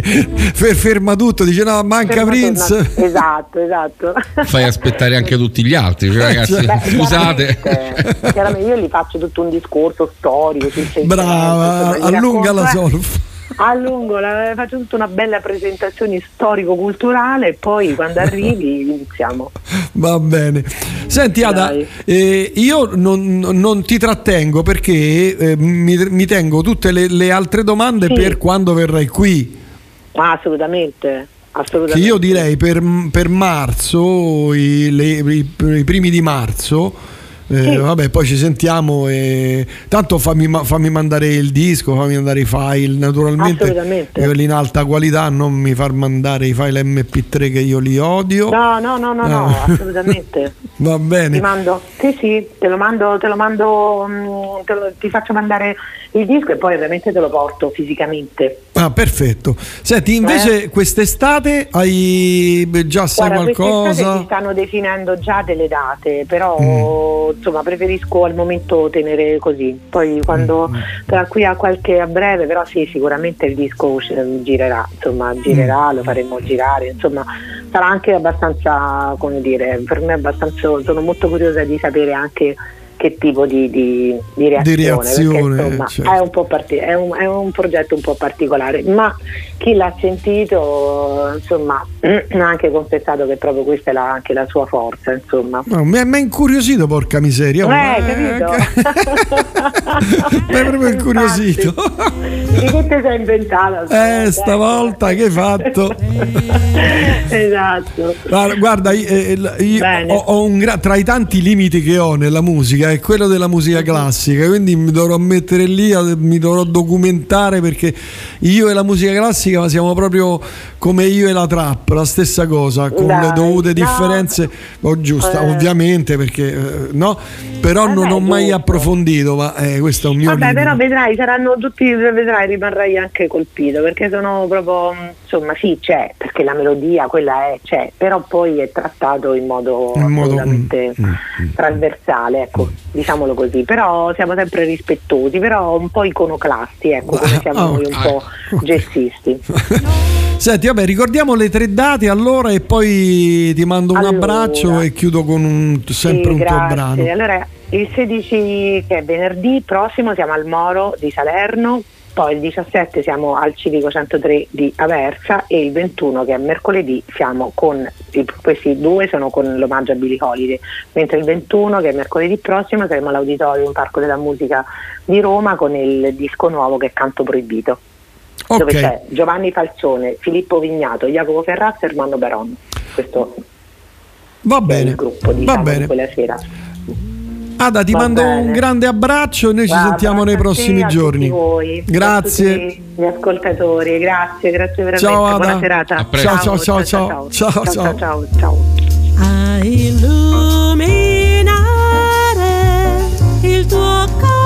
Fer- ferma tutto, dice no, manca Ferma Prince. Esatto, esatto. Fai aspettare anche tutti gli altri, cioè, ragazzi. Beh, Scusate. chiaramente, chiaramente io gli faccio tutto un discorso storico Brava, allunga la eh, solfa. Allungo, la- faccio tutta una bella presentazione storico-culturale e poi quando arrivi iniziamo. Va bene. Senti Ada, eh, io non, non ti trattengo perché eh, mi, mi tengo tutte le, le altre domande Sì. per quando verrai qui. Ah, assolutamente, Che assolutamente. io direi per, per marzo, i, le- i- i primi di marzo. eh, Sì. Vabbè, poi ci sentiamo e tanto fammi, fammi mandare il disco, fammi mandare i file, naturalmente quelli in alta qualità, non mi far mandare i file MP3 che io li odio. No, no, no, no, no, Ah. assolutamente. Va Ti bene. mando, sì, sì, te lo mando, te lo mando, mm, te lo- ti faccio mandare il disco e poi ovviamente te lo porto fisicamente. Ah, perfetto. Senti, invece quest'estate hai già sai Eh? Guarda, qualcosa? si stanno definendo già delle date, però Mm. insomma preferisco al momento tenere così. Poi quando Mm, tra qui a qualche a breve, però sì, sicuramente il disco usci- girerà, insomma, girerà, Mm. lo faremo girare, insomma, sarà anche abbastanza, come dire, per me abbastanza sono molto curiosa di sapere anche che tipo di, di, di reazione, reazione, perché insomma certo. è, un po parti- è, un, è un progetto un po' particolare, ma chi l'ha sentito insomma ha anche confessato che proprio questa è la- anche la sua forza, insomma. No, mi ha incuriosito, porca miseria. Eh, ma- capito? Mi hai proprio incuriosito. Di che te sei inventata? Eh, stavolta che hai fatto? esatto. Guarda, guarda, io, eh, io ho, ho un gra- tra i tanti limiti che ho nella musica è quello della musica classica, quindi mi dovrò mettere lì, mi dovrò documentare perché io e la musica classica siamo proprio come io e la trap, la stessa cosa, con le Dai, dovute no. differenze, oh, giusta, Eh. ovviamente perché eh, no, però non Vabbè, ho mai giusto. approfondito, ma eh, questo è un mio Vabbè, limite. però vedrai, saranno tutti, vedrai, rimarrai anche colpito perché sono proprio, insomma, sì, c'è, perché la melodia, quella è, c'è, però poi è trattato in modo, In modo- assolutamente trasversale, ecco, diciamolo così. Però siamo sempre rispettosi, però un po' iconoclasti, ecco, come siamo ah, noi un ok. po' gessisti. Senti, vabbè, ricordiamo le tre date allora e poi ti mando un Allora. abbraccio e chiudo con un, sempre Sì, un tuo grazie. brano. Allora, il 16 che è venerdì prossimo siamo al Moro di Salerno, poi il 17 siamo al Civico 103 di Aversa e il 21 che è mercoledì siamo con questi due sono con l'omaggio a Billy Holiday, mentre il 21 che è mercoledì prossimo saremo all'Auditorium Parco della Musica di Roma con il disco nuovo che è Canto Proibito. Dove Ok. c'è Giovanni Falzone, Filippo Vignato, Jacopo Ferrazzo e Armando Baron. Questo Va bene. il gruppo Va diciamo, bene. di quella sera. Ada, ti Va mando un bene. grande abbraccio e noi ci Guarda, sentiamo nei prossimi tutti giorni. voi, Grazie. gli ascoltatori, grazie, grazie veramente. Ciao, Ada. Buona serata. A presto. Ciao, ciao, ciao, ciao. ciao, Ciao, ciao, ciao, ciao. a illuminare il tuo colore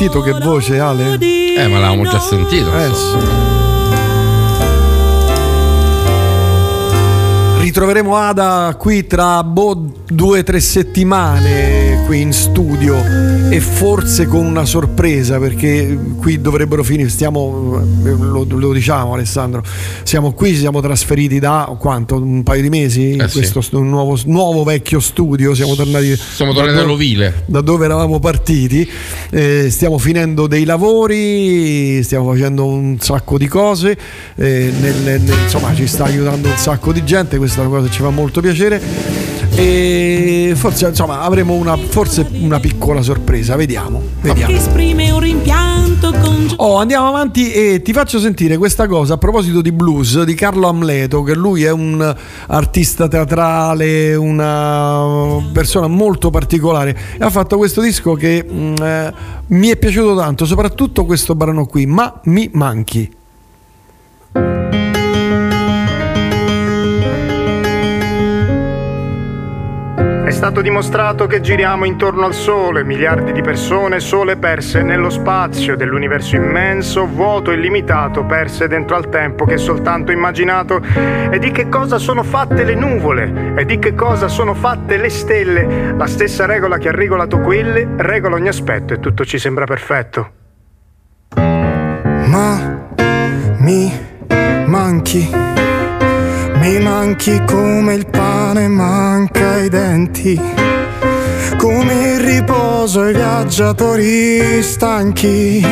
Sentito che voce, Ale? Eh, ma l'avevamo già sentito. Eh, sì. Ritroveremo Ada qui tra boh, due o tre settimane qui in studio e forse con una sorpresa perché qui dovrebbero finire, stiamo, lo, lo diciamo Alessandro, siamo qui, ci siamo trasferiti da quanto? Un paio di mesi? in Eh, sì. questo stu- nuovo, nuovo vecchio studio, siamo tornati... Siamo tornati da dove- all'ovile. da dove eravamo partiti. Eh, stiamo finendo dei lavori, stiamo facendo un sacco di cose. eh, nel- nel- insomma, ci sta aiutando un sacco di gente. Questa è una cosa che ci fa molto piacere. E forse insomma avremo una, forse una piccola sorpresa. Vediamo. vediamo. Oh, andiamo avanti e ti faccio sentire questa cosa a proposito di blues di Carlo Amleto, che lui è un artista teatrale, una persona molto particolare e ha fatto questo disco che mm, eh, mi è piaciuto tanto, soprattutto questo brano qui, Ma mi manchi. Stato dimostrato che giriamo intorno al Sole, miliardi di persone sole perse nello spazio dell'universo immenso, vuoto illimitato, perse dentro al tempo che è soltanto immaginato. E di che cosa sono fatte le nuvole? E di che cosa sono fatte le stelle? La stessa regola che ha regolato quelle regola ogni aspetto e tutto ci sembra perfetto. Ma mi manchi, mi manchi come il pane manca i denti, come il riposo ai viaggiatori stanchi.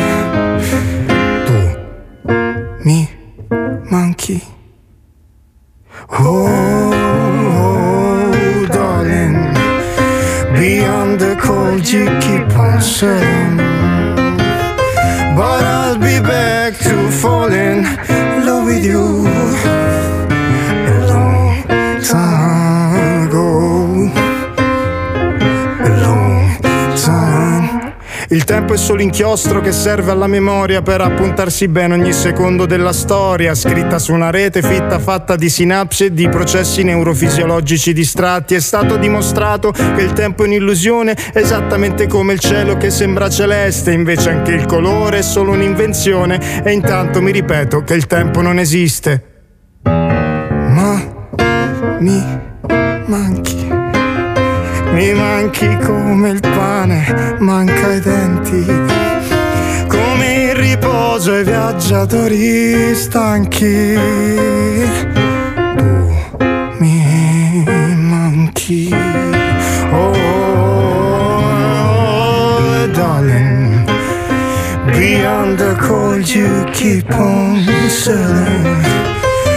Tu mi manchi. Oh, oh darling, beyond the cold you keep on saying. But I'll be back to fall in love with you Il tempo è solo inchiostro che serve alla memoria per appuntarsi bene ogni secondo della storia, scritta su una rete fitta fatta di sinapsi e di processi neurofisiologici distratti. È stato dimostrato che il tempo è un'illusione, esattamente come il cielo che sembra celeste, invece anche il colore è solo un'invenzione. E intanto mi ripeto che il tempo non esiste. Ma mi manchi. Mi manchi come il pane manca i denti. Come il riposo ai viaggiatori stanchi. Tu mi manchi. Oh, oh, darling. Beyond the cold you keep on sailing.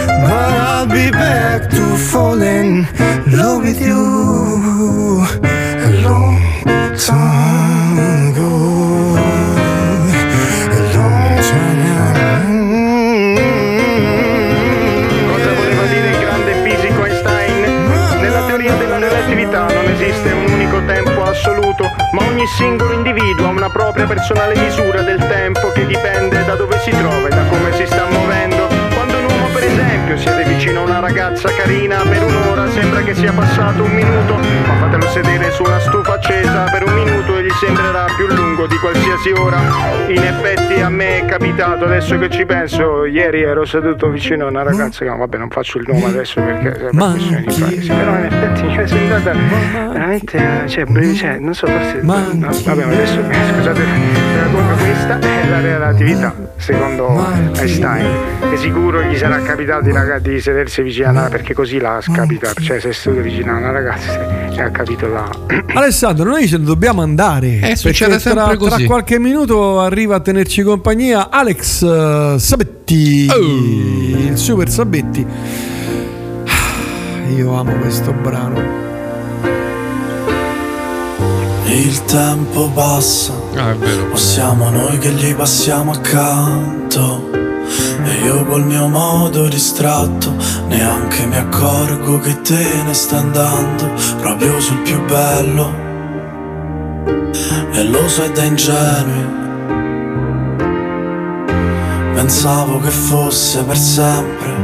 But I'll be back to fall in love with you ogni singolo individuo ha una propria personale misura del tempo che dipende da dove si trova e da come si esempio, siede vicino a una ragazza carina per un'ora, sembra che sia passato un minuto, ma fatelo sedere su una stufa accesa per un minuto e gli sembrerà più lungo di qualsiasi ora. In effetti a me è capitato, adesso che ci penso, ieri ero seduto vicino a una ragazza che no, vabbè non faccio il nome adesso perché è per questione di privacy, però in effetti mi è sembrata veramente, cioè, cioè, non so, forse, no, vabbè ma adesso, eh, scusate, comunque questa è la relatività, secondo Einstein, e sicuro gli sarà capitato di, raga- di sedersi vicino a una, perché così l'ha capitato, cioè se è seduto vicino a una ragazza e ha capito la... Alessandro, noi ce ne dobbiamo andare. Eh, succede perché tra, sempre così. tra qualche minuto arriva a tenerci compagnia Alex eh, Sabetti, Oh. il super Sabetti. Ah, Io amo questo brano. Il tempo passa, Ah, è vero. o siamo noi che gli passiamo accanto. E io col mio modo distratto, neanche mi accorgo che te ne stai andando, proprio sul più bello. E lo so è da ingenui. Pensavo che fosse per sempre,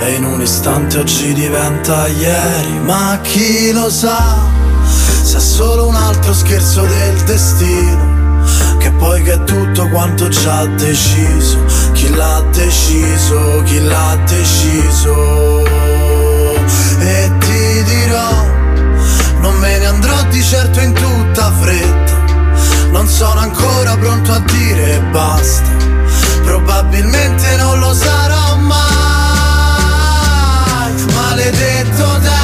e in un istante oggi diventa ieri, ma chi lo sa? Se è solo un altro scherzo del destino Che poi che è tutto quanto già deciso l'ha deciso, chi l'ha deciso? E ti dirò Non me ne andrò di certo in tutta fretta. Non sono ancora pronto a dire basta. Probabilmente non lo sarò mai. Maledetto tempo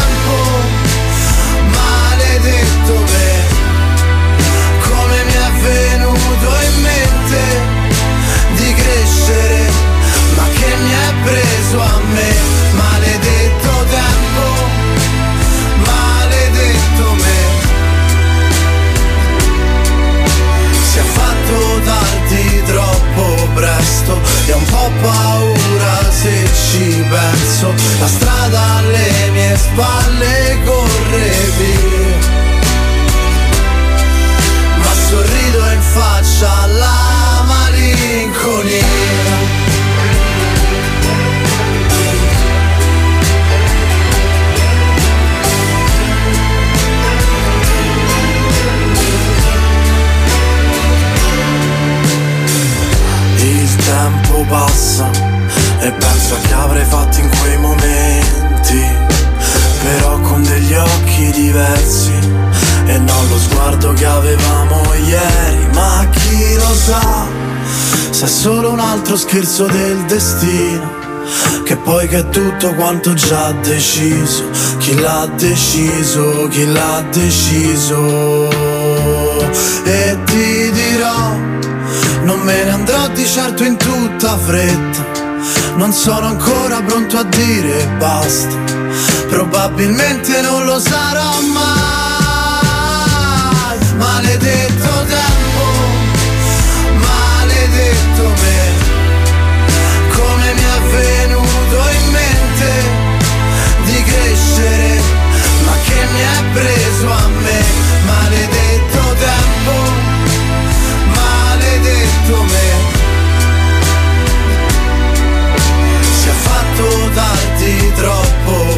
preso a me maledetto tempo maledetto me. Si è fatto tardi troppo presto e ho un po' paura se ci penso. La strada alle mie spalle corre tempo passa e penso a che avrei fatto in quei momenti, però con degli occhi diversi e non lo sguardo che avevamo ieri, ma chi lo sa se è solo un altro scherzo del destino. Che poi che è tutto quanto già deciso Chi l'ha deciso, chi l'ha deciso E ti dirò non me ne andrò di certo in tutta fretta. Non sono ancora pronto a dire basta. Probabilmente non lo sarò mai. Maledetto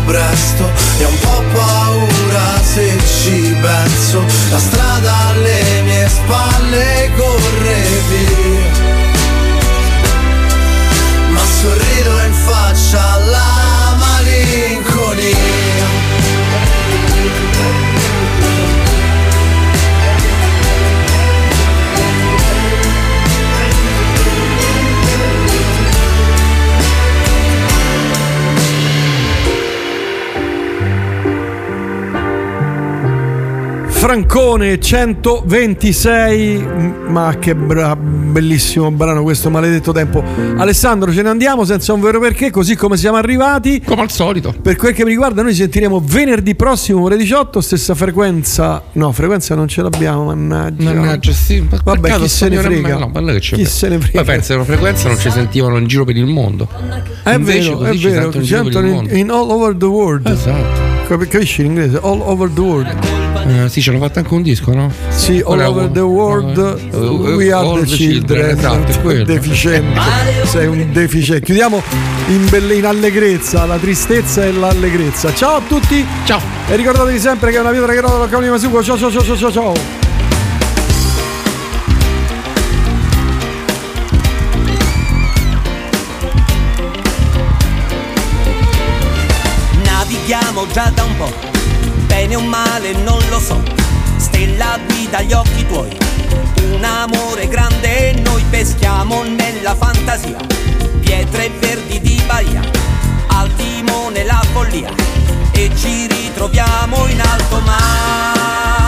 presto. E ho un po' paura se ci penso. La strada alle mie spalle corre Francone 126, m- ma che bra- bellissimo brano questo maledetto tempo. Alessandro, ce ne andiamo senza un vero perché, così come siamo arrivati. Come al solito. Per quel che mi riguarda, noi ci sentiremo venerdì prossimo ore 18, stessa frequenza. No, frequenza non ce l'abbiamo, mannaggia. Mannaggia, sì. ma Vabbè, chi se ne frega. no, lei che ci Chi se ne frega. Ma pensa, una frequenza non ci sentivano in giro per il mondo. È Invece vero, è vero, ci sentono in, in all over the world. Esatto. Capi- Capisci in inglese? All over the world. Eh, sì, ci hanno fatto anche un disco, no? Sì, all over the world Eh, we are the children. Esatto, è quello. Deficiente. Sei un deficiente. Chiudiamo in, belle- in allegrezza, la tristezza e l'allegrezza. Ciao a tutti. Ciao. E ricordatevi sempre che è una pietra che rotola cavolo di Masuko. Ciao ciao ciao ciao ciao ciao. Navighiamo già da un po', bene o male non lo so. Stella guida gli occhi tuoi, un amore grande e noi peschiamo nella fantasia. Pietre verdi di Bahia, al timone la follia e ci ritroviamo in alto mare.